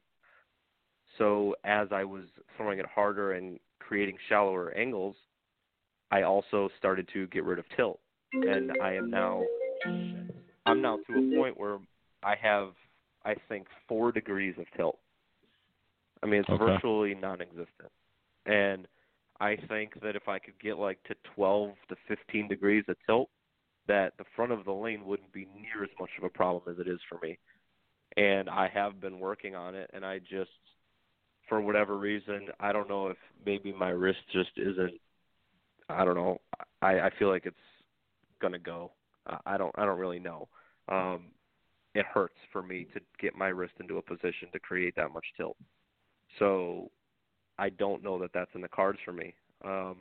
So as I was throwing it harder and creating shallower angles, I also started to get rid of tilt, and I am now I'm now to a point where I have I think four degrees of tilt. I mean it's Okay. virtually non-existent, and I think that if I could get like to 12 to 15 degrees of tilt, that the front of the lane wouldn't be near as much of a problem as it is for me. And I have been working on it, and I just, for whatever reason, I don't know if maybe my wrist just isn't. I don't know. I I feel like it's gonna go. I- I don't I don't really know. Um, it hurts for me to get my wrist into a position to create that much tilt. So I don't know that that's in the cards for me. Um,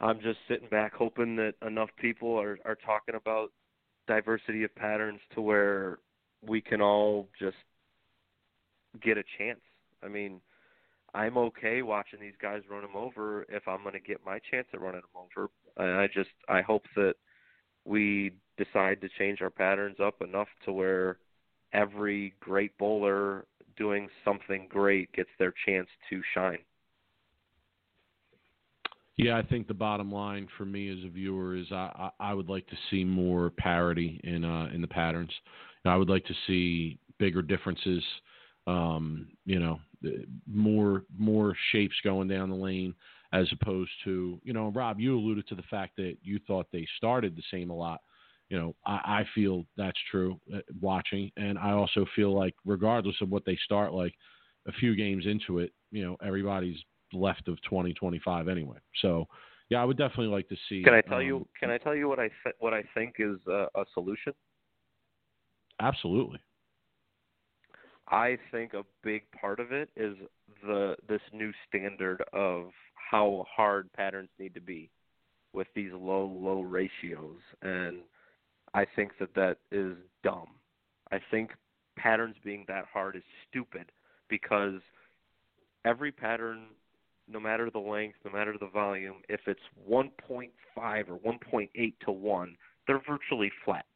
I'm just sitting back hoping that enough people are are talking about diversity of patterns to where we can all just get a chance. I mean, I'm okay watching these guys run them over if I'm going to get my chance at running them over. And I just I hope that we decide to change our patterns up enough to where every great bowler doing something great gets their chance to shine. Yeah, I think the bottom line for me as a viewer is I, I, I would like to see more parity in uh, in the patterns. I would like to see bigger differences. Um, you know, more more shapes going down the lane as opposed to you know. Rob, you alluded to the fact that you thought they started the same a lot. You know, I, I feel that's true uh, watching, and I also feel like regardless of what they start, like a few games into it, you know, everybody's left of 2025 anyway. So, yeah, I would definitely like to see. Can I tell um, you? Can I tell you what I th- what I think is a, a solution? Absolutely. I think a big part of it is the this new standard of how hard patterns need to be with these low low ratios and I think that that is dumb. I think patterns being that hard is stupid because every pattern no matter the length, no matter the volume, if it's 1.5 or 1.8 to 1, they're virtually flat.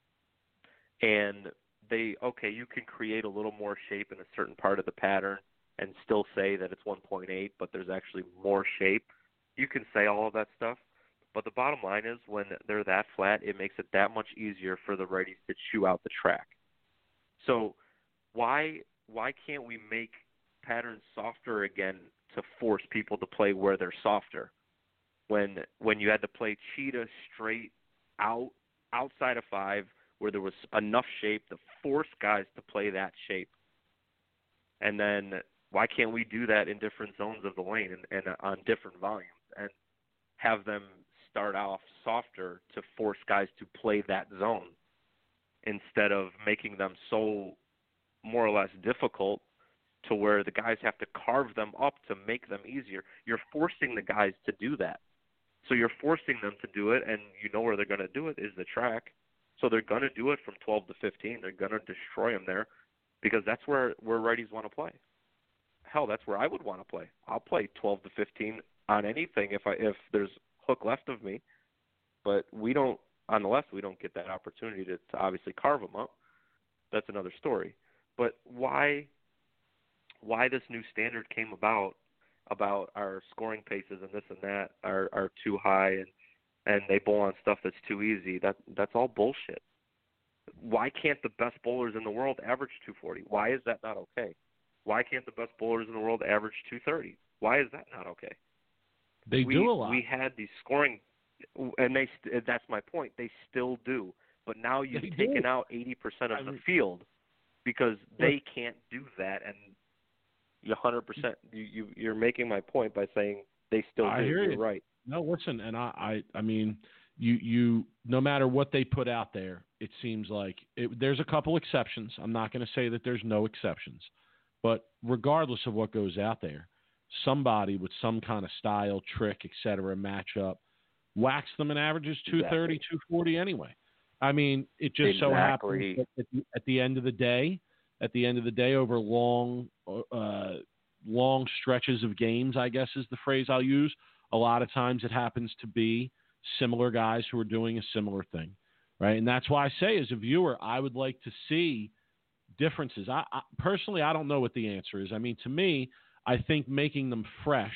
And they okay, you can create a little more shape in a certain part of the pattern and still say that it's 1.8, but there's actually more shape. You can say all of that stuff, but the bottom line is when they're that flat, it makes it that much easier for the righties to chew out the track. So why why can't we make patterns softer again to force people to play where they're softer? When when you had to play cheetah straight out outside of five where there was enough shape to force guys to play that shape. And then why can't we do that in different zones of the lane and, and on different volumes and have them start off softer to force guys to play that zone instead of making them so more or less difficult to where the guys have to carve them up to make them easier. You're forcing the guys to do that. So you're forcing them to do it and you know where they're going to do it is the track. So they're going to do it from 12 to 15. They're going to destroy them there because that's where where righties want to play. Hell, that's where I would want to play. I'll play 12 to 15 on anything if I if there's hook left of me. But we don't on the left we don't get that opportunity to, to obviously carve them up. That's another story. But why why this new standard came about about our scoring paces and this and that are are too high and and they bowl on stuff that's too easy. That that's all bullshit. Why can't the best bowlers in the world average 240? Why is that not okay? Why can't the best bowlers in the world average 230? Why is that not okay? They we, do a lot. We had these scoring, and they. That's my point. They still do, but now you've They taken do. out 80% of I the mean- field because they can't do that, and you 100%. You, you you're making my point by saying they still I do. hear You're you. right. No, listen, and I, I, I mean, you, you, no matter what they put out there, it seems like it, there's a couple exceptions. I'm not going to say that there's no exceptions, but regardless of what goes out there, somebody with some kind of style, trick, et cetera, matchup, whacks them and averages 230, 240 anyway. I mean, it just so happens that at the, at the end of the day, at the end of the day, over long, uh, long stretches of games, I guess is the phrase I'll use. A lot of times it happens to be similar guys who are doing a similar thing, right? And that's why I say, as a viewer, I would like to see differences. I, I personally, I don't know what the answer is. I mean, to me, I think making them fresh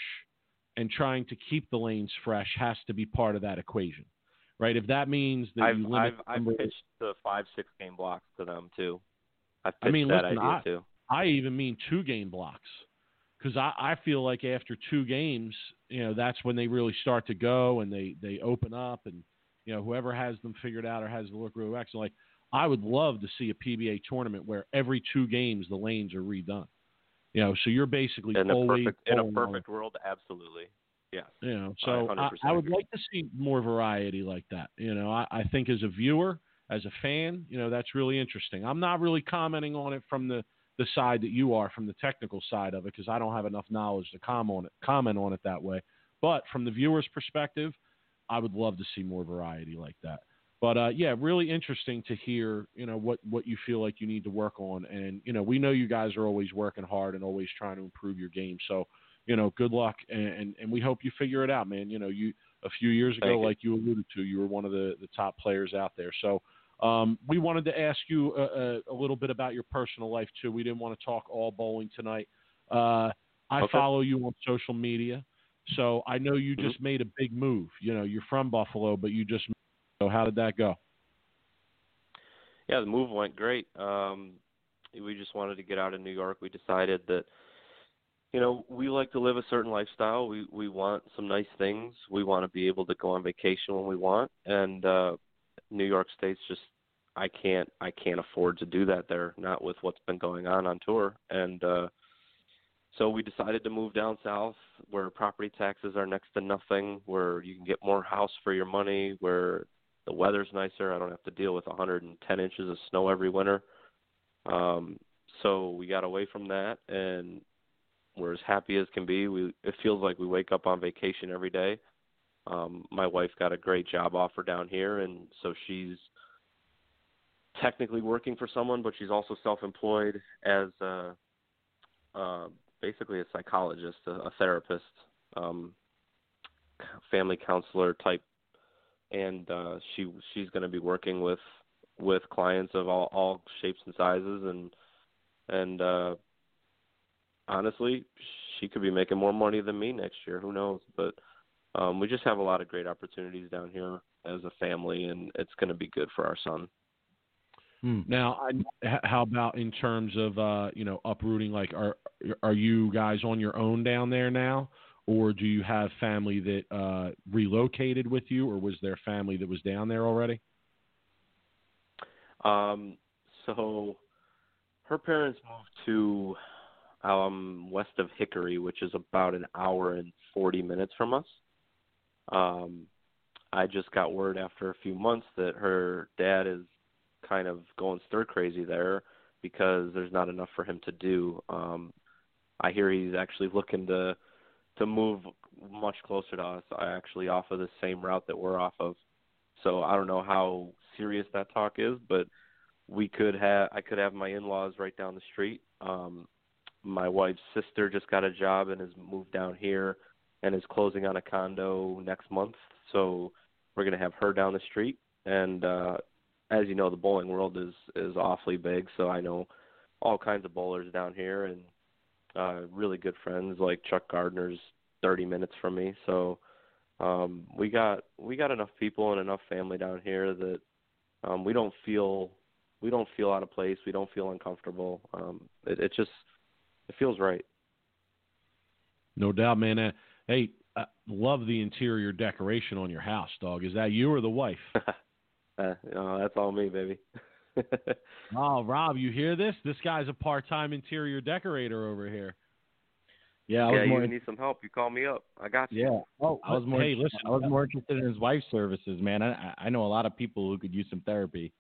and trying to keep the lanes fresh has to be part of that equation, right? If that means that I've you limit I've the I've pitched the five six game blocks to them too. I've pitched I mean, that listen, idea I- too. I even mean two game blocks because I, I feel like after two games, you know, that's when they really start to go and they, they open up and, you know, whoever has them figured out or has the look real excellent. Like, I would love to see a PBA tournament where every two games the lanes are redone. You know, so you're basically In a perfect in a perfect world, absolutely. Yes. you know, so I, I would like to see more variety like that. You know, I, I think as a viewer, as a fan, you know, that's really interesting. I'm not really commenting on it from the, the side that you are, from the technical side of it, because I don't have enough knowledge to comment on it, comment on it that way. But from the viewer's perspective, I would love to see more variety like that. But uh, yeah, really interesting to hear, you know, what what you feel like you need to work on, and you know, we know you guys are always working hard and always trying to improve your game. So, you know, good luck, and and, and we hope you figure it out, man. You know, you a few years ago, Thank you. like you alluded to, you were one of the the top players out there. So. Um, we wanted to ask you a, a, a little bit about your personal life too. We didn't want to talk all bowling tonight. Uh, I Okay. follow you on social media, so I know you Mhm. just made a big move. You know, you're from Buffalo, but you just so how did that go? Yeah, the move went great. Um, we just wanted to get out of New York. We decided that, you know, we like to live a certain lifestyle. We we want some nice things. We want to be able to go on vacation when we want, and uh, New York State's just I can't I can't afford to do that there. Not with what's been going on on tour, and uh, so we decided to move down south where property taxes are next to nothing, where you can get more house for your money, where the weather's nicer. I don't have to deal with 110 inches of snow every winter. Um, so we got away from that, and we're as happy as can be. We it feels like we wake up on vacation every day. Um, my wife got a great job offer down here, and so she's technically working for someone, but she's also self-employed as a, uh, basically a psychologist, a, a therapist, um, family counselor type and uh she she's going to be working with with clients of all all shapes and sizes and and uh honestly she could be making more money than me next year. Who knows? But um we just have a lot of great opportunities down here as a family and it's going to be good for our son. Now, I, h- how about in terms of uh, you know uprooting? Like, are are you guys on your own down there now, or do you have family that uh, relocated with you, or was there family that was down there already? Um, so her parents moved to um west of Hickory, which is about an hour and 40 minutes from us. Um I just got word after a few months that her dad is kind of going stir crazy there because there's not enough for him to do. Um I hear he's actually looking to to move much closer to us, I actually off of the same route that we're off of. So I don't know how serious that talk is, but we could have I could have my in-laws right down the street. Um my wife's sister just got a job and has moved down here and is closing on a condo next month. So we're going to have her down the street and uh as you know the bowling world is is awfully big, so I know all kinds of bowlers down here and uh, really good friends. Like Chuck Gardner's 30 minutes from me, so um, we got we got enough people and enough family down here that um, we don't feel we don't feel out of place. We don't feel uncomfortable. Um, it, it just it feels right. No doubt, man. Uh, hey, I love the interior decoration on your house, dog. Is that you or the wife? uh, no, that's all me, baby. oh, Rob, you hear this? This guy's a part-time interior decorator over here. Yeah, I yeah, was more. you need some help? You call me up. I got you. Yeah. Oh, I was more. Hey, listen, I was more interested in his wife's services, man. I I know a lot of people who could use some therapy.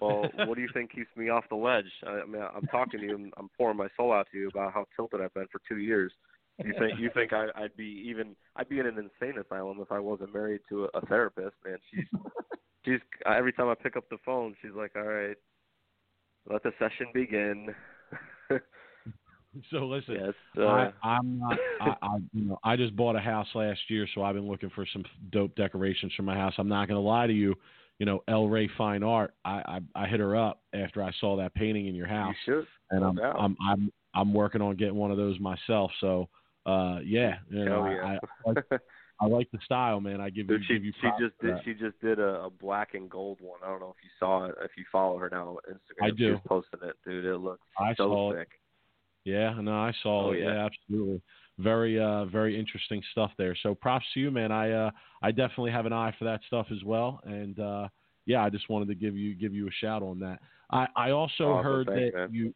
well, what do you think keeps me off the ledge? I, I mean, I'm talking to you. and I'm pouring my soul out to you about how tilted I've been for two years. You think you think I, I'd be even? I'd be in an insane asylum if I wasn't married to a, a therapist, man. She's she's every time I pick up the phone, she's like, "All right, let the session begin." so listen, yes, uh, I, I'm not. I, I you know I just bought a house last year, so I've been looking for some dope decorations for my house. I'm not going to lie to you. You know, El Rey Fine Art. I, I I hit her up after I saw that painting in your house, you and I'm. I'm I'm I'm working on getting one of those myself. So uh, yeah, you know, yeah. I, I, like, I like the style, man. I give you she give you she just did that. she just did a, a black and gold one. I don't know if you saw it. If you follow her now on Instagram, I do. She's posting it, dude. It looks I so saw it. sick. Yeah, no, I saw Oh, it. yeah. Yeah, absolutely. Very, uh, very interesting stuff there. So props to you, man. I, uh, I definitely have an eye for that stuff as well. And uh, yeah, I just wanted to give you give you a shout on that. I, I also Awesome. heard Thanks, that man. you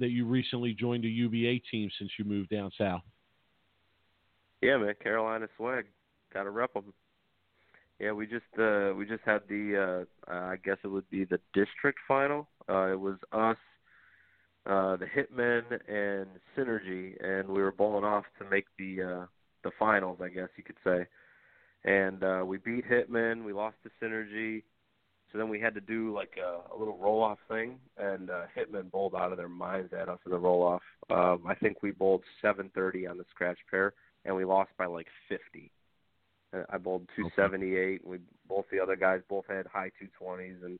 that you recently joined a UBA team since you moved down south. Yeah, man, Carolina swag. Got to rep them. Yeah, we just uh we just had the uh, uh I guess it would be the district final. Uh it was us uh the Hitmen and Synergy and we were bowling off to make the uh the finals, I guess you could say. And uh we beat Hitman, we lost to Synergy. So then we had to do like a, a little roll off thing and uh Hitman bowled out of their minds at us in the roll off. Um I think we bowled seven thirty on the scratch pair and we lost by like 50. Uh, I bowled 278. We both the other guys both had high 220s, and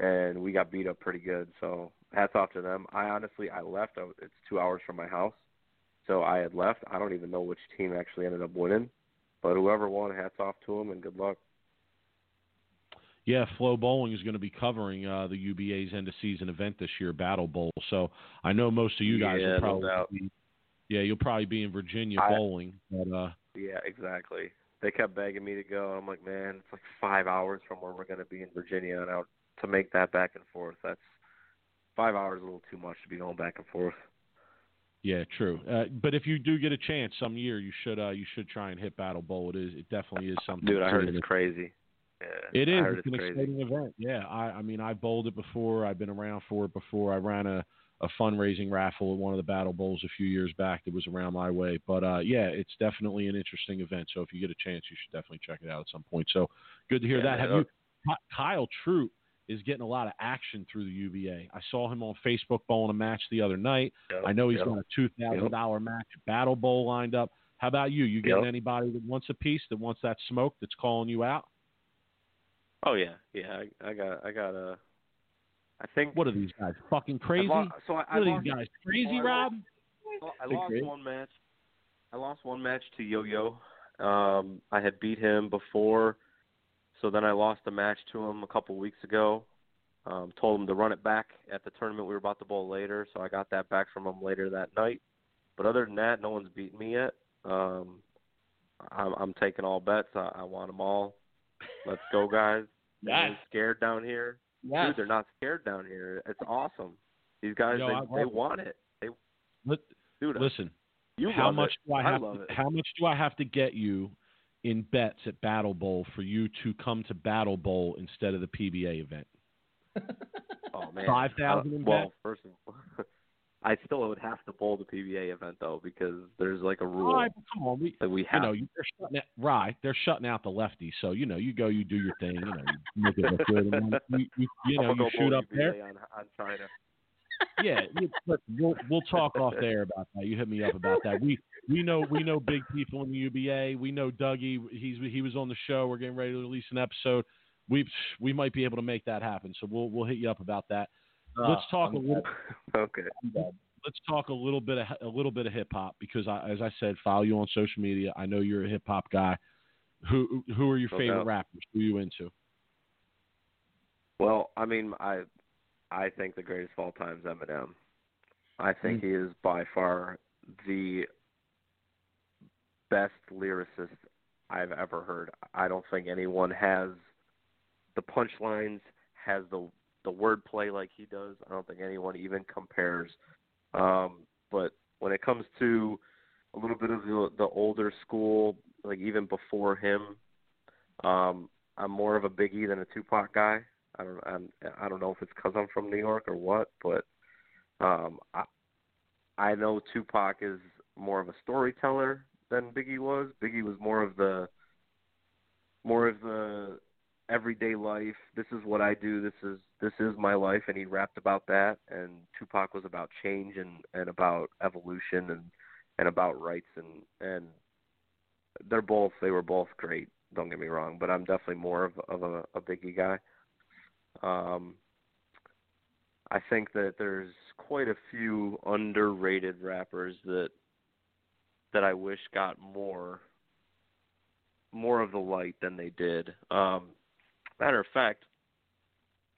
and we got beat up pretty good. So hats off to them. I honestly I left. I, it's two hours from my house, so I had left. I don't even know which team actually ended up winning, but whoever won, hats off to them and good luck. Yeah, FloBowling is going to be covering uh, the UBA's end of season event this year, Battle Bowl. So I know most of you guys Yeah, will no probably doubt. Yeah, you'll probably be in Virginia I- bowling, but uh, Yeah, exactly. They kept begging me to go. and I'm like, man, it's like five hours from where we're going to be in Virginia, and I, to make that back and forth, that's five hours a little too much to be going back and forth. Yeah, true. Uh, but if you do get a chance some year, you should uh, you should try and hit Battle Bowl. It is it definitely is something. Dude, I heard it's crazy. Yeah, it is. I is. heard It's an crazy. exciting event. Yeah, I, I mean, I bowled it before. I've been around for it before. I ran a, a fundraising raffle at one of the Battle Bowls a few years back that was around my way. But uh, yeah, it's definitely an interesting event. So if you get a chance, you should definitely check it out at some point. So good to hear Yeah, that. Have you? Kyle Troup is getting a lot of action through the UBA. I saw him on Facebook bowling a match the other night. Yep, I know he's yep. got a two thousand dollar match Battle Bowl lined up. How about you? You getting anybody that wants a piece that wants that smoke that's calling you out? Oh yeah, yeah. I, I got, I got a. I think. What are these guys? Fucking I crazy? lo- so I, What I are lost, these guys? Crazy, Oh, I Rob? I They're lost great. one match. I lost one match to Yo Yo. Um, I had beat him before, so then I lost a match to him a couple weeks ago. Um, told him to run it back at the tournament we were about to bowl later, so I got that back from him later that night. But other than that, no one's beaten me yet. Um, I'm, I'm taking all bets. I, I want them all. Let's go, guys. Everyone's scared down here. Yes. Dude, they're not scared down here. It's awesome. These guys, Yo, they, they want it. They, dude, Listen, you how much it. do I have? love to. How much do I have to get you in bets at Battle Bowl for you to come to Battle Bowl instead of the PBA event? Oh man, 5,000 Uh, in Well, first of all, I still would have to bowl the PBA event though because there's like a rule right, come on, we. that we You have. know, you- they're shutting out, right? They're shutting out the lefties, so you know, you go, you do your thing, you know, you make it look good, and you, you, you know, you shoot up UBA there. on, on China. yeah, we'll we'll talk off there about that. You hit me up about that. We we know we know big people in the UBA. We know Dougie. He's he was on the show. We're getting ready to release an episode. We we might be able to make that happen. So we'll we'll hit you up about that. Let's talk a I'm little. okay. Let's talk a little bit of a little bit of hip hop because I, as I said, follow you on social media. I know you're a hip hop guy. Who who are your No favorite doubt. rappers? Who are you into? Well, I mean, I I think the greatest of all time is Eminem. I think mm. he is by far the best lyricist I've ever heard. I don't think anyone has the punchlines, has the the wordplay like he does. I don't think anyone even compares. Um, but when it comes to a little bit of the, the older school, like even before him, um, I'm more of a Biggie than a Tupac guy. I don't I'm, I don't know if it's because I'm from New York or what, but um, I I know Tupac is more of a storyteller than Biggie was. Biggie was more of the more of the everyday life. This is what I do. This is this is my life, and he rapped about that. And Tupac was about change and and about evolution and and about rights and and they're both they were both great. Don't get me wrong, but I'm definitely more of of a, a Biggie guy. Um, I think that there's quite a few underrated rappers that that I wish got more more of the light than they did. Um, matter of fact,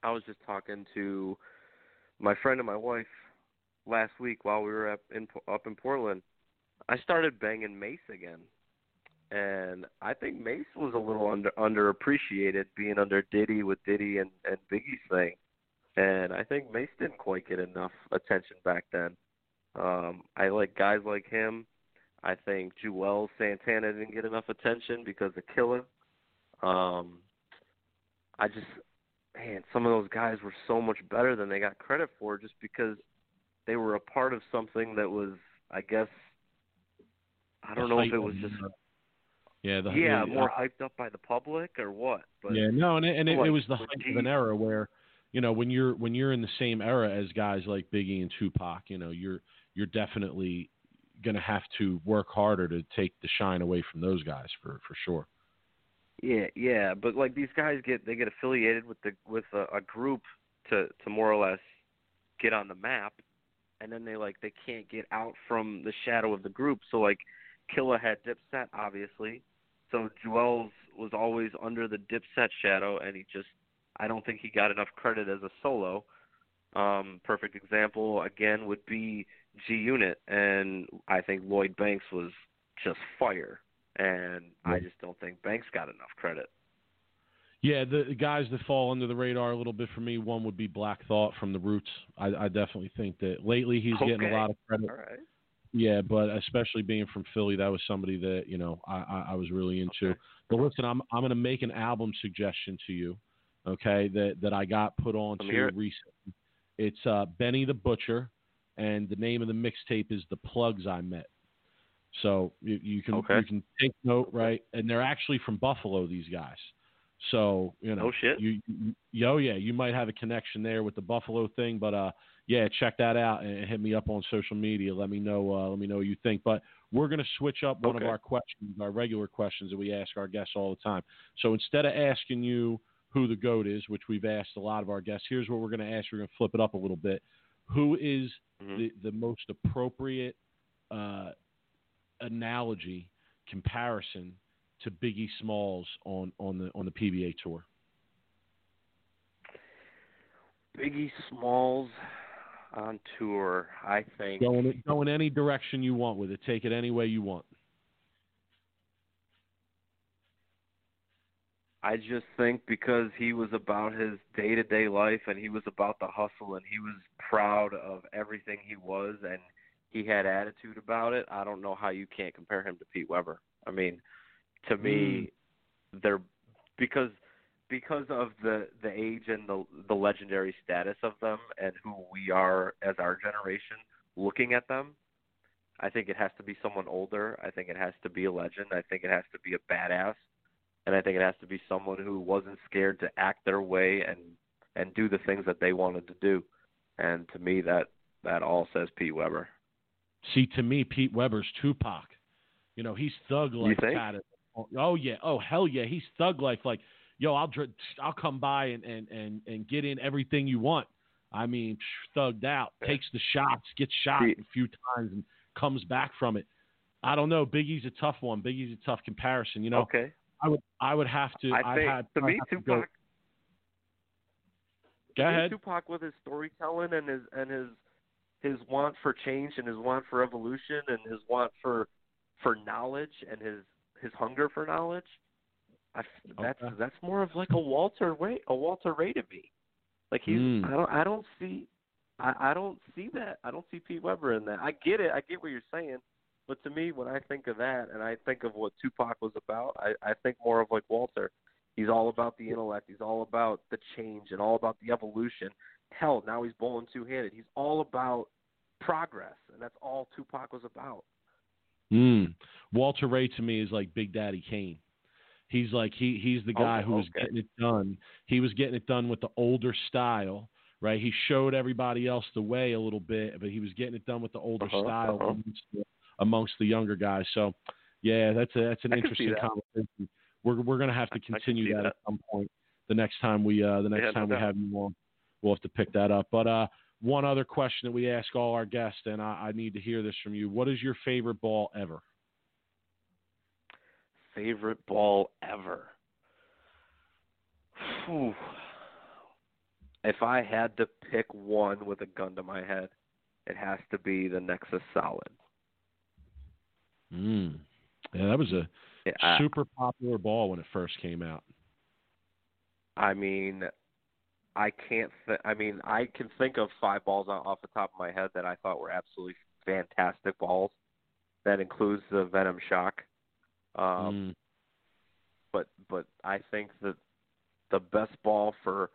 I was just talking to my friend and my wife last week while we were up in up in Portland. I started banging Mase again, and I think Mase was a little under underappreciated, being under Diddy with Diddy and and Biggie's thing, and I think Mase didn't quite get enough attention back then. Um, I like guys like him. I think Juelz Santana didn't get enough attention because of Killa. Um, I just, man, some of those guys were so much better than they got credit for just because they were a part of something that was, I guess, I don't The know if it was just, yeah, the, yeah, the- more hyped up by the public or what. But yeah, no, and it, and it, like, it was the height of an era where, you know, when you're when you're in the same era as guys like Biggie and Tupac, you know, you're you're definitely gonna have to work harder to take the shine away from those guys for for sure. Yeah, yeah, but like these guys get they get affiliated with the with a, a group to to more or less get on the map, and then they like they can't get out from the shadow of the group. So like Killa had Dipset obviously, so Juelz was always under the Dipset shadow, and he just I don't think he got enough credit as a solo. Um, perfect example again would be G Unit, and I think Lloyd Banks was just fire and I just don't think Banks got enough credit. Yeah, the, the guys that fall under the radar a little bit for me, one would be Black Thought from the Roots. I, I definitely think that lately he's getting a lot of credit. All right. Yeah, but especially being from Philly, that was somebody that you know I, I, I was really into. Okay. But listen, I'm I'm going to make an album suggestion to you, okay? That that I got put on to recently. It's uh, Benny the Butcher, and the name of the mixtape is The Plugs I Met. So you, you can Okay. you can take note, right? And they're actually from Buffalo, these guys. So you know, No shit. you, you oh yeah, you might have a connection there with the Buffalo thing, but uh, yeah, check that out and hit me up on social media. Let me know. Uh, let me know what you think. But we're gonna switch up one Okay. of our questions, our regular questions that we ask our guests all the time. So instead of asking you who the goat is, which we've asked a lot of our guests, here's what we're gonna ask. We're gonna flip it up a little bit. Who is Mhm. the the most appropriate uh, analogy comparison to Biggie Smalls on on the on the PBA tour? Biggie Smalls on tour, I think. Go in, go in any direction you want with it. Take it any way you want. I just think because he was about his day to day life and he was about the hustle and he was proud of everything he was and he had attitude about it, I don't know how you can't compare him to Pete Weber. I mean, to me mm. they're because because of the the age and the the legendary status of them and who we are as our generation looking at them, I think it has to be someone older. I think it has to be a legend. I think it has to be a badass and I think it has to be someone who wasn't scared to act their way and and do the things that they wanted to do. And to me, that that all says Pete Weber. See, to me, Pete Weber's Tupac. You know, he's thug life. Oh yeah. Oh hell yeah. He's thug life. Like, yo, I'll dr- I'll come by and, and and and get in everything you want. I mean, thugged out, takes the shots, gets shot a few times, and comes back from it. I don't know. Biggie's a tough one. Biggie's a tough comparison. You know, okay. I would I would have to. I think had, to me, Tupac. go, go ahead. Tupac with his storytelling and his and his his want for change and his want for evolution and his want for for knowledge and his his hunger for knowledge. I, that's okay. that's more of like a Walter Ray a Walter Ray to me. Like he's Mm. I don't I don't see I, I don't see that. I don't see Pete Weber in that. I get it. I get what you're saying. But to me, when I think of that and I think of what Tupac was about, I, I think more of like Walter. He's all about the intellect. He's all about the change and all about the evolution. Hell, now he's bowling two handed. He's all about progress, and that's all Tupac was about. Mm. Walter Ray to me is like Big Daddy Kane. He's like he he's the guy Oh, who was okay. getting it done. He was getting it done with the older style, right? He showed everybody else the way a little bit, but he was getting it done with the older Uh-huh, style uh-huh. amongst, the, amongst the younger guys. So, yeah, that's a that's an I interesting that. conversation. We're we're gonna have to I- I can continue that, that. at some point. The next time we uh the next Yeah, no time we doubt. have you on, we'll have to pick that up. But uh, one other question that we ask all our guests, and I, I need to hear this from you. What is your favorite ball ever? Favorite ball ever. Whew. If I had to pick one with a gun to my head, it has to be the Nexus Solid. Mm. Yeah, that was a Yeah, super popular ball when it first came out. I mean, I can't. Th- I mean, I can think of five balls off the top of my head that I thought were absolutely fantastic balls. That includes the Venom Shock. Um, Mm. but but I think that the best ball for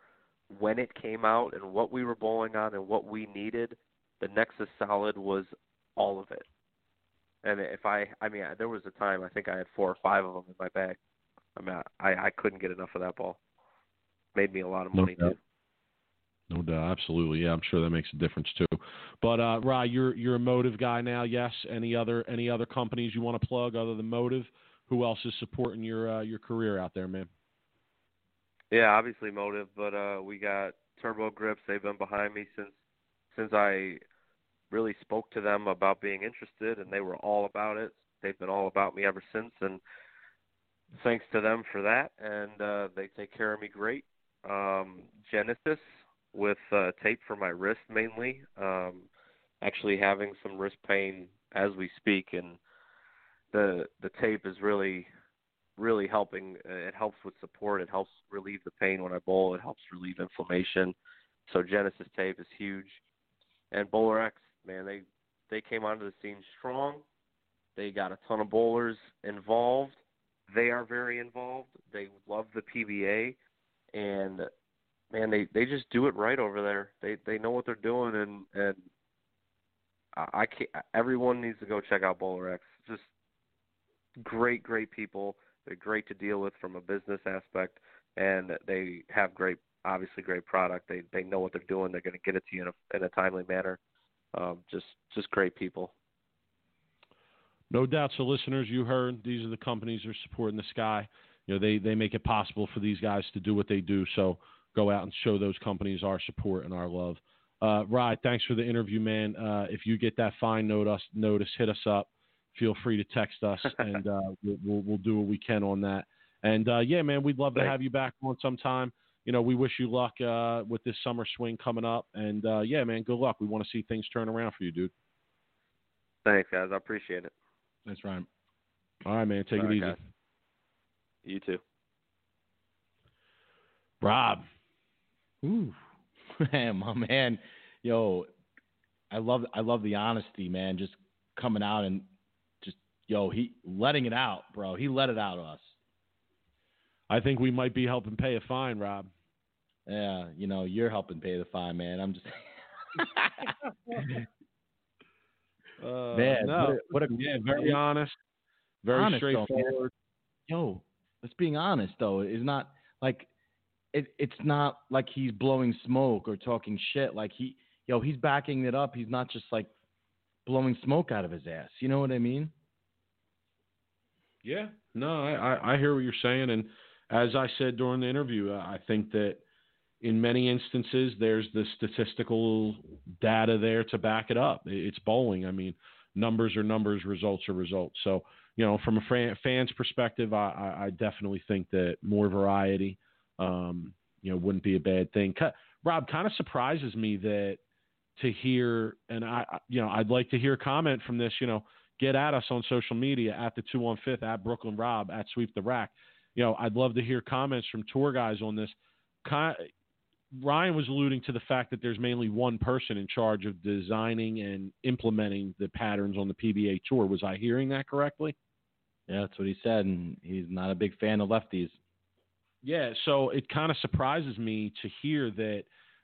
when it came out and what we were bowling on and what we needed, the Nexus Solid was all of it. And if I, I mean, there was a time I think I had four or five of them in my bag. I mean, I I couldn't get enough of that ball. Made me a lot of No money doubt. too. No doubt, absolutely. Yeah, I'm sure that makes a difference too. But uh, you're you're a Motiv guy now. Yes. Any other any other companies you want to plug other than Motiv? Who else is supporting your uh, your career out there, man? Yeah, obviously Motiv, but uh we got Turbo Grips. They've been behind me since since I really spoke to them about being interested, and they were all about it. They've been all about me ever since, and thanks to them for that. And uh they take care of me great. Um Genesis with uh tape for my wrist mainly. Um actually having some wrist pain as we speak and the the tape is really really helping. Uh, It helps with support. It helps relieve the pain when I bowl. It helps relieve inflammation. So Genesis tape is huge. And Bowler X, man, they they came onto the scene strong. They got a ton of bowlers involved. They are very involved. They love the PBA, and man, they they just do it right over there. They they know what they're doing, and and I, can't. Everyone needs to go check out Bowler X. Just great, great people. They're great to deal with from a business aspect, and they have great, obviously great product. They they know what they're doing. They're going to get it to you in a in a timely manner. Um, just just great people. No doubt. So, listeners, you heard these are the companies that are supporting the sky. You know, they they make it possible for these guys to do what they do. So, go out and show those companies our support and our love. Uh, Rye, thanks for the interview, man. Uh, if you get that fine note us, notice, hit us up. Feel free to text us, and uh, we'll, we'll we'll do what we can on that. And uh, yeah, man, we'd love to have you back on sometime. You know, we wish you luck uh, with this summer swing coming up. And uh, yeah, man, good luck. We want to see things turn around for you, dude. Thanks, guys. I appreciate it. That's right. All right, man. Take All it right, easy. guys. You too. Rob. Ooh, man, my man, yo, I love I love the honesty, man. Just coming out and just yo, he letting it out, bro. He let it out of us. I think we might be helping pay a fine, Rob. Yeah, you know, you're helping pay the fine, man. I'm just Uh, Man, no. what a- what a- yeah, very honest, very Honest, though, straightforward. yo, let's being honest though. It's not like it. It's not like he's blowing smoke or talking shit. Like he, yo, he's backing it up. He's not just like blowing smoke out of his ass. You know what I mean? Yeah, no, I, I, hear what you're saying, and as I said during the interview, uh, I think that in many instances, there's the statistical data there to back it up. It's bowling. I mean, numbers are numbers, results are results. So, you know, from a fan's perspective, I, I definitely think that more variety, um, you know, wouldn't be a bad thing. Rob, kind of surprises me that to hear, and I, you know, I'd like to hear a comment from this. You know, get at us on social media at the two one fifth at Brooklyn Rob at Sweep the Rack. You know, I'd love to hear comments from tour guys on this. Ryan was alluding to the fact that there's mainly one person in charge of designing and implementing the patterns on the PBA tour. Was I hearing that correctly? Yeah, that's what he said, and he's not a big fan of lefties. Yeah, so it kind of surprises me to hear that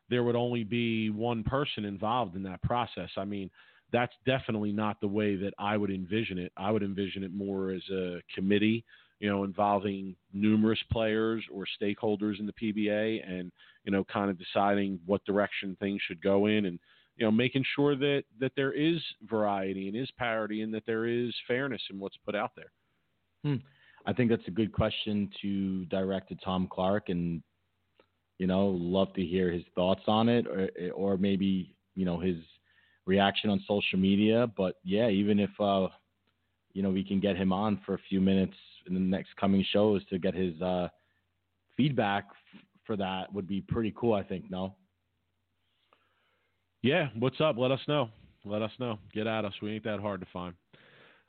there would only be one person involved in that process. I mean, that's definitely not the way that I would envision it. I would envision it more as a committee, you know, involving numerous players or stakeholders in the PBA and, you know, kind of deciding what direction things should go in and, you know, making sure that that there is variety and is parity and that there is fairness in what's put out there. Hmm. I think that's a good question to direct to Tom Clark, and you know, love to hear his thoughts on it, or or maybe you know his reaction on social media. But yeah, even if uh, you know we can get him on for a few minutes in the next coming shows to get his uh, feedback f- for that would be pretty cool. I think. No. Yeah, what's up? Let us know. Let us know. Get at us. We ain't that hard to find.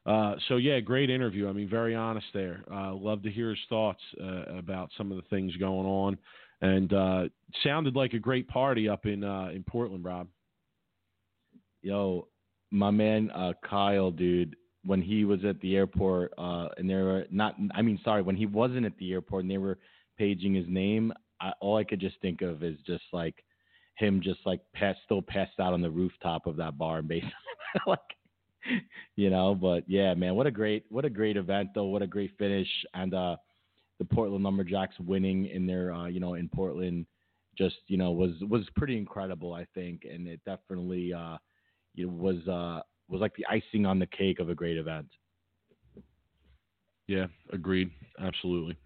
Uh, so yeah, great interview. I mean, very honest there. Uh, love to hear his thoughts uh, about some of the things going on, and uh, sounded like a great party up in uh, in Portland, Rob. Yo, my man Kyle, dude, when he was at the airport, and they were not. I mean, sorry, when he wasn't at the airport and they were paging his name, I, all I could just think of is just like him, just like still passed out on the rooftop of that bar, basically like you know, but yeah, man, what a great what a great event though. What a great finish and uh the Portland Lumberjacks winning in their uh, you know, in Portland just, you know, was was pretty incredible, I think, and it definitely uh it was uh was like the icing on the cake of a great event. Yeah, agreed. Absolutely.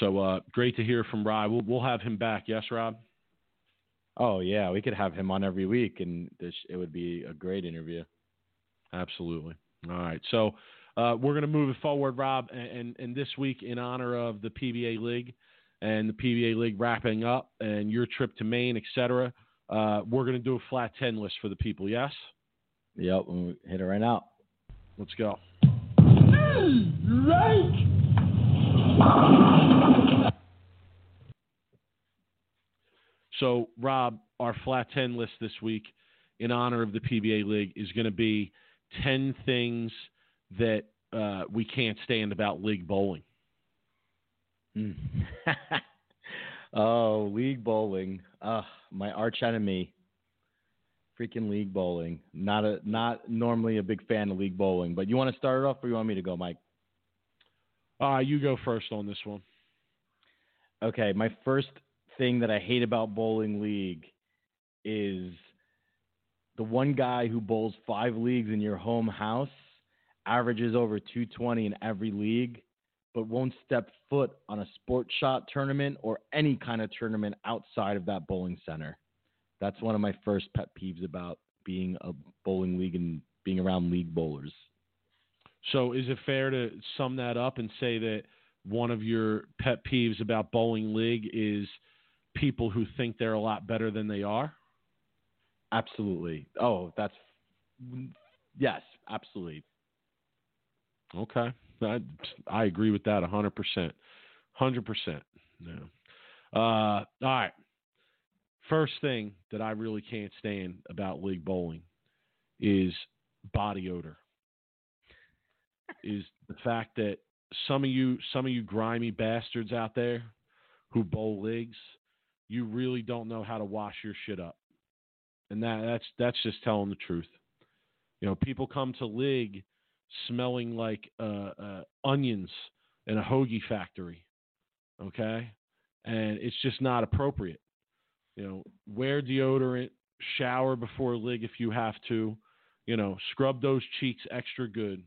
So uh, great to hear from Rob. We'll, we'll have him back. Yes, Rob. Oh yeah, we could have him on every week, and this, it would be a great interview. Absolutely. All right. So uh, we're going to move it forward, Rob. And, and, this week, in honor of the PBA League and the PBA League wrapping up and your trip to Maine, etc., uh, we're going to do a flat 10 list for the people. Yes? Yep. we hit it right now. Let's go. Right. So, Rob, our flat 10 list this week in honor of the PBA League is going to be 10 things that uh, we can't stand about league bowling. Mm. oh, league bowling. Uh, my arch enemy. Freaking league bowling. Not a not normally a big fan of league bowling, but you want to start it off or you want me to go, Mike? Uh, you go first on this one. Okay, my first thing that I hate about bowling league is the one guy who bowls five leagues in your home house averages over 220 in every league, but won't step foot on a sport shot tournament or any kind of tournament outside of that bowling center. That's one of my first pet peeves about being a bowling league and being around league bowlers. So, is it fair to sum that up and say that one of your pet peeves about bowling league is people who think they're a lot better than they are? Absolutely. Oh, that's yes, absolutely. Okay, I I agree with that hundred percent, hundred percent. Yeah. Uh, all right. First thing that I really can't stand about league bowling is body odor. is the fact that some of you some of you grimy bastards out there who bowl leagues, you really don't know how to wash your shit up and that that's that's just telling the truth. You know, people come to league smelling like uh, uh, onions in a hoagie factory, okay, and it's just not appropriate. You know, wear deodorant, shower before league if you have to. You know, scrub those cheeks extra good.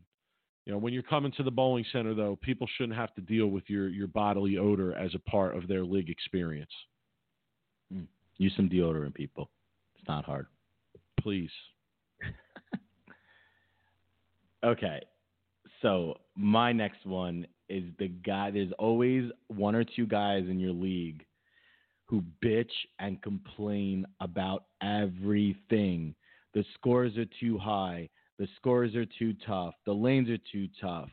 You know, when you're coming to the bowling center, though, people shouldn't have to deal with your your bodily odor as a part of their league experience. Use some deodorant, people. It's not hard. Please. Okay. So my next one is the guy. There's always one or two guys in your league who bitch and complain about everything. The scores are too high. The scores are too tough. The lanes are too tough.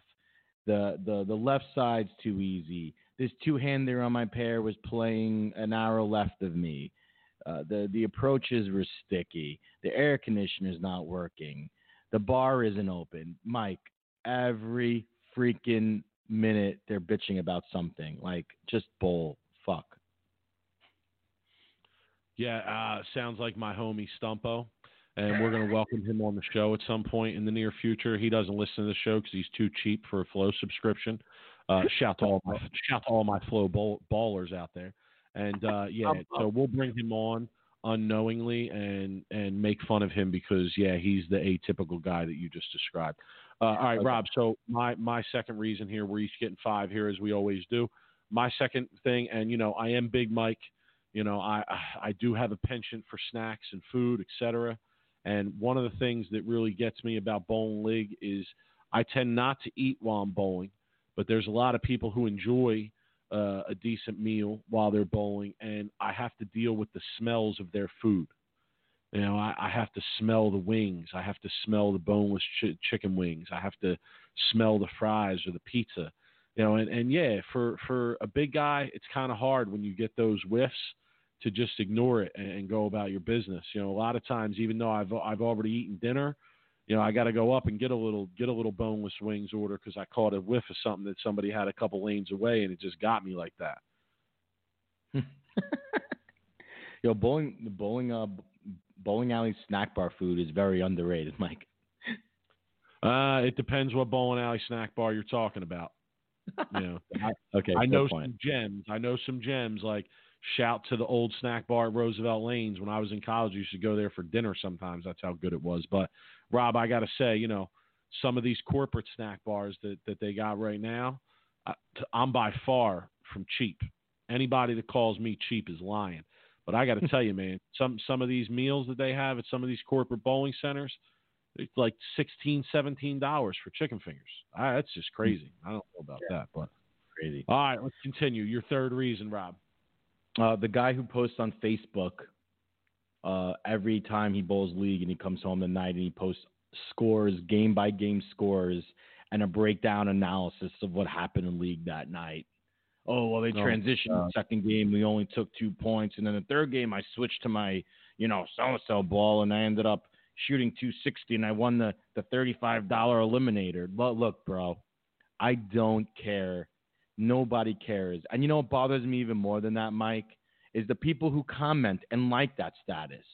The the the left side's too easy. This two hander on my pair was playing an arrow left of me. Uh, the the approaches were sticky. The air conditioner's not working. The bar isn't open. Mike, every freaking minute they're bitching about something. Like just bull fuck. Yeah, uh, sounds like my homie Stumpo, and we're going to welcome him on the show at some point in the near future. He doesn't listen to the show because he's too cheap for a Flo subscription. Uh, shout to all my shout to all my Flow ball, ballers out there, and uh, yeah, so we'll bring him on unknowingly and and make fun of him because yeah, he's the atypical guy that you just described. Uh, all right, Okay. Rob. So my my second reason here, we're each getting five here as we always do. My second thing, and you know, I am Big Mike. You know, I I do have a penchant for snacks and food, etc. And one of the things that really gets me about bowling league is I tend not to eat while I'm bowling, but there's a lot of people who enjoy uh, a decent meal while they're bowling, and I have to deal with the smells of their food. You know, I, I have to smell the wings. I have to smell the boneless ch- chicken wings. I have to smell the fries or the pizza. You know, and, and yeah, for for a big guy, it's kind of hard when you get those whiffs to just ignore it and, and go about your business. You know, a lot of times, even though I've I've already eaten dinner, you know, I got to go up and get a little get a little boneless wings order because I caught a whiff of something that somebody had a couple lanes away, and it just got me like that. Yo, bowling the bowling uh bowling alley snack bar food is very underrated, Mike. Uh, it depends what bowling alley snack bar you're talking about. You know, I, Okay, I know point. some gems. I know some gems. Like shout to the old snack bar at Roosevelt Lanes. When I was in college, You should go there for dinner. Sometimes that's how good it was. But Rob, I got to say, you know, some of these corporate snack bars that that they got right now, I, I'm by far from cheap. Anybody that calls me cheap is lying. But I got to tell you, man, some some of these meals that they have at some of these corporate bowling centers, it's like sixteen, seventeen dollars for chicken fingers. That's just crazy. I don't know about that, but Crazy. all right, let's continue. Your third reason, Rob. Uh, the guy who posts on Facebook uh, every time he bowls league and he comes home at night and he posts scores, game by game scores, and a breakdown analysis of what happened in league that night. Oh well, they Oh, transitioned the second game. We only took two points, and then the third game I switched to my you know so and so ball, and I ended up shooting 260, and I won the the 35 dollar eliminator. But look, bro, I don't care. Nobody cares. And you know what bothers me even more than that, Mike, is the people who comment and like that status.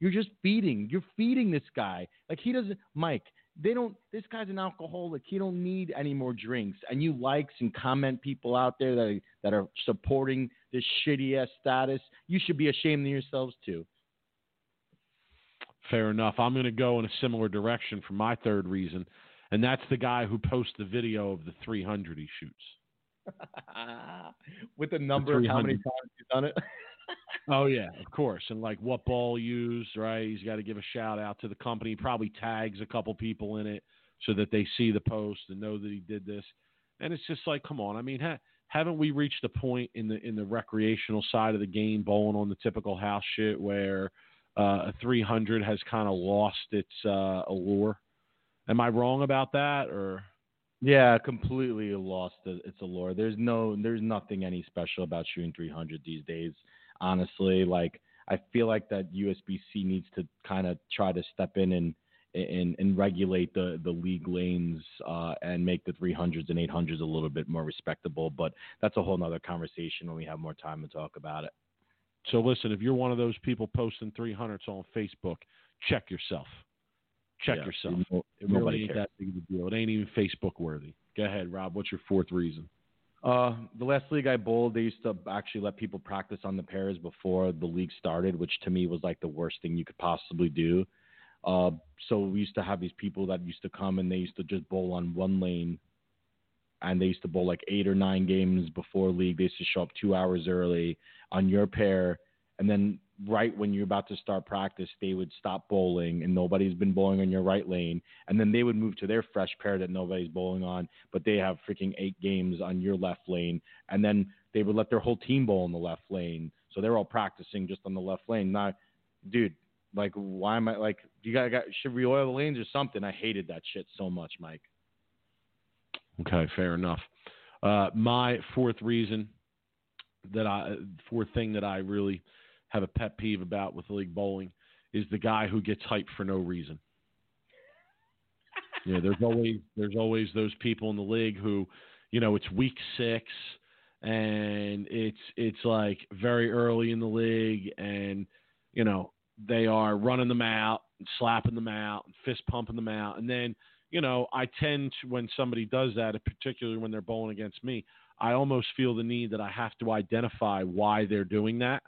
You're just feeding. You're feeding this guy. Like he doesn't Mike, they don't this guy's an alcoholic. He don't need any more drinks. And you likes and comment people out there that that are supporting this shitty ass status. You should be ashamed of yourselves too. Fair enough. I'm going to go in a similar direction for my third reason, and that's the guy who posts the video of the 300 he shoots. With the number of how many times he's done it. Oh yeah, of course. And like what ball used, right? He's got to give a shout out to the company. Probably tags a couple people in it so that they see the post and know that he did this. And it's just like, come on. I mean, ha- haven't we reached a point in the in the recreational side of the game, bowling on the typical house shit, where uh, a 300 has kind of lost its uh, allure? Am I wrong about that, or? Yeah, completely lost it- its allure. There's no, there's nothing any special about shooting 300 these days. Honestly, like I feel like that USBC needs to kind of try to step in and and, and regulate the the league lanes uh, and make the 300s and 800s a little bit more respectable. But that's a whole nother conversation when we have more time to talk about it. So listen, if you're one of those people posting 300s on Facebook, check yourself. Check Yeah, yourself. no- It really nobody ain't cares. that big of a deal. It ain't even Facebook worthy. Go ahead, Rob. What's your fourth reason? Uh, the last league I bowled, they used to actually let people practice on the pairs before the league started, which to me was like the worst thing you could possibly do. Uh, so we used to have these people that used to come and they used to just bowl on one lane, and they used to bowl like eight or nine games before league. They used to show up two hours early on your pair, and then right when you're about to start practice, they would stop bowling and nobody's been bowling on your right lane, and then they would move to their fresh pair that nobody's bowling on, but they have freaking eight games on your left lane, and then they would let their whole team bowl in the left lane, so they're all practicing just on the left lane. Now, dude, like, why am I like? You got should we oil the lanes or something? I hated that shit so much, Mike. Okay, fair enough. Uh, my fourth reason that I fourth thing that I really have a pet peeve about with league bowling is the guy who gets hyped for no reason. yeah, there's always there's always those people in the league who, you know, it's week six and it's it's like very early in the league and you know they are running them out and slapping them out and fist pumping them out and then you know I tend to when somebody does that particularly when they're bowling against me I almost feel the need that I have to identify why they're doing that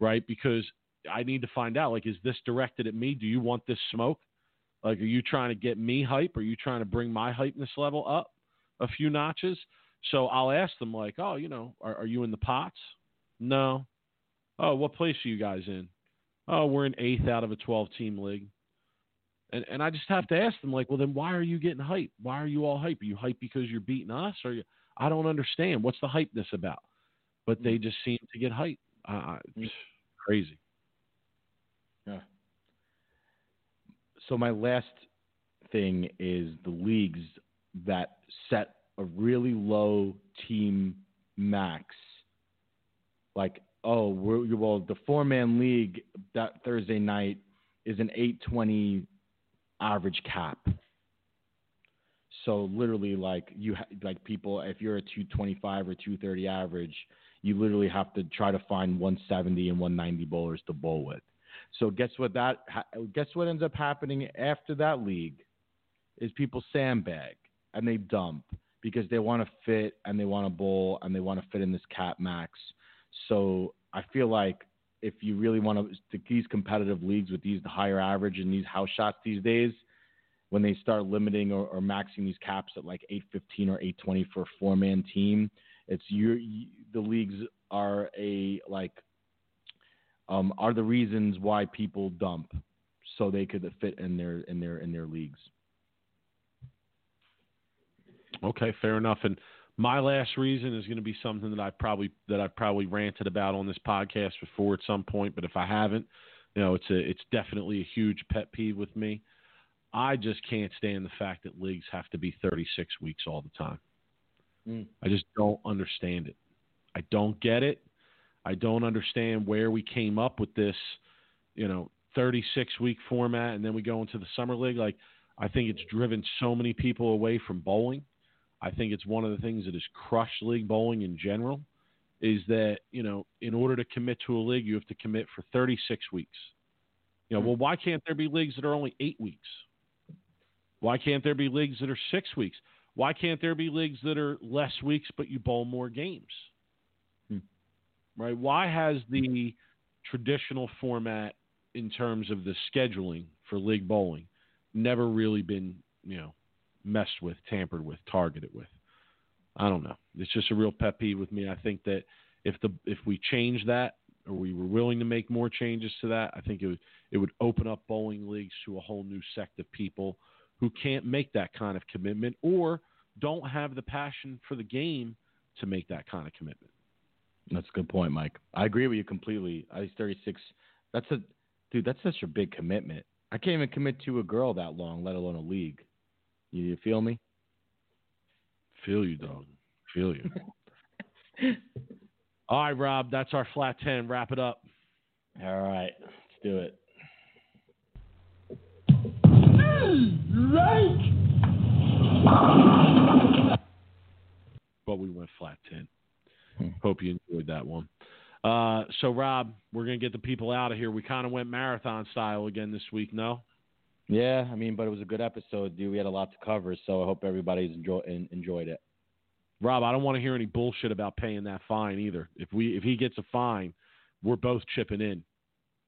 right? Because I need to find out like, is this directed at me? Do you want this smoke? Like, are you trying to get me hype? Are you trying to bring my hypeness level up a few notches? So I'll ask them like, oh, you know, are, are you in the pots? No. Oh, what place are you guys in? Oh, we're in eighth out of a 12 team league. And and I just have to ask them like, well, then why are you getting hype? Why are you all hype? Are you hype because you're beating us, or you, I don't understand. What's the hypeness about? But they mm-hmm. just seem to get hype. Uh, crazy. Yeah. So my last thing is the leagues that set a really low team max. Like, oh, we're, well, the four man league that Thursday night is an 820 average cap. So literally, like you, ha- like people, if you're a 225 or 230 average, you literally have to try to find 170 and 190 bowlers to bowl with. So guess what that guess what ends up happening after that league is people sandbag and they dump because they want to fit and they want to bowl and they want to fit in this cap max. So I feel like if you really want to these competitive leagues with these higher average and these house shots these days, when they start limiting or, or maxing these caps at like 815 or 820 for a four man team, it's you, the leagues are a like um, are the reasons why people dump so they could fit in their in their in their leagues. Okay, fair enough. And my last reason is going to be something that I probably that I probably ranted about on this podcast before at some point, but if I haven't, you know, it's a it's definitely a huge pet peeve with me. I just can't stand the fact that leagues have to be 36 weeks all the time. Mm. I just don't understand it. I don't get it. I don't understand where we came up with this, you know, 36 week format and then we go into the summer league. Like, I think it's driven so many people away from bowling. I think it's one of the things that has crushed league bowling in general is that, you know, in order to commit to a league, you have to commit for 36 weeks. You know, hmm. well, why can't there be leagues that are only eight weeks? Why can't there be leagues that are six weeks? Why can't there be leagues that are less weeks but you bowl more games? Hmm. Right? Why has the traditional format in terms of the scheduling for league bowling never really been, you know, messed with, tampered with, targeted with? I don't know. It's just a real pet peeve with me. I think that if the if we change that or we were willing to make more changes to that, I think it would it would open up bowling leagues to a whole new sect of people who can't make that kind of commitment or don't have the passion for the game to make that kind of commitment. That's a good point, Mike. I agree with you completely. I 36. That's a dude. That's such a big commitment. I can't even commit to a girl that long, let alone a league. You feel me? Feel you, dog. Feel you. All right, Rob. That's our flat ten. Wrap it up. All right, let's do it. Right. But we went flat 10. Hmm. Hope you enjoyed that one. Uh, so, Rob, we're going to get the people out of here. We kind of went marathon style again this week, no? Yeah, I mean, but it was a good episode, dude. We had a lot to cover, so I hope everybody's enjoy, enjoyed it. Rob, I don't want to hear any bullshit about paying that fine either. If we if he gets a fine, we're both chipping in.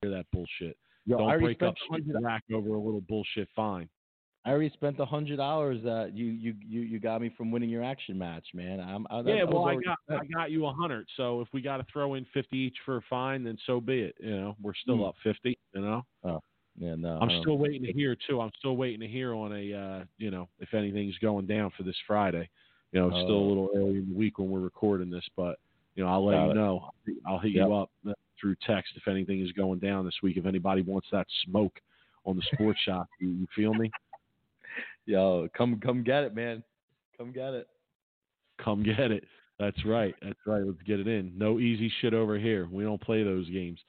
Hear that bullshit. Yo, don't I break up rack over a little bullshit fine. I already spent a hundred dollars that you, you you you got me from winning your action match, man. I'm, I, yeah, well, I got spent. I got you a hundred. So if we got to throw in fifty each for a fine, then so be it. You know, we're still mm. up fifty. You know. Oh. Yeah, no. I'm still waiting to hear too. I'm still waiting to hear on a uh, you know if anything's going down for this Friday. You know, it's oh. still a oh. little early in the week when we're recording this, but you know I'll let got you it. know. I'll hit yep. you up through text if anything is going down this week. If anybody wants that smoke on the sports shop, you, you feel me? Yo, come come get it, man. Come get it. Come get it. That's right. That's right. Let's get it in. No easy shit over here. We don't play those games.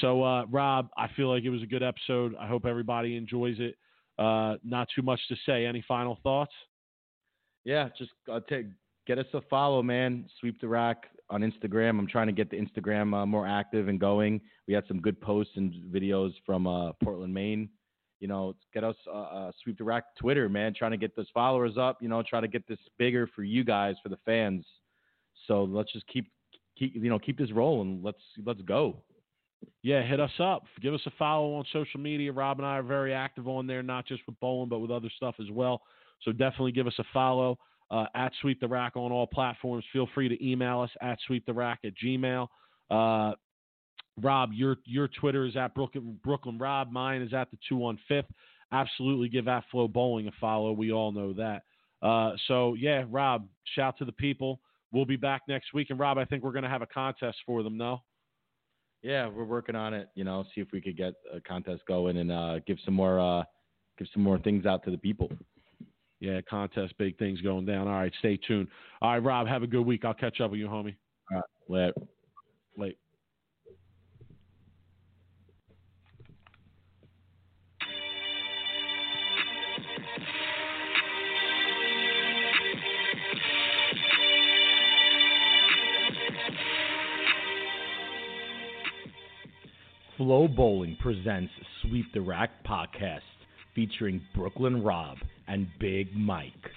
So, uh, Rob, I feel like it was a good episode. I hope everybody enjoys it. Uh, not too much to say. Any final thoughts? Yeah, just uh, take, get us a follow, man. Sweep the rack on Instagram. I'm trying to get the Instagram uh, more active and going. We had some good posts and videos from uh, Portland, Maine. You know, get us uh, uh, sweep the rack Twitter, man. Trying to get those followers up. You know, try to get this bigger for you guys, for the fans. So let's just keep keep you know keep this rolling. Let's let's go. Yeah, hit us up. Give us a follow on social media. Rob and I are very active on there, not just with bowling, but with other stuff as well. So definitely give us a follow uh, at Sweep the Rack on all platforms. Feel free to email us at Sweep the Rack at Gmail. Uh, Rob, your your Twitter is at Brooklyn, Brooklyn Rob. Mine is at the two on fifth. Absolutely give at FloBowling a follow. We all know that. Uh, so yeah, Rob, shout to the people. We'll be back next week. And Rob, I think we're going to have a contest for them. No. Yeah, we're working on it. You know, see if we could get a contest going and uh, give some more uh, give some more things out to the people. Yeah, contest, big things going down. All right, stay tuned. All right, Rob, have a good week. I'll catch up with you, homie. All right, late. Late. FloBowling presents Sweep the Rack podcast featuring Brooklyn Rob and Big Mike.